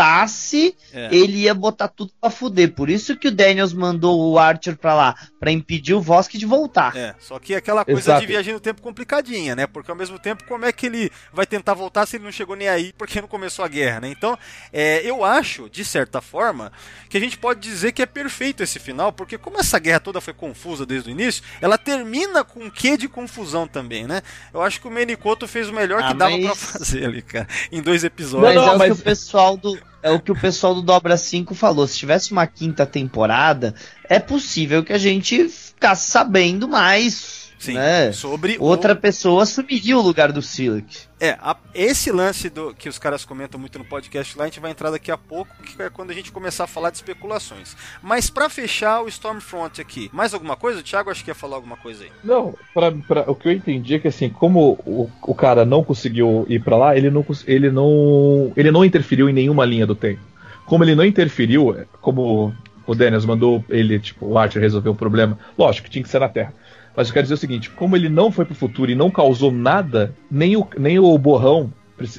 voltasse, É. ele ia botar tudo pra fuder. Por isso que o Daniels mandou o Archer pra lá, pra impedir o Vosk de voltar. É, só que aquela coisa Exato. de viagem no tempo complicadinha, né? Porque ao mesmo tempo, como é que ele vai tentar voltar se ele não chegou nem aí porque não começou a guerra, né? Então, é, eu acho, de certa forma, que a gente pode dizer que é perfeito esse final, porque como essa guerra toda foi confusa desde o início, ela termina com um quê de confusão também, né? Eu acho que o Menicoto fez o melhor Ah, que dava mas- pra fazer ali, cara, em dois Mas episódios. Não, não, é o mas- que o pessoal do é o que o pessoal do Dobra 5 falou. Se tivesse uma quinta temporada, é possível que a gente ficasse sabendo mais. Sim, né? sobre o- Outra pessoa assumiria o lugar do Silic. É, a- esse lance do, que os caras comentam muito no podcast lá, a gente vai entrar daqui a pouco, que é quando a gente começar a falar de especulações. Mas pra fechar o Stormfront aqui, mais alguma coisa? O Thiago acho que ia falar alguma coisa aí. Não, pra, pra- o que eu entendi é que assim, como o, o cara não conseguiu ir pra lá, ele não, ele não ele não interferiu em nenhuma linha do tempo. Como ele não interferiu, é, como o Daniels mandou ele, tipo, o Archer resolver um problema, lógico que tinha que ser na Terra. Mas eu quero dizer o seguinte, como ele não foi pro futuro e não causou nada, nem o, nem o borrão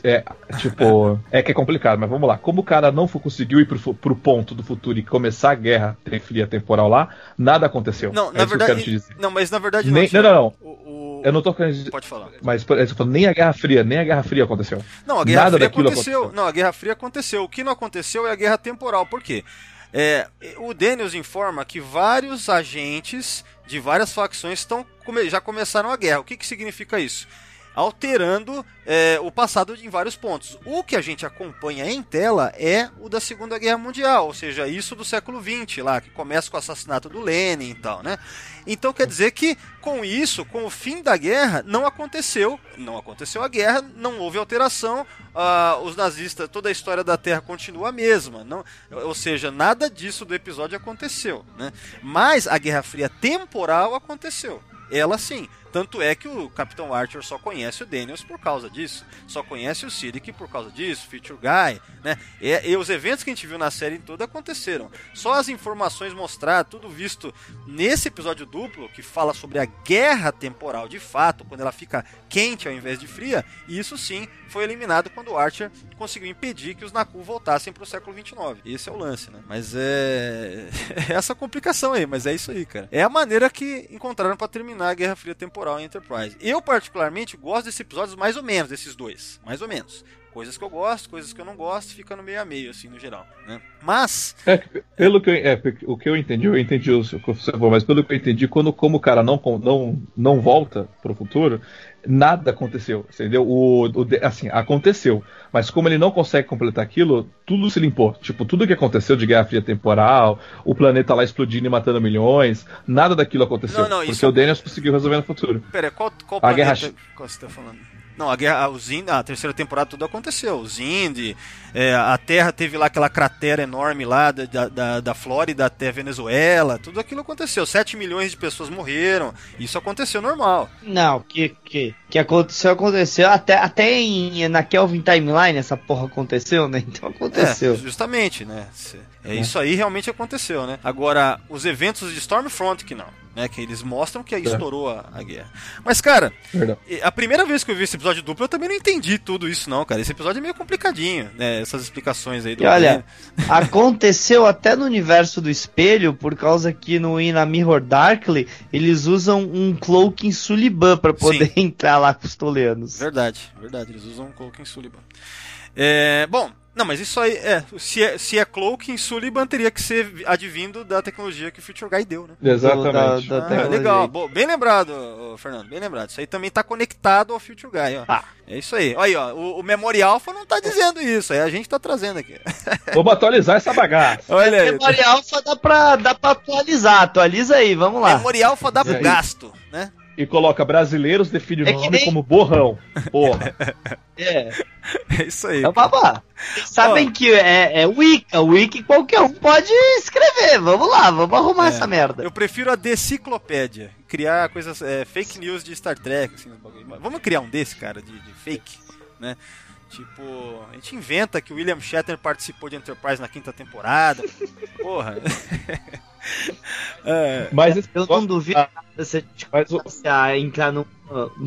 é, tipo, é que é complicado, mas vamos lá. Como o cara não foi, conseguiu ir pro, pro ponto do futuro e começar a guerra fria temporal lá, nada aconteceu. Não, é na isso que eu quero te verdade. dizer. Não, mas na verdade Nem- não, não, não. O- o- Eu não tô querendo dizer. Pode falar. Mas exemplo, nem a Guerra Fria, nem a Guerra Fria aconteceu. Não, a Guerra Nada Fria daquilo aconteceu. aconteceu. Não, a Guerra Fria aconteceu. O que não aconteceu é a Guerra Temporal. Por quê? É, o Daniels informa que vários agentes de várias facções estão, já começaram a guerra. O que, que significa isso? Alterando é, o passado em vários pontos. O que a gente acompanha em tela é o da Segunda Guerra Mundial, ou seja, isso do século XX lá, que começa com o assassinato do Lenin e tal, né? Então quer dizer que com isso, com o fim da guerra, não aconteceu, não aconteceu a guerra, não houve alteração, ah, os nazistas, toda a história da Terra continua a mesma, não, ou seja, nada disso do episódio aconteceu, né? Mas a Guerra Fria temporal aconteceu. Ela sim. Tanto é que o Capitão Archer só conhece o Daniels por causa disso. Só conhece o Sidic por causa disso, Future Guy, né? E, e os eventos que a gente viu na série toda aconteceram. Só as informações mostrar, tudo visto nesse episódio duplo, que fala sobre a guerra temporal de fato, quando ela fica quente ao invés de fria, e isso sim foi eliminado quando o Archer conseguiu impedir que os Naku voltassem para o século 29. Esse é o lance, né? Mas é... é essa complicação aí, mas é isso aí, cara. É a maneira que encontraram para terminar a Guerra Fria temporal em Enterprise. Eu particularmente gosto desses episódios mais ou menos desses dois, mais ou menos coisas que eu gosto, coisas que eu não gosto, fica no meio a meio, assim, no geral, né? Mas... É, pelo que eu, é, o que eu entendi, eu entendi o que você falou, mas pelo que eu entendi, quando como o cara não, não, não volta pro futuro, nada aconteceu, entendeu? O, o, assim, aconteceu, mas como ele não consegue completar aquilo, tudo se limpou. Tipo, tudo que aconteceu de Guerra Fria Temporal, o planeta lá explodindo e matando milhões, nada daquilo aconteceu. Não, não, porque isso... o Daniels conseguiu resolver no futuro. Pera, qual, qual a planeta guerra... que você tá falando? Não, a guerra, os Ind, a terceira temporada tudo aconteceu. Os Indy, é, a Terra teve lá aquela cratera enorme lá da, da, da Flórida até Venezuela, tudo aquilo aconteceu. 7 milhões de pessoas morreram. Isso aconteceu normal. Não, que que, que aconteceu, aconteceu. Até, até em, na Kelvin Timeline essa porra aconteceu, né? Então aconteceu. É, justamente, né? É, é. Isso aí realmente aconteceu, né? Agora, os eventos de Stormfront que não né? Que eles mostram que aí é. estourou a, a, guerra. Mas, cara, Verdade. a primeira vez que eu vi esse episódio duplo, eu também não entendi tudo isso, não, cara. Esse episódio é meio complicadinho, né? Essas explicações aí do. E olha, aconteceu até no universo do espelho, por causa que no na Mirror Darkly eles usam um cloak Suliban para poder Sim. entrar lá com os toleanos. Verdade, verdade. Eles usam um cloak Suliban. É, bom, não, mas isso aí é. Se é, se é Cloaking, Sullivan teria que ser advindo da tecnologia que o Future Guy deu, né? Exatamente. Da, da ah, legal. bem lembrado, Fernando, bem lembrado. Isso aí também tá conectado ao Future Guy, ó. Ah. É isso aí. Olha aí, ó. O, o Memorial Alpha não tá dizendo isso. Aí a gente tá trazendo aqui. Vamos atualizar essa bagaça. Olha aí. Memorial Alpha dá pra, dá pra atualizar. Atualiza aí, vamos lá. Memorial Alpha dá pro gasto, né? E coloca brasileiros define o é nome nem... como borrão. Porra. É. É isso aí. É babá. Sabem oh. que é, é Wiki. Wiki qualquer um pode escrever. Vamos lá, vamos arrumar é. essa merda. Eu prefiro a deciclopédia. Criar coisas. É, fake news de Star Trek. Assim, vamos criar um desse, cara, de, de fake, né? Tipo, a gente inventa que o William Shatner participou de Enterprise na quinta temporada. Porra. é, mas eu não duvido ah, se a gente começasse a entrar no.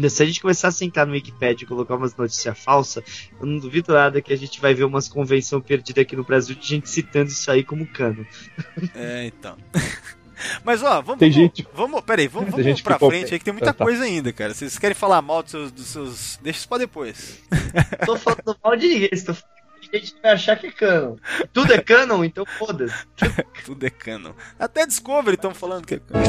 Se a gente começasse a entrar no Wikipedia e colocar umas notícias falsas, eu não duvido nada que a gente vai ver umas convenção perdida aqui no Brasil de gente citando isso aí como cano. É, então. Mas ó, vamos, tem vamos, gente... vamos, peraí, vamos, vamos gente pra frente aí que tem muita tá, tá. coisa ainda, cara. Vocês querem falar mal dos seus. Dos seus... Deixa isso pra depois. Tô falando mal de ninguém, tô a gente vai achar que é canon. Tudo é canon, então foda-se. Tudo é canon. Até Discovery estão falando que é canon.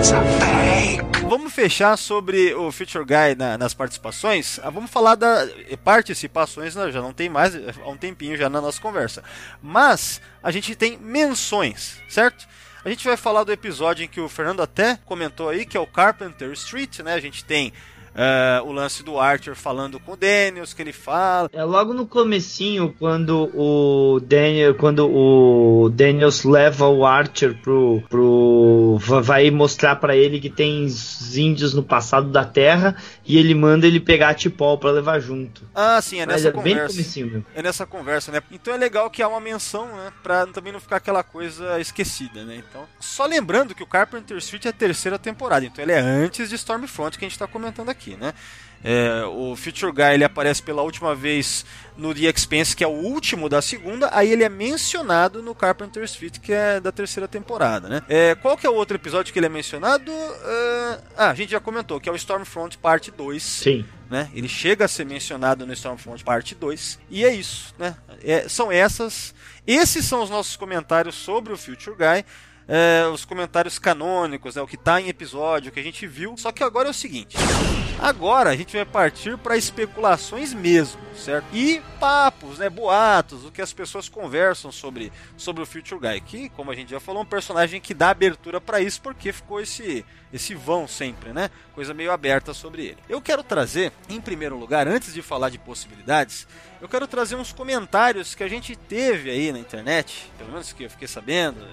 Vamos fechar sobre o Future Guy na, nas participações. Ah, vamos falar da participações, né, já não tem mais, há um tempinho já na nossa conversa. Mas a gente tem menções, certo? A gente vai falar do episódio em que o Fernando até comentou aí, que é o Carpenter Street, né? A gente tem Uh, o lance do Archer falando com o Daniels, que ele fala. É logo no comecinho, quando o Daniel, quando o Daniels leva o Archer pro, pro vai mostrar para ele que tem índios no passado da Terra e ele manda ele pegar a Tipol para levar junto. Ah, sim, é nessa é conversa. É nessa conversa, né? Então é legal que há uma menção, né, para também não ficar aquela coisa esquecida, né? Então, só lembrando que o Carpenter Street é a terceira temporada, então ele é antes de Stormfront que a gente tá comentando aqui aqui, né? É, o Future Guy ele aparece pela última vez no The Expense, que é o último da segunda, aí ele é mencionado no Carpenter's Feet, que é da terceira temporada, né? É, qual que é o outro episódio que ele é mencionado? Uh, ah, a gente já comentou, que é o Stormfront Parte 2. Sim. Né? Ele chega a ser mencionado no Stormfront Parte 2, e é isso, né? É, são essas... Esses são os nossos comentários sobre o Future Guy é, os comentários canônicos, né, o que está em episódio, o que a gente viu. Só que agora é o seguinte: agora a gente vai partir para especulações mesmo, certo? E papos, né, boatos, o que as pessoas conversam sobre, sobre o Future Guy. Que, como a gente já falou, é um personagem que dá abertura para isso porque ficou esse esse vão sempre, né? Coisa meio aberta sobre ele. Eu quero trazer, em primeiro lugar, antes de falar de possibilidades, eu quero trazer uns comentários que a gente teve aí na internet, pelo menos que eu fiquei sabendo,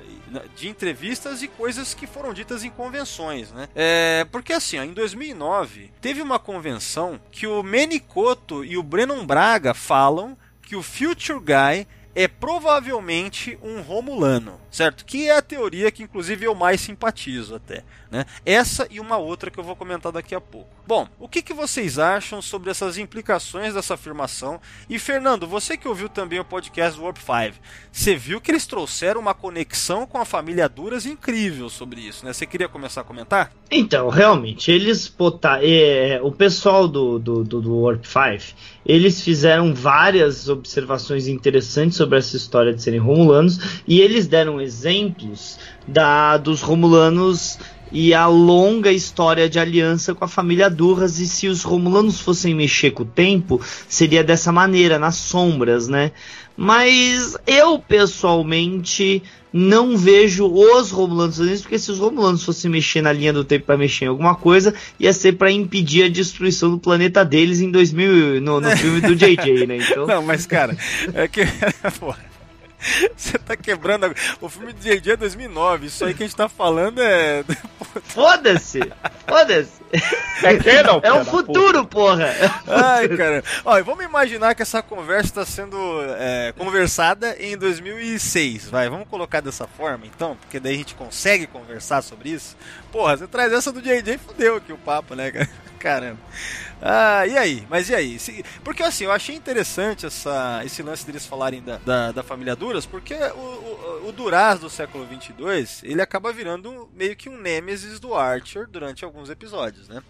de entrevistas e coisas que foram ditas em convenções, né? É, porque assim, ó, em 2009 teve teve uma convenção que o Menicoto e o Brennan Braga falam que o Future Guy é provavelmente um Romulano, certo? Que é a teoria que inclusive eu mais simpatizo até, né? Essa e uma outra que eu vou comentar daqui a pouco. Bom, o que, que vocês acham sobre essas implicações dessa afirmação? E Fernando, você que ouviu também o podcast Warp 5, você viu que eles trouxeram uma conexão com a família Duras incrível sobre isso, né? Você queria começar a comentar? Então, realmente, eles botaram. É, o pessoal do, do, do, do Warp 5, eles fizeram várias observações interessantes sobre essa história de serem romulanos e eles deram exemplos da dos romulanos e a longa história de aliança com a família Durras e se os romulanos fossem mexer com o tempo, seria dessa maneira, nas sombras, né? Mas eu pessoalmente não vejo os Romulanos fazendo isso, porque se os Romulanos fossem mexer na linha do tempo para mexer em alguma coisa, ia ser para impedir a destruição do planeta deles em 2000, no, no filme do JJ, né? Então... Não, mas cara, é que. Você tá quebrando. A... O filme de JJ é 2009. Isso aí que a gente tá falando é. Foda-se! Foda-se! É, que não, é o futuro, porra! Ai, cara. Olha, vamos imaginar que essa conversa está sendo é, conversada em 2006. Vai, vamos colocar dessa forma então, porque daí a gente consegue conversar sobre isso. Porra, você traz essa do JJ, fudeu aqui o papo, né, cara? Caramba. Ah, e aí? Mas e aí? Porque assim, eu achei interessante essa, esse lance deles falarem da, da, da família Duras, porque o, o, o, Duraz do século 22, ele acaba virando meio que um nêmesis do Archer durante alguns episódios, né?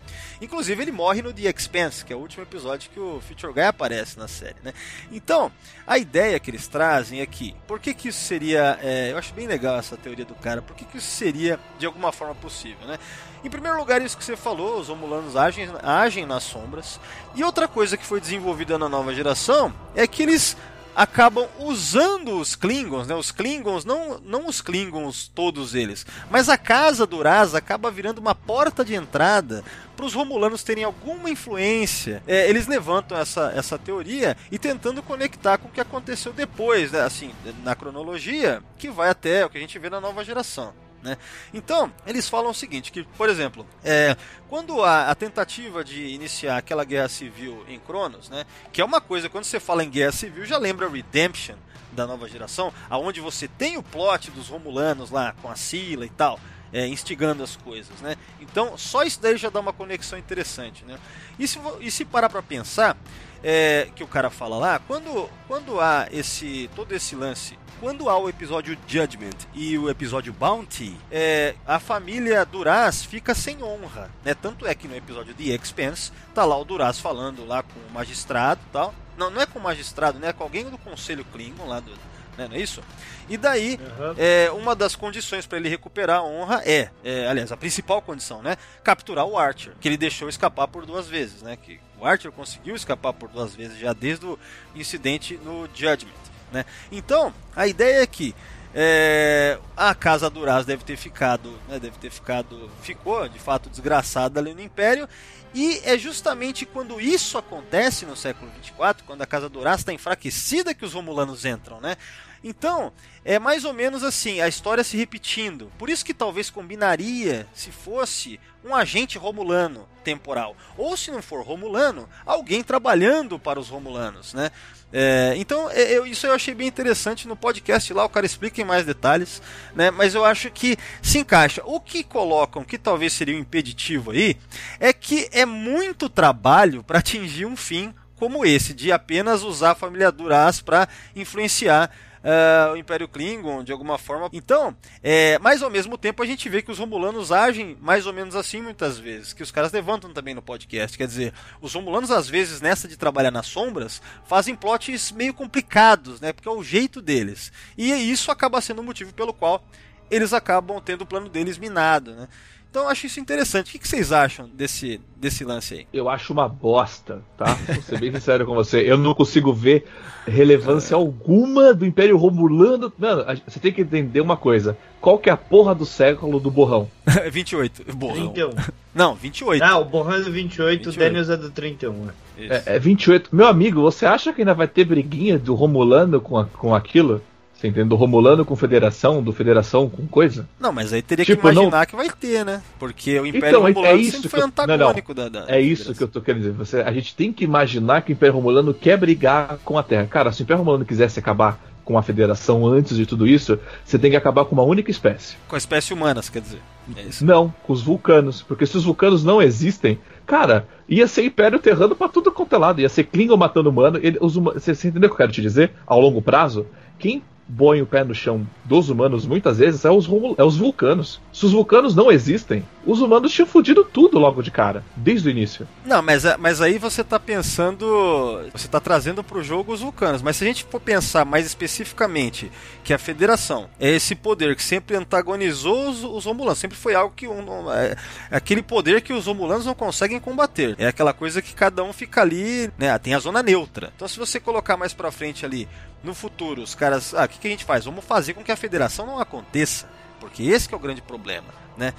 Inclusive ele morre no The Expanse, que é o último episódio que o Future Guy aparece na série, né? Então, a ideia que eles trazem é que, por que que isso seria, é, eu acho bem legal essa teoria do cara, por que que isso seria de alguma forma possível, né? Em primeiro lugar, isso que você falou, os Romulanos agem, agem nas sombras. E outra coisa que foi desenvolvida na nova geração é que eles acabam usando os Klingons, né? Os Klingons, não, não os Klingons todos eles, mas a casa do Uraz acaba virando uma porta de entrada para os Romulanos terem alguma influência. É, eles levantam essa, essa teoria e tentando conectar com o que aconteceu depois, né? assim, na cronologia, que vai até o que a gente vê na nova geração. Né? Então, eles falam o seguinte, que, por exemplo, é, quando a, tentativa de iniciar aquela guerra civil em Cronos, né, que é uma coisa, quando você fala em guerra civil, já lembra Redemption da nova geração, aonde você tem o plot dos Romulanos lá, com a Sila e tal, é, instigando as coisas, né? Então, só isso daí já dá uma conexão interessante, né? E se, e se parar para pensar, é, que o cara fala lá, quando, quando há esse todo esse lance quando há o episódio Judgment e o episódio Bounty, é, a família Duras fica sem honra, né? Tanto é que no episódio The Expense tá lá o Duras falando lá com o magistrado e tal. Não, não é com o magistrado, né? É com alguém do Conselho Klingon lá do, né, não é isso? E daí, uhum. é, uma das condições para ele recuperar a honra é, é, aliás, a principal condição, né? Capturar o Archer, que ele deixou escapar por duas vezes, né? Que Archer conseguiu escapar por duas vezes já desde o incidente no Judgment. Né? Então, a ideia é que é, a casa Duraz deve ter ficado, né, deve ter ficado, ficou de fato desgraçada ali no Império. E é justamente quando isso acontece no século 24, quando a casa Duraz está enfraquecida, que os Romulanos entram, né? Então, é mais ou menos assim, a história se repetindo. Por isso que talvez combinaria se fosse um agente romulano temporal. Ou se não for romulano, alguém trabalhando para os romulanos, né? É, então, é, eu, isso eu achei bem interessante no podcast lá, o cara explica em mais detalhes, né? Mas eu acho que se encaixa. O que colocam, que talvez seria um impeditivo aí, é que é muito trabalho para atingir um fim como esse, de apenas usar a família Duras para influenciar uh, o Império Klingon de alguma forma. Então, é, mas ao mesmo tempo a gente vê que os Romulanos agem mais ou menos assim muitas vezes, que os caras levantam também no podcast. Quer dizer, os Romulanos às vezes nessa de trabalhar nas sombras fazem plots meio complicados, né? Porque é o jeito deles. E isso acaba sendo o motivo pelo qual eles acabam tendo o plano deles minado, né? Então eu acho isso interessante. O que, vocês acham desse, desse lance aí? Eu acho uma bosta, tá? Vou ser bem sincero com você. Eu não consigo ver relevância alguma do Império Romulano. Mano, você tem que entender uma coisa. Qual que é a porra do século do borrão? 28. Borrão. 31. Não, 28. Ah, o borrão é do 28, 28. o Daniels é do 31. É, é 28. Meu amigo, você acha que ainda vai ter briguinha do Romulano com, a, com aquilo? Você entendeu? Romulano com Federação, do Federação com coisa? Não, mas aí teria Tipo, que imaginar não- que vai ter, né? Porque o Império Então, é- Romulano é isso sempre foi eu- não, não. antagônico da, da. É isso que eu tô querendo dizer. Você, a gente tem que imaginar que o Império Romulano quer brigar com a Terra. Cara, se o Império Romulano quisesse acabar com a Federação antes de tudo isso, você tem que acabar com uma única espécie. Com a espécie humanas, quer dizer. É. Não, com os vulcanos. Porque se os vulcanos não existem, cara, ia ser Império Terrano pra tudo quanto é lado. Ia ser Klingon matando humano. Ele, os você, você entendeu o que eu quero te dizer? Ao longo prazo, quem põe o pé no chão dos humanos muitas vezes é os, é os vulcanos. Se os vulcanos não existem, os humanos tinham fudido tudo logo de cara, desde o início. Não, mas, mas aí você tá pensando. Você tá trazendo pro jogo os vulcanos. Mas se a gente for pensar mais especificamente que a federação é esse poder que sempre antagonizou os, os romulanos, sempre foi algo que. Um, é, é aquele poder que os romulanos não conseguem combater. É aquela coisa que cada um fica ali, né? Tem a zona neutra. Então se você colocar mais pra frente ali, no futuro, os caras. Ah, o que, que a gente faz? Vamos fazer com que a federação não aconteça. Porque esse é o grande problema, né?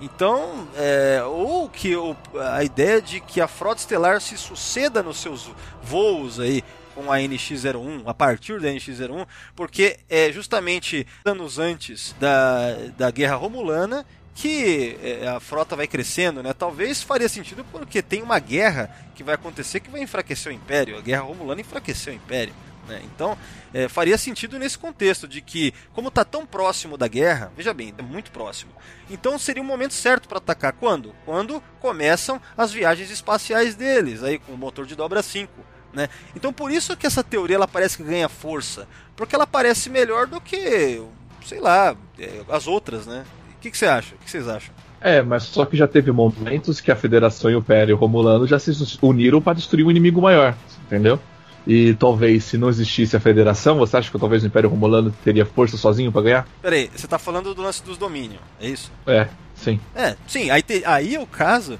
Então, é, ou que o- a ideia de que a frota estelar se suceda nos seus voos aí com a NX-01, a partir da NX-01, porque é justamente anos antes da, da Guerra Romulana que é, a frota vai crescendo, né? Talvez faria sentido porque tem uma guerra que vai acontecer que vai enfraquecer o Império. A Guerra Romulana enfraqueceu o Império. Né? Então, é, faria sentido nesse contexto de que, como está tão próximo da guerra, veja bem, é muito próximo. Então seria o momento certo para atacar. Quando? Quando começam as viagens espaciais deles, aí com o motor de dobra 5. Né? Então por isso que essa teoria ela parece que ganha força, porque ela parece melhor do que, sei lá, é, as outras, né? O que, que você acha? O que vocês acham? É, mas só que já teve momentos que a Federação e o Império Romulano já se uniram para destruir um inimigo maior, entendeu? E talvez se não existisse a Federação, você acha que talvez o Império Romulano teria força sozinho para ganhar? Peraí, você tá falando do lance dos domínios, é isso? É, sim. É, sim, aí, te- aí é o caso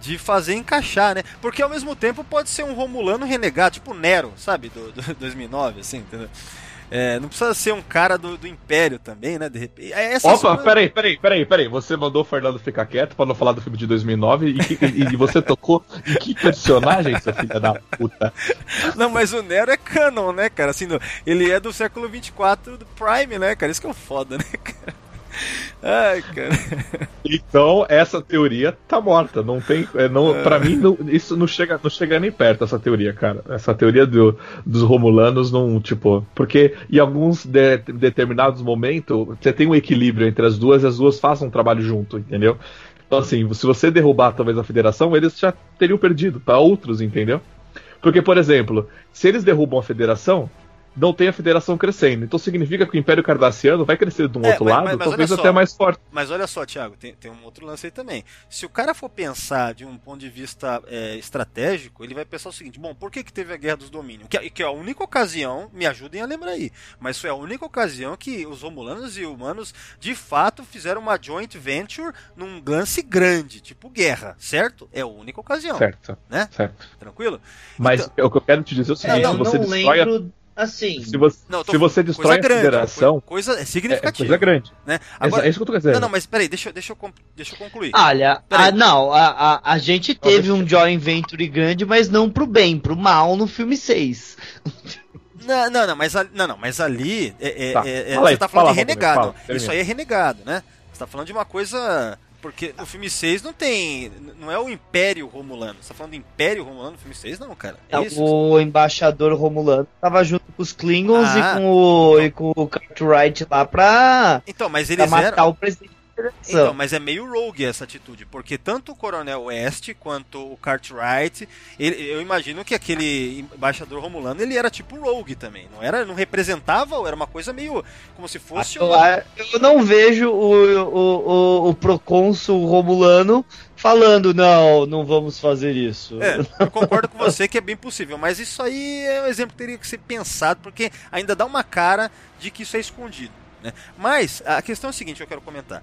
de fazer encaixar, né? Porque ao mesmo tempo pode ser um Romulano renegado, tipo Nero, sabe? Do, do 2009, assim, entendeu? É, não precisa ser um cara do, do Império também, né? De repente. É essa Opa, sua- peraí, peraí, peraí, peraí. Você mandou o Fernando ficar quieto pra não falar do filme de 2009 e, que- e- você tocou em que personagem, seu filho da puta? Não, mas o Nero é canon, né, cara? Assim, ele é do século 24 do Prime, né, cara? Isso que é o foda, né, cara? Ai, cara. Então, essa teoria tá morta. Não tem. É, não, Pra mim, não- isso não chega, não chega nem perto, essa teoria, cara. Essa teoria do- dos Romulanos não, tipo. Porque em alguns de- determinados momentos, você tem um equilíbrio entre as duas e as duas façam um trabalho junto, entendeu? Então, assim, se você derrubar talvez a federação, eles já teriam perdido pra outros, entendeu? Porque, por exemplo, se eles derrubam a federação, não tem a federação crescendo. Então significa que o Império Cardassiano vai crescer de um É, outro mas- lado, mas- mas talvez olha só. até mais forte. Mas olha só, Thiago, tem, tem um outro lance aí também. Se o cara for pensar de um ponto de vista é, estratégico, ele vai pensar o seguinte: bom, por que, que teve a Guerra dos Domínios? Que, é- que é a única ocasião, me ajudem a lembrar aí, mas foi a única ocasião que os Romulanos e humanos de fato fizeram uma joint venture num lance grande, tipo guerra, certo? É a única ocasião, Certo, né? certo. Tranquilo? Mas Então- o que eu quero te dizer é o É, seguinte: não, você não destrói a, lembro, assim... se você, Não, se você destrói coisa a federação, coisa, coisa é, é significativa. coisa grande. Né? É Agora, isso que eu tô dizendo. não, não, mas peraí, deixa, eu- deixa, eu, deixa eu concluir. Olha, ah, não, a, a, a gente teve um joint venture grande, mas não pro bem, pro mal no filme 6. Não, não, não, mas ali, não, não, mas ali é, é- Tá, é- é- fala aí, você tá falando fala, de renegado. fala. Isso aí é renegado, né? Você tá falando de uma coisa. Porque no filme 6 não tem. Não é o Império Romulano. Você tá falando do Império Romulano no filme 6, não, cara. É isso? o embaixador Romulano tava junto com os Klingons Ah. e, com o, e com o Cartwright lá pra, Então, mas pra eles matar eram. o presidente Então, mas é meio rogue essa atitude, porque tanto o Coronel West quanto o Cartwright, ele- eu imagino que aquele embaixador romulano, ele era tipo rogue também, não era, não representava, era uma coisa meio como se fosse uma- eu não vejo o, o, o, o procônsul Romulano falando, não, não vamos fazer isso. É, eu concordo com você que é bem possível, mas isso aí é um exemplo que teria que ser pensado, porque ainda dá uma cara de que isso é escondido. Né? Mas a questão é a seguinte, eu quero comentar.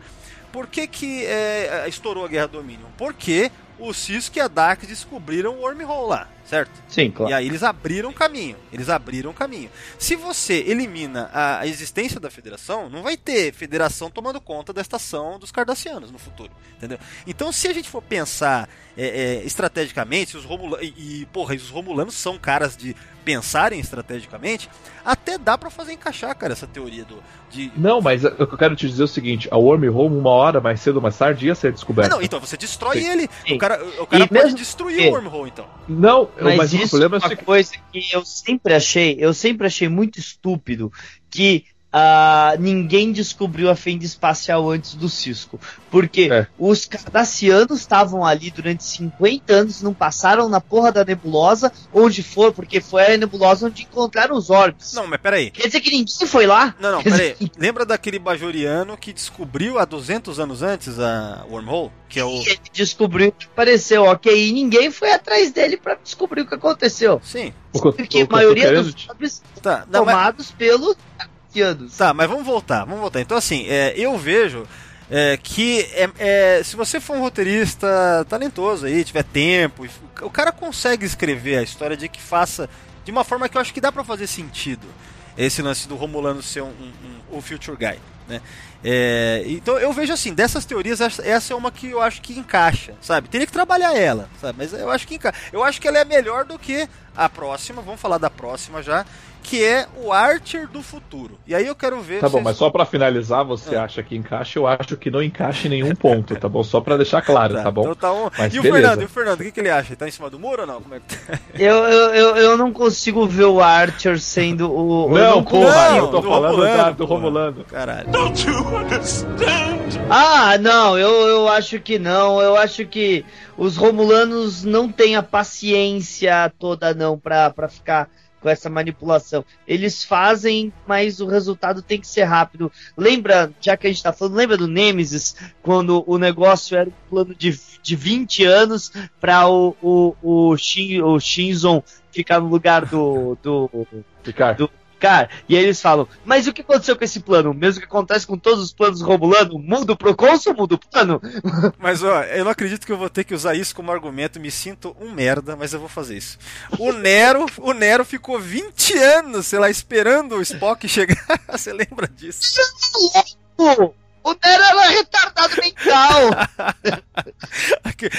Por que, que é, estourou a Guerra do Domínio? Porque o Cisco e a Dax descobriram o wormhole lá, certo? Sim, claro. E aí eles abriram caminho. Eles abriram caminho. Se você elimina a, existência da federação, não vai ter federação tomando conta da estação dos Cardassianos no futuro. Entendeu? Então, se a gente for pensar é, é, estrategicamente, os Romulanos. E, porra, os Romulanos são caras de pensarem estrategicamente, até dá para fazer encaixar, cara, essa teoria do. De... Não, mas eu quero te dizer o seguinte: a Wormhole, uma hora mais cedo ou mais tarde, ia ser descoberta. Ah, não, então você destrói Sim. ele. Sim. O cara, o cara E pode mesmo- destruir É. o wormhole, então. Não, Mas, mas, o isso problema é é o uma seguinte. coisa que eu sempre achei, eu sempre achei muito estúpido que ah, ninguém descobriu a fenda espacial antes do Cisco. Porque É. os cardassianos estavam ali durante 50 anos, não passaram na porra da nebulosa, onde for, porque foi a nebulosa onde encontraram os orbes. Não, mas peraí. Quer dizer que ninguém foi lá? Não, não, peraí. Lembra daquele bajoriano que descobriu há 200 anos antes a wormhole? Que é o. Ele descobriu que apareceu, ok, e ninguém foi atrás dele pra descobrir o que aconteceu. Sim. Porque o a maioria dos orbes Tá, não, mas, tomados cardassianos. tá, mas vamos voltar, vamos voltar. Então, assim, é, eu vejo é, que é, é, se você for um roteirista talentoso aí, tiver tempo, o cara consegue escrever a história de que faça de uma forma que eu acho que dá pra fazer sentido. Esse lance do Romulano ser um, um, um- o Future Guy, né? É, então eu vejo assim, dessas teorias, essa é uma que eu acho que encaixa, sabe? Teria que trabalhar ela, sabe? Mas eu acho que encaixa. Eu acho que ela é melhor do que a próxima, vamos falar da próxima já, que é o Archer do futuro. E aí eu quero ver. Tá bom, vocês- mas só pra finalizar, você Ah. acha que encaixa? Eu acho que não encaixa em nenhum ponto, tá bom? Só pra deixar claro, tá, bom? Então tá um... Mas e o beleza. Fernando, e o Fernando, o que, que ele acha? Ele tá em cima do muro ou não? Como é que tá? Eu, eu, eu, eu não consigo ver o Archer sendo o. eu Não, porra, não, eu tô do falando Romulano, da- do porra. Romulano. Caralho. Ah, não, eu, eu acho que não. Eu acho que os Romulanos não têm a paciência toda, não, pra, pra ficar com essa manipulação. Eles fazem, mas o resultado tem que ser rápido. Lembra, já que a gente tá falando, lembra do Nemesis, quando o negócio era um plano de, de 20 anos pra o, o, o, Shin, o Shinzon ficar no lugar do, do, Ficar. Do- Cara, e aí eles falam, mas o que aconteceu com esse plano? Mesmo que acontece com todos os planos Romulano, muda o Procônsul, muda o plano? Mas ó, eu não acredito que eu vou ter que usar isso como argumento. Me sinto um merda, mas eu vou fazer isso. O Nero, o Nero ficou 20 anos, sei lá, esperando o Spock chegar. Você lembra disso? O Nero era retardado mental!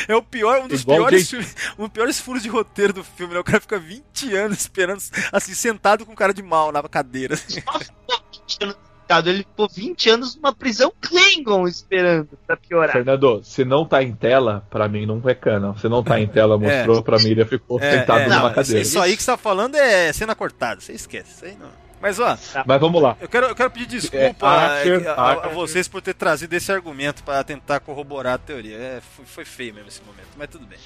É o pior, um dos Igual piores, um dos piores furos de roteiro do filme, né? O cara fica 20 anos esperando, assim, sentado com cara de mal na cadeira. assim. Ele ficou 20 anos numa prisão Klingon esperando pra piorar. Fernando, se não tá em tela, pra mim não é cana. Se não tá em tela, mostrou, pra mim ele ficou sentado é, numa não, cadeira. Isso aí que você tá falando é cena cortada, você esquece. Isso aí não. Mas ó, Mas vamos lá. eu quero, eu quero pedir desculpa É, Archer, a, a- a Archer. vocês por ter trazido esse argumento pra tentar corroborar a teoria. É, foi, foi feio mesmo esse momento, mas tudo bem.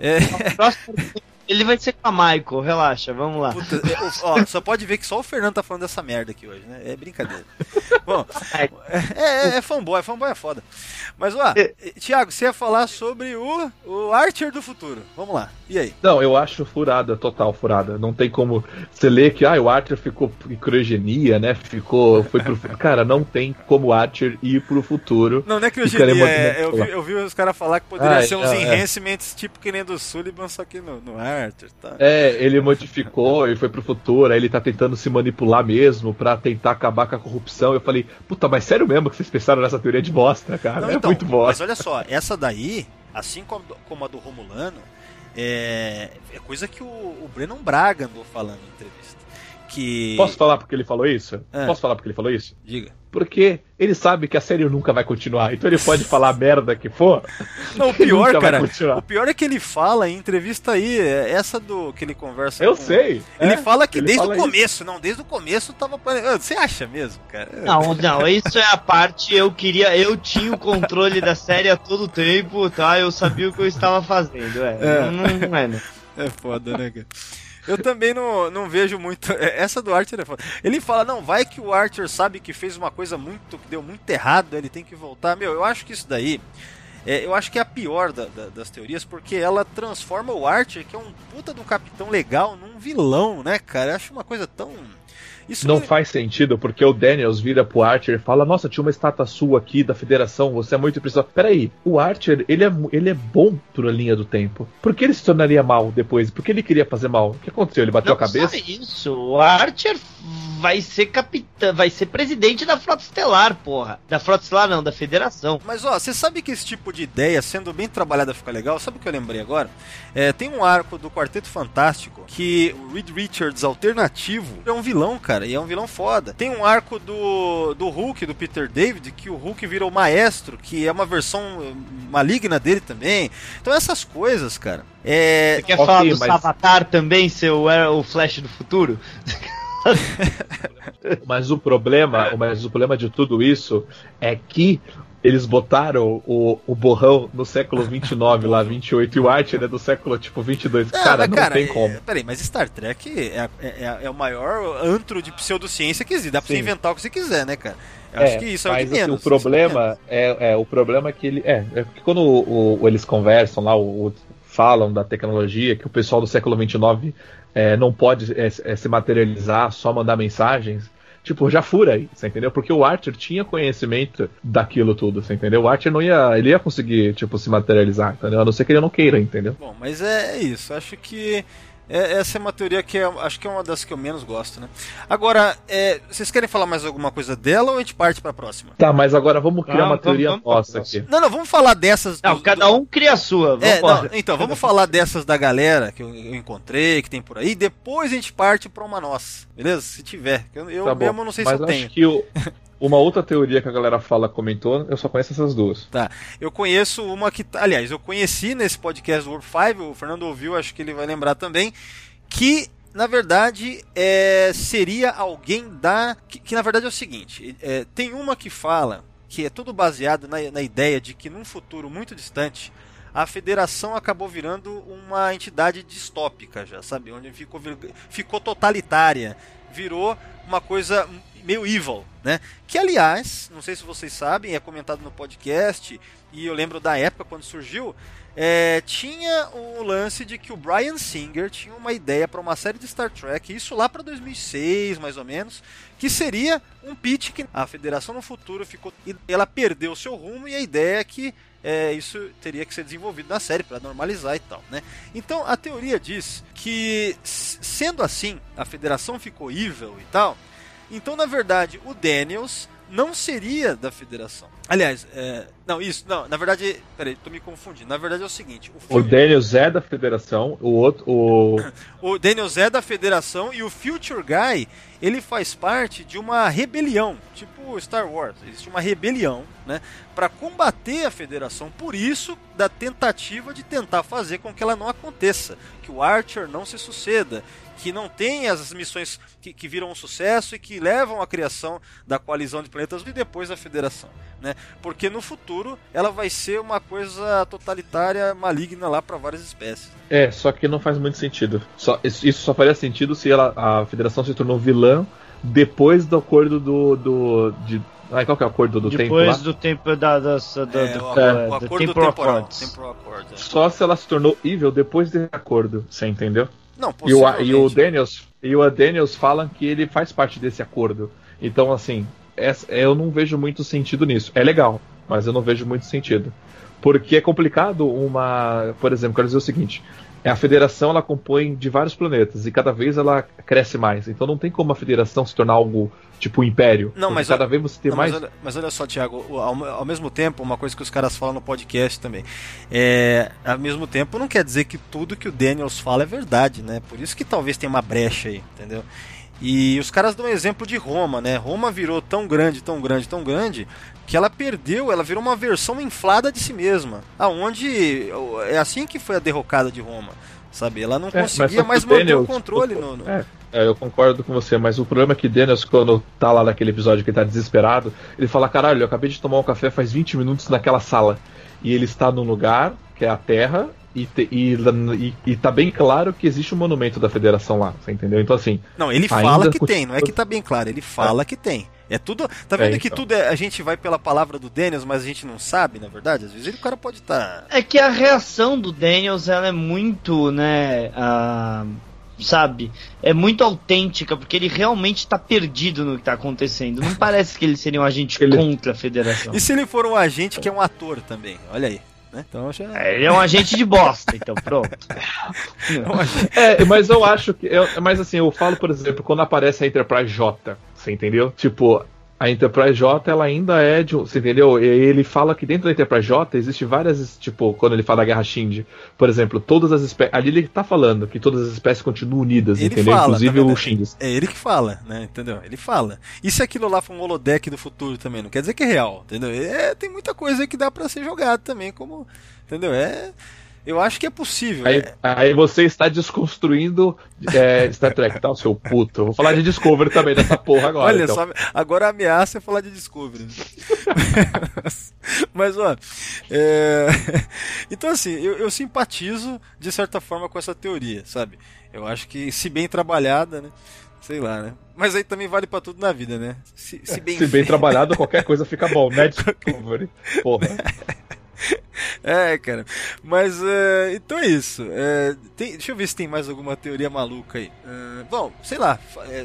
É, Próximo, ele vai ser com a Michael, relaxa, vamos lá. puta, é, ó, só pode ver que só o Fernando tá falando dessa merda aqui hoje, né? É brincadeira. Bom, é, é, é fanboy, fanboy é foda. Mas ó, Thiago, você ia falar sobre o, o Archer do futuro. Vamos lá, e aí? Não, eu acho furada, total furada. Não tem como você ler que ah, o Archer ficou em criogenia, né? Ficou. Foi pro. Cara, não tem como o Archer ir pro futuro. Não, não é muito é, eu, vi, eu vi os caras falar que poderia Ah, ser uns não, é. enhancements tipo que nem do Sullivan, só que no, no Archer, tá? É, ele modificou e foi pro futuro, aí ele tá tentando se manipular mesmo pra tentar acabar com a corrupção. Eu falei, puta, mas sério mesmo que vocês pensaram nessa teoria de bosta, cara? Não, é então, muito Mas bosta. olha só, essa daí, assim como, como a do Romulano, é, é coisa que o, o Brennan Braga andou falando em entrevista. Que. Posso falar porque ele falou isso? É. Posso falar porque ele falou isso? Diga. Porque ele sabe que a série nunca vai continuar, então ele pode falar a merda que for. Não, o pior, cara, o pior é que ele fala em entrevista aí, é essa do que ele conversa Eu com- sei. Ele é, fala que ele desde fala o isso. começo, não, desde o começo tava. Ah, Você acha mesmo, cara? Não, não, isso é a parte, eu queria, eu tinha o controle da série a todo tempo, tá? Eu sabia o que eu estava fazendo, é. É. Não, não é, né? É foda, né, cara? Eu também não, não vejo muito. é, Essa do Archer é foda. Ele fala, não, vai que o Archer sabe que fez uma coisa muito. que deu muito errado, ele tem que voltar. Meu, eu acho que isso daí. é, eu acho que é a pior da- da- das teorias, porque ela transforma o Archer, que é um puta de um capitão legal, num vilão, né, cara? Eu acho uma coisa tão. Isso Não me- faz sentido, porque o Daniels vira pro Archer e fala: Nossa, tinha uma estátua sua aqui da federação, você é muito impressionante. Peraí, o Archer, ele é, ele é bom pra linha do tempo. Por que ele se tornaria mal depois? Por que ele queria fazer mal? O que aconteceu? Ele bateu Não a cabeça? só isso, o Archer vai ser capitão, vai ser presidente da Frota Estelar, porra. Da Frota Estelar não, da Federação. Mas ó, você sabe que esse tipo de ideia, sendo bem trabalhada, fica legal? Sabe o que eu lembrei agora? É, tem um arco do Quarteto Fantástico que o Reed Richards alternativo é um vilão, cara, e é um vilão foda. Tem um arco do, do Hulk, do Peter David, que o Hulk vira o maestro, que é uma versão eh, maligna dele também. Então essas coisas, cara. É, Você quer Ok, falar do mas- Avatar também, seu é o Flash do futuro? Mas o problema, mas o problema de tudo isso é que eles botaram o, o borrão no século 29, lá 28, e o Archer é do século tipo 22. Ah, cara, mas, não cara, tem é- como. Peraí, mas Star Trek é, é- é o maior antro de pseudociência que existe. Dá pra você Sim. inventar o que você quiser, né, cara? Eu É, acho que isso é o de mas, assim, menos. o problema é, é o problema é que ele é, é porque quando o- o- eles conversam lá, o, falam da tecnologia que o pessoal do século 29 é, não pode é, é, se materializar, só mandar mensagens. Tipo, já fura aí, você entendeu? Porque o Archer tinha conhecimento daquilo tudo, você entendeu? O Archer não ia, ele ia conseguir, tipo, se materializar, entendeu? A não ser que ele não queira, entendeu? Bom, mas é, é isso. Acho que é- essa é uma teoria que é, acho que é uma das que eu menos gosto, né? Agora, é, vocês querem falar mais alguma coisa dela ou a gente parte pra próxima? Tá, mas agora vamos criar Não, uma vamos- teoria vamos nossa aqui. Não, não, vamos falar dessas. Não, do- cada um cria a sua. É, não, então, vamos falar dessas da galera que eu, eu encontrei, que tem por aí, depois a gente parte pra uma nossa, beleza? Se tiver. Eu, eu Tá bom, mesmo não sei mas se eu acho tenho. que o- uma outra teoria que a galera fala, comentou, eu só conheço essas duas. Tá. Eu conheço uma que. Aliás, eu conheci nesse podcast do Warp 5, o Fernando ouviu, acho que ele vai lembrar também, que. Na verdade, é, seria alguém da. Que, que, na verdade é o seguinte: é, tem uma que fala que é tudo baseado na, na ideia de que num futuro muito distante a federação acabou virando uma entidade distópica já, sabe? Onde ficou, ficou totalitária, virou uma coisa meio evil, né? Que aliás, não sei se vocês sabem, é comentado no podcast e eu lembro da época quando surgiu, é, tinha o lance de que o Brian Singer tinha uma ideia para uma série de Star Trek, isso lá para 2006 mais ou menos, que seria um pitch que a Federação no futuro ficou, ela perdeu seu rumo e a ideia é que é, isso teria que ser desenvolvido na série para normalizar e tal, né? Então a teoria diz que sendo assim a Federação ficou evil e tal, então na verdade o Daniels não seria da Federação. Aliás, é, não isso, não, na verdade, peraí, tô me confundindo. Na verdade é o seguinte, o O filme, Daniels é da federação, o outro. O... o Daniels é da Federação e o Future Guy, ele faz parte de uma rebelião, tipo Star Wars. Existe uma rebelião, né, para combater a Federação. Por isso, da tentativa de tentar fazer com que ela não aconteça, que o Archer não se suceda, que não tenha as missões que, que viram um sucesso e que levam à criação da coalizão de planetas e depois da Federação, né? Porque no futuro ela vai ser uma coisa totalitária, maligna lá para várias espécies. É, só que não faz muito sentido. Só, isso só faria sentido se ela, a federação se tornou vilã depois do acordo do. do de, ai, qual que é o acordo do tempo Depois do tempo da, da, da, É, o, da- o acordo Temporal temporal. Accords. Temporal Accord, é. Só se ela se tornou evil depois desse acordo, você entendeu? Não, E o, e o. Daniels e o Daniels falam que ele faz parte desse acordo. Então, assim, essa- eu não vejo muito sentido nisso. É legal, mas eu não vejo muito sentido. Porque é complicado uma. Por exemplo, quero dizer o seguinte: a federação ela compõe de vários planetas e cada vez ela cresce mais. Então não tem como a federação se tornar algo tipo um império. Não, mas cada olha- vez você tem Não, mais. mas, olha, mas olha só, Thiago, o- ao, ao mesmo tempo, uma coisa que os caras falam no podcast também, é, ao mesmo tempo não quer dizer que tudo que o Daniels fala é verdade, né? Por isso que talvez tenha uma brecha aí, entendeu? E os caras dão um exemplo de Roma, né? Roma virou tão grande, tão grande, tão grande, que ela perdeu, ela virou uma versão inflada de si mesma. Aonde é assim que foi a derrocada de Roma, sabe? Ela não É, conseguia só que mais o manter o Daniels- controle no, no- É, é, eu concordo com você, mas o problema é que Daniels, quando tá lá naquele episódio que ele tá desesperado, ele fala: caralho, eu acabei de tomar um café faz 20 minutos naquela sala. E ele está num lugar, que é a Terra, e, te- e, e, e tá bem claro que existe um monumento da Federação lá, você entendeu? Então, assim, Não, ele fala que continua- tem, não é que tá bem claro, ele fala que tem. É tudo. Tá vendo É, que então. tudo é, a gente vai pela palavra do Daniels, mas a gente não sabe, na verdade? Às vezes ele, o cara pode tá estar. É que a reação do Daniels ela é muito, né? ah, sabe? É muito autêntica, porque ele realmente tá perdido no que tá acontecendo. Não parece que ele seria um agente Ele- contra a federação. E se ele for um agente que é um ator também? Olha aí. Né? Então já. É, ele é um agente de bosta, então pronto. um agente- É, mas eu acho que. Eu, mas assim, eu falo, por exemplo, quando aparece a Enterprise J, você entendeu? Tipo, a Enterprise J, ela ainda é de. um- Você entendeu? E ele fala que dentro da Enterprise J existe várias. Tipo, quando ele fala da Guerra Shinji, por exemplo, todas as espécies. Ali ele tá falando que todas as espécies continuam unidas, Ele entendeu? fala, Inclusive tá o? Shinji. É ele que fala, né? Entendeu? Ele fala. E se aquilo lá for um holodeck do futuro também? Não quer dizer que é real, entendeu? É, tem muita coisa que dá pra ser jogado também, como. Entendeu? É. Eu acho que é possível. Aí, é- aí você está desconstruindo é, Star Trek, tá? O seu puto. Vou falar de Discovery também dessa porra agora. Olha então. só, agora a ameaça é falar de Discovery. Mas, ó. é, Então, assim, eu, eu simpatizo de certa forma com essa teoria, sabe? Eu acho que, se bem trabalhada, né? Sei lá, né? Mas aí também vale pra tudo na vida, né? Se, se bem, Se bem trabalhado, qualquer coisa fica bom, né? Discovery. Porra. É, cara. Mas, é, então é isso. É, tem- deixa eu ver se tem mais alguma teoria maluca aí. É, bom, sei lá.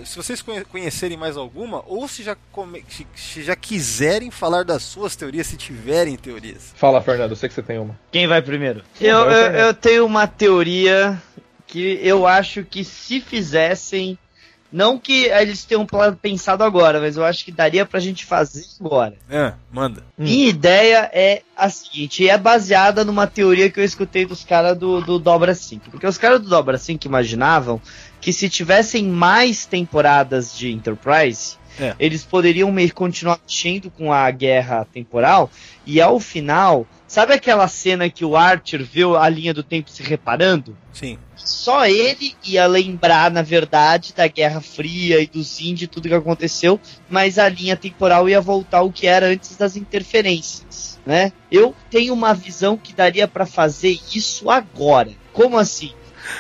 se vocês conhe- conhecerem mais alguma, ou se já, come- se- se já quiserem falar das suas teorias, se tiverem teorias. Fala, Fernando, eu sei que você tem uma. Quem vai primeiro? Eu, eu, eu tenho uma teoria que eu acho que se fizessem. Não que eles tenham pensado agora, mas eu acho que daria pra gente fazer agora. É, manda. Minha ideia é a seguinte, e é baseada numa teoria que eu escutei dos caras do, do Dobra 5. Porque os caras do Dobra 5 imaginavam que se tivessem mais temporadas de Enterprise, É. eles poderiam meio continuar mexendo com a guerra temporal, e ao final, sabe aquela cena que o Archer viu a linha do tempo se reparando? Sim. só ele ia lembrar, na verdade, da Guerra Fria e dos índios, tudo que aconteceu, mas a linha temporal ia voltar ao que era antes das interferências, né? Eu tenho uma visão que daria pra fazer isso agora. Como assim?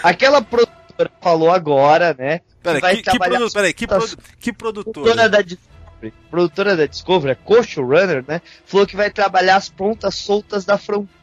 Aquela produtora falou agora, né? Pera, vai que, que, produ- peraí, que, produ- que produtora? produtora da Discovery, produtora da Discovery, a co-showrunner, né? Falou que vai trabalhar as pontas soltas da,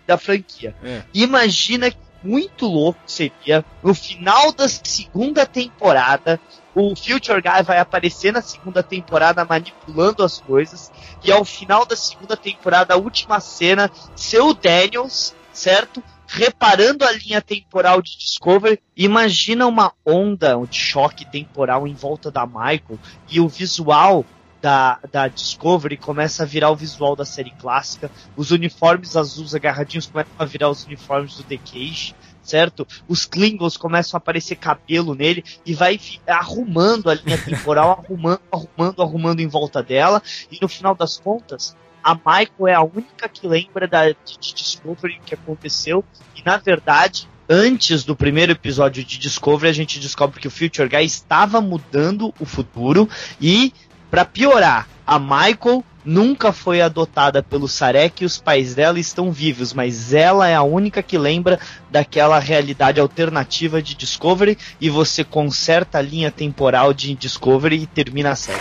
da franquia. É. Imagina que muito louco seria no final da segunda temporada. O Future Guy vai aparecer na segunda temporada manipulando as coisas. E ao final da segunda temporada, a última cena, seu Daniels, certo? Reparando a linha temporal de Discovery. Imagina uma onda de choque temporal em volta da Michael. E o visual da, da Discovery começa a virar o visual da série clássica. Os uniformes azuis agarradinhos começam a virar os uniformes do The Cage, certo? Os Klingons começam a aparecer cabelo nele e vai arrumando a linha temporal, arrumando, arrumando, arrumando em volta dela. E no final das contas, a Michael é a única que lembra da, de, de Discovery que aconteceu. E na verdade, antes do primeiro episódio de Discovery, a gente descobre que o Future Guy estava mudando o futuro e para piorar, a Michael nunca foi adotada pelo Sarek e os pais dela estão vivos, mas ela é a única que lembra daquela realidade alternativa de Discovery e você conserta a linha temporal de Discovery e termina a série.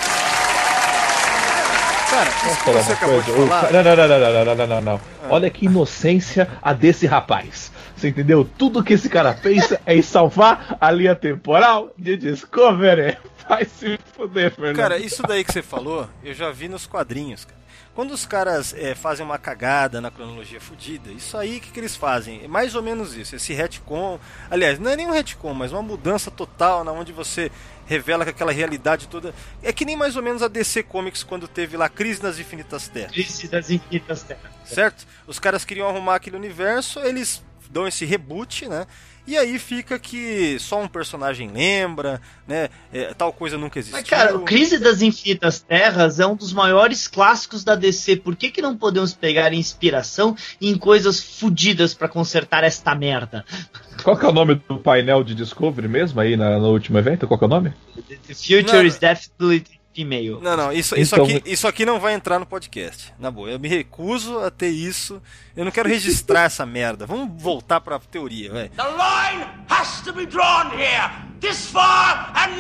Cara, isso que você acabou de falar... Não, não, não, não, não, não, não. Ah. Olha que inocência a desse rapaz. Você entendeu? Tudo que esse cara pensa é em salvar a linha temporal de Discovery. Vai se fuder, Fernando. Cara, isso daí que você falou, eu já vi nos quadrinhos, cara. Quando os caras é, fazem uma cagada na cronologia fodida, isso aí, o que, que eles fazem? É mais ou menos isso, esse retcon. Aliás, não é nem um retcon, mas uma mudança total, na onde você revela que aquela realidade toda. É que nem mais ou menos a DC Comics quando teve lá Crise nas Infinitas Terras. Crise das Infinitas Terras. certo? Os caras queriam arrumar aquele universo, eles dão esse reboot, né? E aí fica que só um personagem lembra, né? É, tal coisa nunca existiu. Mas, cara, o Crise das Infinitas Terras é um dos maiores clássicos da DC. Por que, que não podemos pegar inspiração em coisas fodidas pra consertar esta merda? Qual que é o nome do painel de Discovery mesmo aí na- no último evento? Qual que é o nome? The future Não, is definitely female. Não, não, isso, isso, Então- aqui, isso aqui não vai entrar no podcast. Na boa, eu me recuso a ter isso. Eu não quero registrar essa merda. Vamos voltar pra teoria, vai. The line has to be drawn here. This far and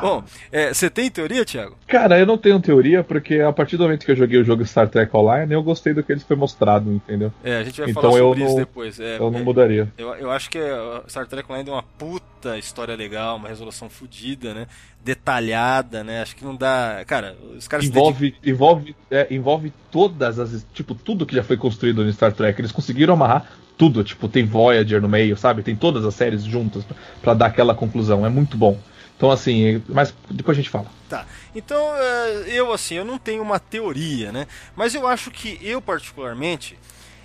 Bom, é, você tem teoria, Thiago? Cara, eu não tenho teoria, porque a partir do momento que eu joguei o jogo Star Trek Online, eu gostei do que eles foi mostrado, entendeu? É, a gente vai Então falar eu sobre isso não- depois. É, Eu não é, mudaria. Eu, eu acho que a Star Trek Online é uma puta história legal, uma resolução fodida, né? Detalhada, né? Acho que não dá. Cara, os caras Envolve, envolve, é, envolve todas as. Tipo, tudo que já foi construído no Star Trek. Eles conseguiram amarrar tudo. Tipo, tem Voyager no meio, sabe? Tem todas as séries juntas pra- pra dar aquela conclusão. É muito bom. Então, assim, mas depois a gente fala. Tá. Então, eh, eu assim, eu não tenho uma teoria, né? Mas eu acho que eu particularmente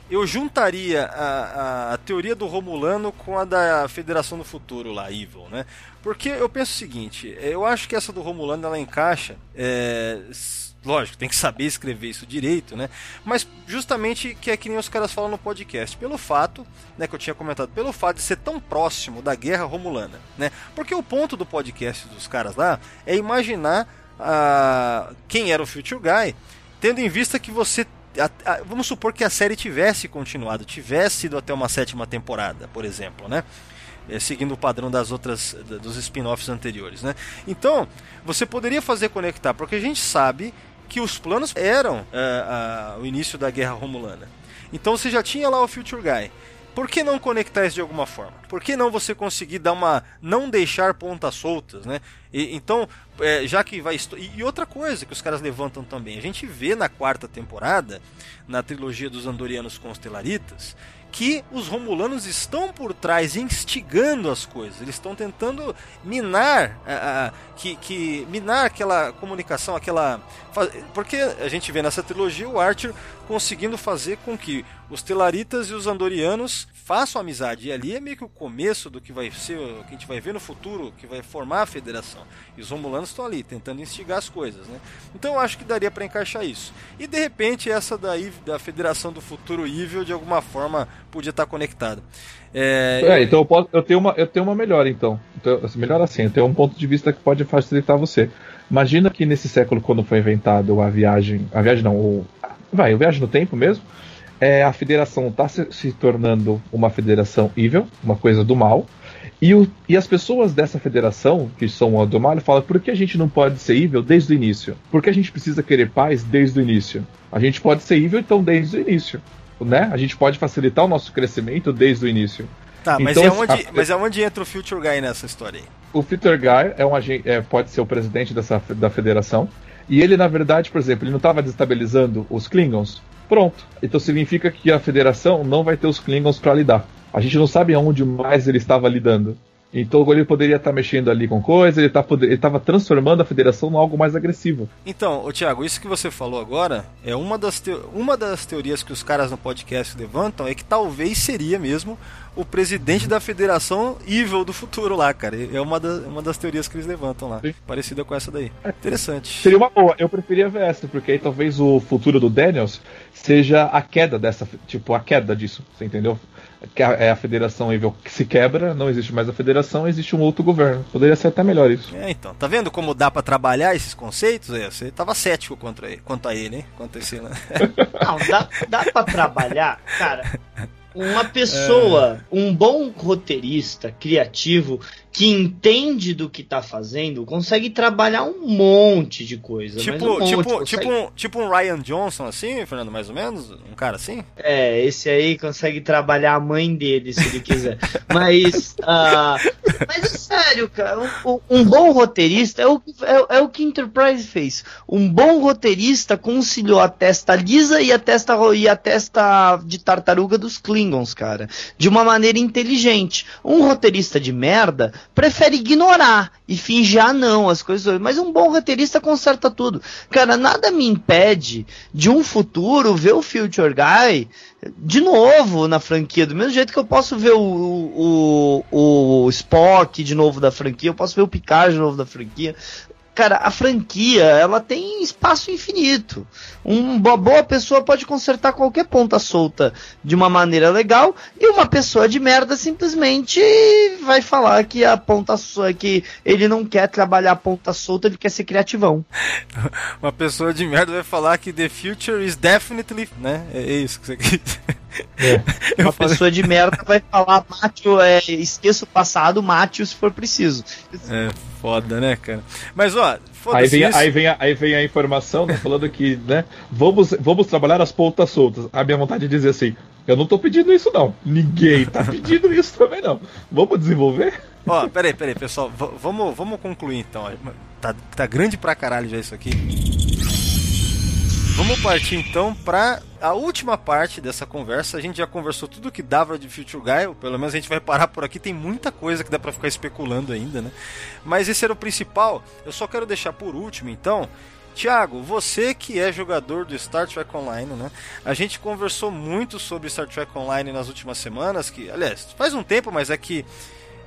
eu juntaria a, a, a teoria do Romulano com a da Federação do Futuro lá, Evil, né? Porque eu penso o seguinte, eh, eu acho que essa do Romulano ela encaixa, é, lógico, tem que saber escrever isso direito, né? Mas justamente que é que nem os caras falam no podcast, pelo fato, né, que eu tinha comentado, pelo fato de ser tão próximo da Guerra Romulana, né? Porque o ponto do podcast dos caras lá é imaginar ah, quem era o Future Guy, tendo em vista que você a- a- vamos supor que a série tivesse continuado, tivesse ido até uma sétima temporada, por exemplo, né? É, seguindo o padrão das outras dos spin-offs anteriores, né? Então você poderia fazer conectar, porque a gente sabe que os planos eram ah, ah, o início da Guerra Romulana. Então você já tinha lá o Future Guy. Por que não conectar isso de alguma forma? Por que não você conseguir dar uma. não deixar pontas soltas, né? E- então, é, já que vai. E, outra coisa que os caras levantam também, a gente vê na quarta temporada, na trilogia dos Andorianos Constelaritas, que os Romulanos estão por trás, instigando as coisas. Eles estão tentando minar, a- a- que, que minar aquela comunicação, aquela porque a gente vê nessa trilogia o Archer conseguindo fazer com que os Telaritas e os Andorianos façam amizade. E ali é meio que o começo do que vai ser, o que a gente vai ver no futuro, que vai formar a federação. E os Romulanos estão ali tentando instigar as coisas, né? Então eu acho que daria para encaixar isso. E de repente essa daí da Federação do Futuro Evil de alguma forma podia estar conectada. É, É, então eu, posso, eu, tenho uma, eu tenho uma melhor, então. então. assim, Melhor assim, eu tenho um ponto de vista que pode facilitar você. Imagina que nesse século, quando foi inventado a viagem. A viagem não, o, vai, o viagem no tempo mesmo. É, a federação está se, se tornando uma federação evil, uma coisa do mal. E, o, e as pessoas dessa federação, que são a do mal, falam: por que a gente não pode ser evil desde o início? Por que a gente precisa querer paz desde o início? A gente pode ser evil, então, desde o início. Né? A gente pode facilitar o nosso crescimento desde o início. tá, mas, então, é onde, a- mas é onde entra o Future Guy nessa história aí? O Peter Guy é um é, pode ser o presidente dessa, da federação. E ele, na verdade, por exemplo, ele não estava desestabilizando os Klingons. Pronto. Então significa que a federação não vai ter os Klingons para lidar. A gente não sabe aonde mais ele estava lidando. Então ele poderia estar mexendo ali com coisa, ele tá estava transformando a federação em algo mais agressivo. Então, ô Thiago, isso que você falou agora é uma das, uma das teorias que os caras no podcast levantam é que talvez seria mesmo o presidente da Federação Evil do futuro lá, cara. É uma, da- uma das teorias que eles levantam lá. Sim. Parecida com essa daí. Interessante. Seria uma boa. Eu preferia ver essa, porque aí talvez o futuro do Daniels seja a queda dessa, tipo, a queda disso, você entendeu? Que a, é a federação Evil que se quebra, não existe mais a federação, existe um outro governo. Poderia ser até melhor isso. É, então, tá vendo como dá pra trabalhar esses conceitos? É, você tava cético contra ele, quanto a ele, hein? Quanto a esse, né? Não, dá, dá pra trabalhar, cara. Uma pessoa, um bom roteirista criativo que entende do que tá fazendo, consegue trabalhar um monte de coisa. tipo, um monte, tipo, consegue- tipo, um, tipo um Ryan Johnson assim, Fernando, mais ou menos? Um cara assim? É, esse aí consegue trabalhar a mãe dele, se ele quiser. mas, ah, mas é sério, cara. Um, um bom roteirista é o, que- é, é o que Enterprise fez. Um bom roteirista conciliou a testa lisa e a testa, e a testa de tartaruga dos Klingons, cara. De uma maneira inteligente. Um roteirista de merda prefere ignorar e fingir, ah, não, as coisas. Mas um bom roteirista conserta tudo. Cara, nada me impede de um futuro ver o Future Guy de novo na franquia, do mesmo jeito que eu posso ver o, o, o Spock de novo da franquia, eu posso ver o Picard de novo da franquia. Cara, a franquia, ela tem espaço infinito. Um- Uma boa pessoa pode consertar qualquer ponta solta de uma maneira legal, e uma pessoa de merda simplesmente vai falar que a ponta que ele não quer trabalhar a ponta solta, ele quer ser criativão. Uma pessoa de merda vai falar que the future is definitely, né? É isso que você quis. É. Uma falei... pessoa de merda vai falar, Mátio, é, esqueça o passado, Mátio se for preciso. É, foda, né, cara? Mas, ó, Aí vem, aí, vem a, aí vem a informação, né, falando que, né, vamos, vamos trabalhar as pontas soltas. A minha vontade de dizer assim, eu não tô pedindo isso não. Ninguém tá pedindo isso também não. Vamos desenvolver? Ó, peraí, peraí, pessoal. V vamos, vamos concluir então. Tá, tá grande pra caralho já isso aqui. Vamos partir então para a última parte dessa conversa. A gente já conversou tudo que dava de Future Guy, ou pelo menos a gente vai parar por aqui. Tem muita coisa que dá para ficar especulando ainda, né? Mas esse era o principal. Eu só quero deixar por último, então. Tiago, você que é jogador do Star Trek Online, né? A gente conversou muito sobre Star Trek Online nas últimas semanas, que, aliás, faz um tempo, mas é que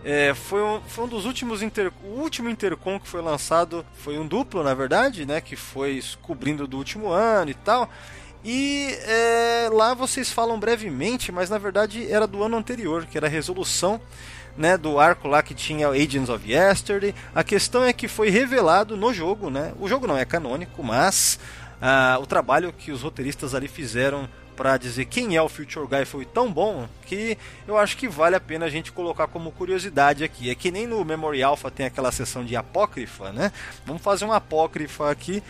é, foi, um, foi um dos últimos inter, o último intercom que foi lançado foi um duplo, na verdade, né? Que foi cobrindo do último ano e tal. E é, lá vocês falam brevemente, mas na verdade era do ano anterior, que era a resolução né, do arco lá que tinha Agents of Yesterday. A questão é que foi revelado no jogo, né? O jogo não é canônico, mas ah, o trabalho que os roteiristas ali fizeram para dizer quem é o Future Guy foi tão bom que eu acho que vale a pena a gente colocar como curiosidade aqui. É que nem no Memory Alpha tem aquela seção de apócrifa, né? Vamos fazer uma apócrifa aqui.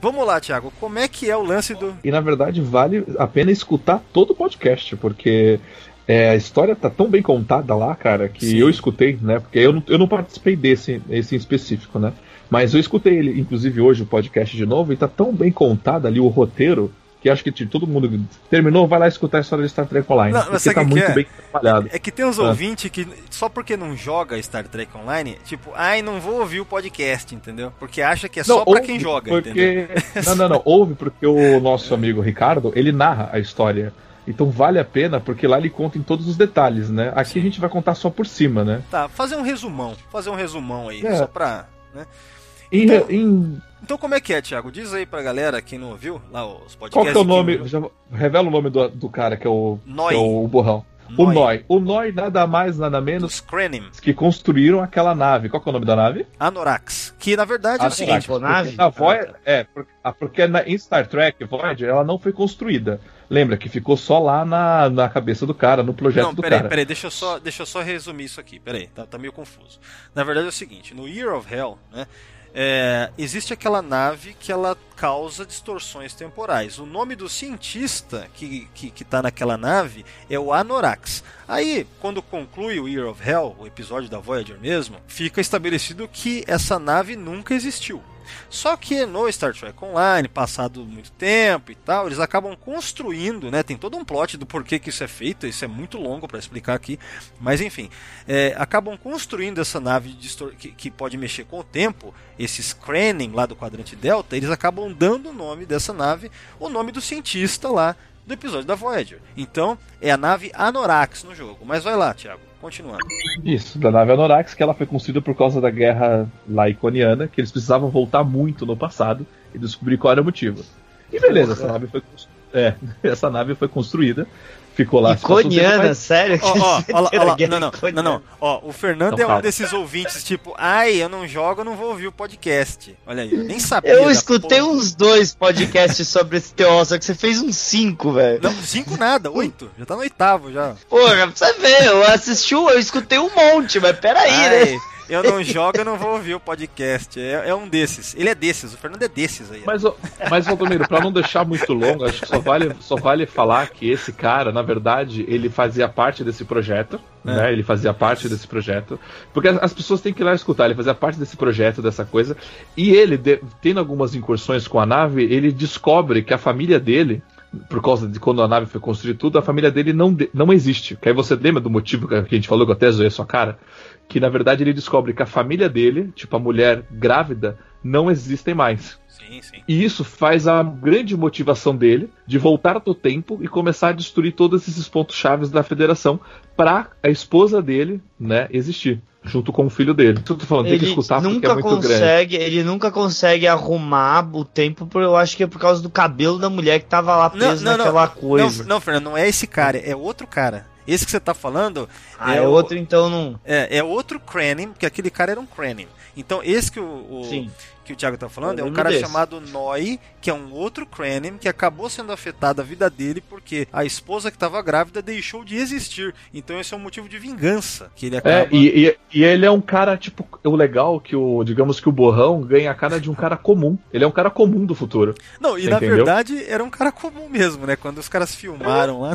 Vamos lá, Thiago, como é que é o lance do. E na verdade vale a pena escutar todo o podcast, porque é, a história tá tão bem contada lá, cara, que Sim. eu escutei, né? Porque eu não, eu não participei desse esse em específico, né? Mas eu escutei ele, inclusive hoje, o podcast de novo, e tá tão bem contado ali o roteiro que acho que todo mundo terminou, vai lá escutar a história de Star Trek Online. Não, porque tá muito é? bem trabalhado. É, é, que tem uns é. ouvintes que, só porque não joga Star Trek Online, tipo, ai, não vou ouvir o podcast, entendeu? Porque acha que é não, só pra quem joga, porque... entendeu? Não, não, não. Ouve porque o nosso amigo Ricardo, ele narra a história. Então vale a pena, porque lá ele conta em todos os detalhes, né? Aqui Sim. a gente vai contar só por cima, né? Tá, fazer um resumão. Fazer um resumão aí, é. só pra. Né? Em, então, em então como é que é, Thiago? Diz aí pra galera, quem não ouviu, lá os podcasts. Qual que é o nome? Já revela o nome do, do cara que é o, que é o borrão. O Noi. O Noi nada mais, nada menos que construíram aquela nave. Qual que é o nome da nave? Anorax. Que na verdade Anorax, é o seguinte. Porque nave? Na Voyager, é, porque na, em Star Trek Voyager ela não foi construída. Lembra que ficou só lá na, na cabeça do cara, no projeto não, do peraí, cara. Peraí, deixa eu só, deixa eu só resumir isso aqui. Peraí, tá, tá meio confuso. Na verdade é o seguinte, no Year of Hell, né? É, existe aquela nave que ela causa distorções temporais. O nome do cientista que está que, que tá naquela nave é o Anorax. Aí, quando conclui o Year of Hell, o episódio da Voyager mesmo, fica estabelecido que essa nave nunca existiu. Só que no Star Trek Online, passado muito tempo e tal, eles acabam construindo, né? Tem todo um plot do porquê que isso é feito, isso é muito longo para explicar aqui, mas enfim, é, acabam construindo essa nave que, que, pode mexer com o tempo, esse Scranning lá do quadrante Delta, eles acabam dando o nome dessa nave, o nome do cientista lá do episódio da Voyager. Então, é a nave Anorax no jogo. Mas vai lá, Thiago. Continuando. Isso, da nave Anorax, que ela foi construída por causa da guerra laiconiana, que eles precisavam voltar muito no passado e descobrir qual era o motivo. E beleza, essa nave foi, é, essa nave foi construída ficou lá. Iconiana, mas... sério? Ó, ó, ó, ó, não, não, não, não. Ó, o Fernando então, é um desses ouvintes, tipo, ai, eu não jogo, eu não vou ouvir o podcast. Olha aí, eu nem sabia. Eu escutei porra. uns dois podcasts sobre esse TO, só que você fez uns cinco, velho. Não, cinco nada, oito. Já tá no oitavo já. Porra, pra você ver, eu assisti, eu escutei um monte, mas peraí, ai, né? Eu não jogo, eu não vou ouvir o podcast. É, é, um desses. Ele é desses, o Fernando é desses aí. Mas, mas Valdomiro, pra não deixar muito longo, acho que só vale, só vale falar que esse cara, na verdade, ele fazia parte desse projeto. É. Né? Ele fazia parte desse projeto. Porque as pessoas têm que ir lá escutar, ele fazia parte desse projeto, dessa coisa. E ele, de, tendo algumas incursões com a nave, ele descobre que a família dele por causa de quando a nave foi construída tudo, a família dele não, não existe. Que aí você lembra do motivo que a gente falou que eu até zoei a sua cara? que na verdade ele descobre que a família dele, tipo a mulher grávida, não existem mais. Sim, sim. E isso faz a grande motivação dele de voltar do tempo e começar a destruir todos esses pontos chaves da federação para a esposa dele, né, existir junto com o filho dele. Tudo tô falando, ele tem que escutar nunca é consegue, grande. Ele nunca consegue arrumar o tempo, por, eu acho que é por causa do cabelo da mulher que tava lá presa não, não, naquela não, coisa. Não, não, Fernando, não é esse cara, é outro cara. Esse que você tá falando Ah, é, o- outro então não. é, é outro Krenim, porque aquele cara era um Krenim. Então, esse que o, o- Sim. Que o Thiago tá falando é um cara desse. chamado Noi, que é um outro Krenim, que acabou sendo afetada a vida dele porque a esposa que estava grávida deixou de existir. Então, esse é um motivo de vingança que ele acaba. É, e, e, e ele é um cara, tipo, o legal que o, digamos que o borrão ganha a cara de um cara comum. Ele é um cara comum do futuro. Não, e na entendeu? verdade era um cara comum mesmo, né? Quando os caras filmaram lá,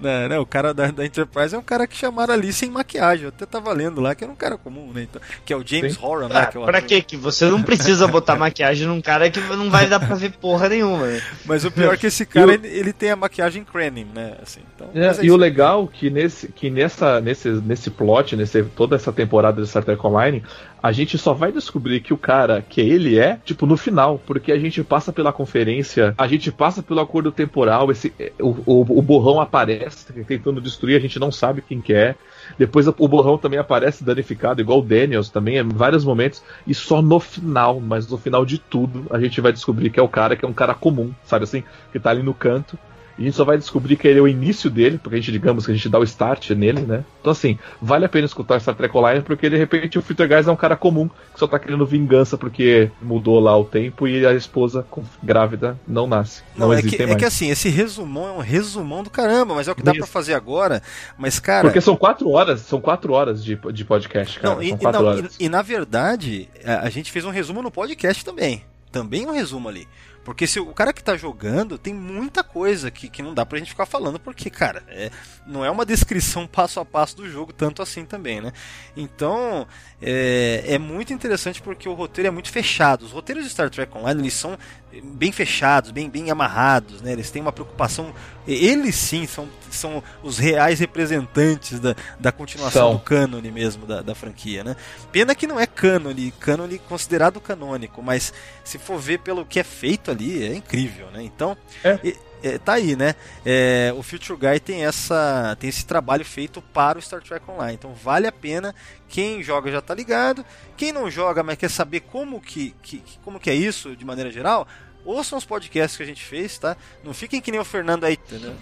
né, né, o cara da, da Enterprise é um cara que chamaram ali sem maquiagem. Eu até tava lendo lá que era um cara comum, né? Então, que é o James Sim. Horan, né? Ah, Que é o pra ator. Que você não precisa botar maquiagem num cara que não vai dar pra ver porra nenhuma, né? Mas o pior é que esse cara, ele, ele tem a maquiagem Krenim, né? Assim, então, É, é e isso. o legal que nesse que nessa nesse nesse plot, nesse toda essa temporada de Star Trek Online, a gente só vai descobrir que o cara que ele é, tipo, no final, porque a gente passa pela conferência, a gente passa pelo acordo temporal, esse o, o, o borrão aparece tentando destruir, a gente não sabe quem que é. Depois o borrão também aparece danificado, igual o Daniels também, em vários momentos, e só no final, mas no final de tudo, a gente vai descobrir que é o cara que é um cara comum, sabe assim, que tá ali no canto. E a gente só vai descobrir que ele é o início dele, porque a gente, digamos, que a gente dá o start nele, né? Então, assim, vale a pena escutar Star Trek Online, porque de repente o Filter Guys é um cara comum, que só tá querendo vingança porque mudou lá o tempo e a esposa grávida não nasce. Não, Não, é, existe que, é mais. que assim, esse resumão é um resumão do caramba, mas é o que dá pra fazer agora. Mas, cara. Porque são quatro horas, são quatro horas de, de podcast, cara. Não, e, não, e- e na verdade, a, a gente fez um resumo no podcast também. Também um resumo ali. Porque se o cara que tá jogando tem muita coisa que, que não dá pra gente ficar falando, porque, cara, é, não é uma descrição passo a passo do jogo, tanto assim também, né? Então, é, é muito interessante porque o roteiro é muito fechado. Os roteiros de Star Trek Online, eles são bem fechados, bem, bem amarrados, né? Eles têm uma preocupação. Eles sim são, são os reais representantes da, da continuação São. do cânone mesmo da, da franquia, né? Pena que não é cânone, cânone considerado canônico, mas se for ver pelo que é feito ali, é incrível, né? Então, É. e- é, tá aí, né? É, o Future Guy tem essa tem esse trabalho feito para o Star Trek Online. Então vale a pena. Quem joga já tá ligado. Quem não joga, mas quer saber como que, que como que é isso de maneira geral, ouçam os podcasts que a gente fez, tá? Não fiquem que nem o Fernando aí, entendeu?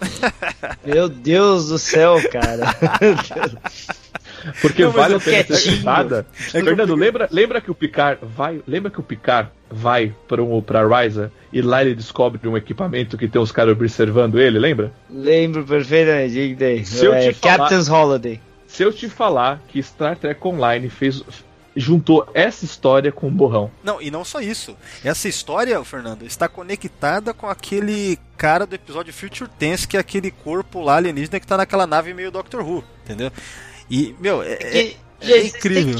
Meu Deus do céu, cara. Porque Não, vale a pena ser quietinho. escutada. É Fernando, lembra, lembra que o Picard vai. Lembra que o Picard vai para um, pra Ryza e lá ele descobre um equipamento que tem os caras observando ele, lembra? Lembro perfeitamente. Se eu te É, falar- Captain's Holiday. Se eu te falar que Star Trek Online fez. Juntou essa história com o borrão. Não, e não só isso. Essa história, Fernando, está conectada com aquele cara do episódio Future Tense, que é aquele corpo lá alienígena que tá naquela nave meio Doctor Who, entendeu? E, meu, é, é- é gente, incrível.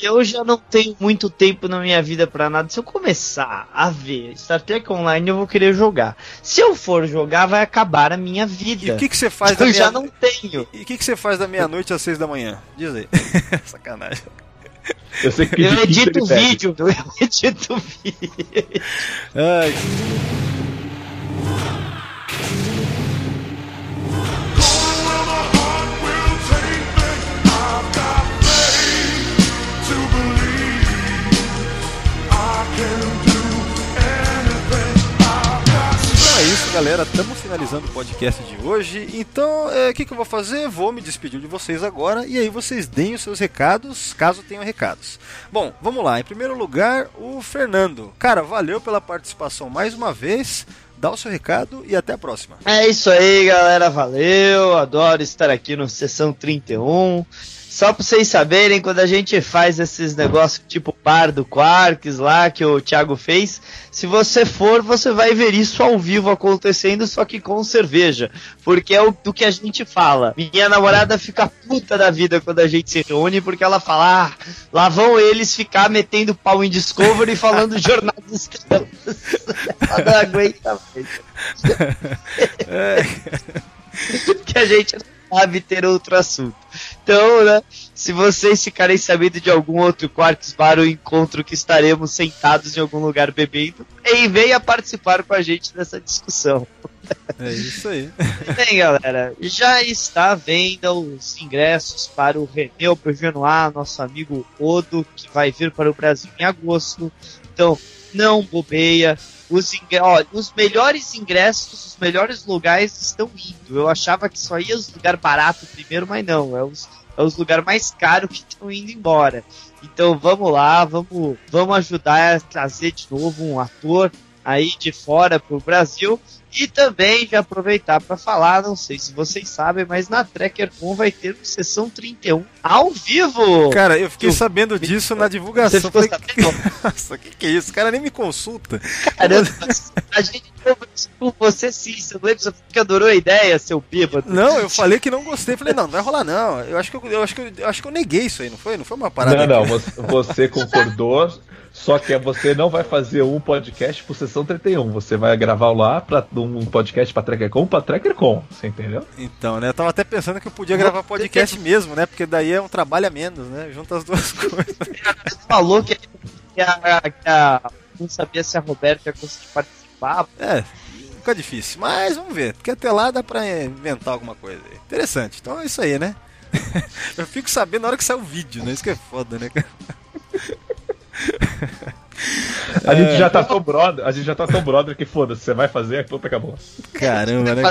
Eu já não tenho muito tempo na minha vida pra nada. Se eu começar a ver Star Trek Online, eu vou querer jogar. Se eu for jogar, vai acabar a minha vida. E o que, que você faz da eu meia... já não tenho. E o que, que você faz da meia-noite às seis da manhã? Diz aí. Sacanagem. Eu sei que Eu edito pega. vídeo, eu edito vídeo. Ai, galera. Estamos finalizando o podcast de hoje. Então, é, o que, que eu vou fazer? Vou me despedir de vocês agora e aí vocês deem os seus recados, caso tenham recados. Bom, vamos lá. Em primeiro lugar, o Fernando. Cara, valeu pela participação mais uma vez. Dá o seu recado e até a próxima. É isso aí, galera. Valeu. Adoro estar aqui no Sessão 31. Só pra vocês saberem, quando a gente faz esses negócios tipo bar do Quarks lá que o Thiago fez, se você for, você vai ver isso ao vivo acontecendo, só que com cerveja. Porque é o do que a gente fala. Minha namorada fica puta da vida quando a gente se reúne, porque ela fala, ah, lá vão eles ficar metendo pau em Discovery e falando Jornada dos Estrelas. Ela não aguenta mais. que a gente não sabe ter outro assunto. Então, né, se vocês ficarem sabendo de algum outro Quarks Bar ou encontro que estaremos sentados em algum lugar bebendo, e venha participar com a gente dessa discussão. É isso aí. Bem, galera, já está à venda os ingressos para o René Aubergenois, nosso amigo Odo, que vai vir para o Brasil em agosto. Então, não bobeia. Os, ingre- os melhores ingressos, os melhores lugares estão indo. Eu achava que só ia os lugares baratos primeiro, mas não. É os, é os lugares mais caros que estão indo embora. Então vamos lá, vamos, vamos ajudar a trazer de novo um ator aí de fora pro Brasil. E também já aproveitar para falar, não sei se vocês sabem, mas na TrekkerCon vai ter uma sessão 31 ao vivo. Cara, eu fiquei Eu- sabendo disso na divulgação. Você ficou Falei, sabendo? Nossa, que que é isso? O cara nem me consulta. Caramba, a gente conversou com você sim, você não lembra? Você falou que adorou a ideia, seu bêbado. Não, eu falei que não gostei. Falei, não, não vai rolar não. Eu acho que eu, eu acho que eu, eu acho que eu neguei isso aí, não foi? Não foi uma parada. Não, não, você concordou, só que você não vai fazer um podcast por sessão 31. Você vai gravar lá pra, um podcast pra TrekkerCon pra TrekkerCon, você entendeu? Então, né? Eu tava até pensando que eu podia gravar podcast mesmo, né? Porque daí é um trabalho a menos, né? Junta as duas coisas. Você falou que, que a, que a- não sabia se a Roberta ia conseguir participar. É, fica difícil. Mas vamos ver. Porque até lá dá pra inventar alguma coisa aí. Interessante. Então é isso aí, né? Eu fico sabendo na hora que sai o vídeo, né? Isso que é foda, né, cara? A gente já tá tão brother, a gente já tá tão brother que foda-se, você vai fazer, puta acabou. Caramba, né?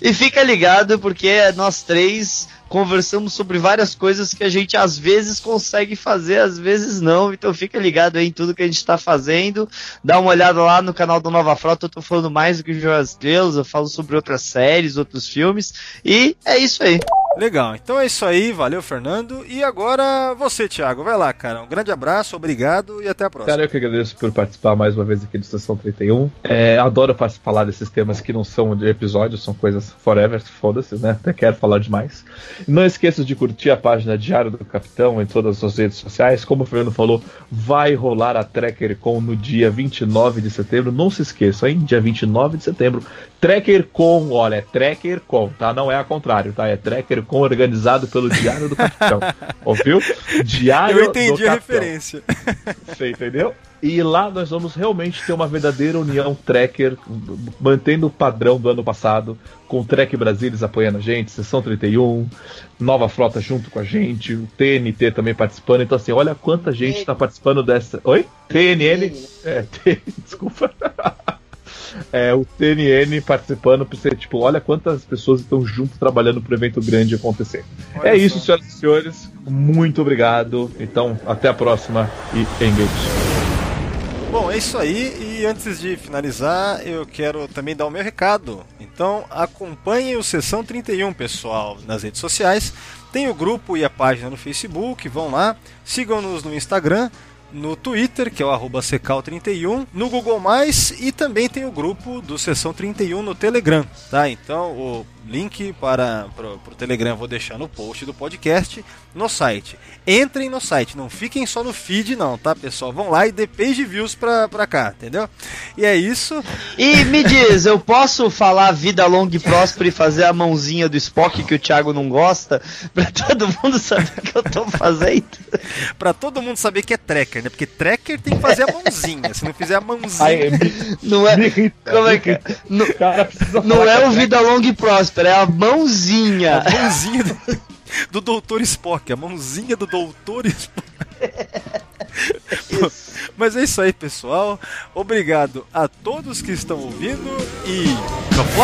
E fica ligado, porque nós três conversamos sobre várias coisas que a gente às vezes consegue fazer, às vezes não. Então fica ligado aí em tudo que a gente tá fazendo. Dá uma olhada lá no canal do Nova Frota. Eu tô falando mais do que Joas Estrelas. Eu falo sobre outras séries, outros filmes. E é isso aí. Legal, então é isso aí, valeu Fernando. E agora você, Thiago, vai lá, cara. Um grande abraço, obrigado e até a próxima. Cara, eu que agradeço por participar mais uma vez aqui do Sessão 31. É, adoro fa- falar desses temas que não são de episódios, são coisas forever, foda-se, né? Até quero falar demais. Não esqueça de curtir a página Diário do Capitão em todas as redes sociais. Como o Fernando falou, vai rolar a TrekkerCon no dia 29 de setembro. Não se esqueçam, hein? Dia 29 de setembro. TrekkerCon, olha, é TrekkerCon, tá? Não é ao contrário, tá? É TrekkerCon organizado pelo Diário do Capitão. Ouviu? Diário Eu entendi do a Capitão. referência. Você entendeu? E lá nós vamos realmente ter uma verdadeira união tracker, mantendo o padrão do ano passado, com o Trek Brasilis apoiando a gente, Sessão 31, Nova Frota junto com a gente, o TNT também participando. Então, assim, olha quanta gente está participando dessa. Oi? TNN? É, T... desculpa. É, o TNN participando, pra você, tipo, olha quantas pessoas estão junto trabalhando pro evento grande acontecer. Olha é isso, só. senhoras e senhores. Muito obrigado. Então, até a próxima e engage. Bom, é isso aí. E antes de finalizar, eu quero também dar o meu recado. Então, acompanhem o Sessão 31, pessoal, nas redes sociais. Tem o grupo e a página no Facebook, vão lá. Sigam-nos no Instagram, no Twitter, que é o arroba secal31, no Google+, e também tem o grupo do Sessão 31 no Telegram, tá? Então, o link para o Telegram eu vou deixar no post do podcast, no site. Entrem no site, não fiquem só no feed não, tá, pessoal? Vão lá e dê page views pra, pra cá, entendeu? E é isso. E me diz, eu posso falar vida longa e próspera e fazer a mãozinha do Spock que o Thiago não gosta? Pra todo mundo saber o que eu tô fazendo? Pra todo mundo saber que é tracker, né? Porque tracker tem que fazer a mãozinha. Se não fizer a mãozinha. Ai, me, Não é. Como é que é? Não, O cara não é o vida longa e próspera, é a mãozinha. A mãozinha do, do Doutor Spock, a mãozinha do Doutor Spock. Mas é isso aí, pessoal. Obrigado a todos que estão ouvindo e. Vamos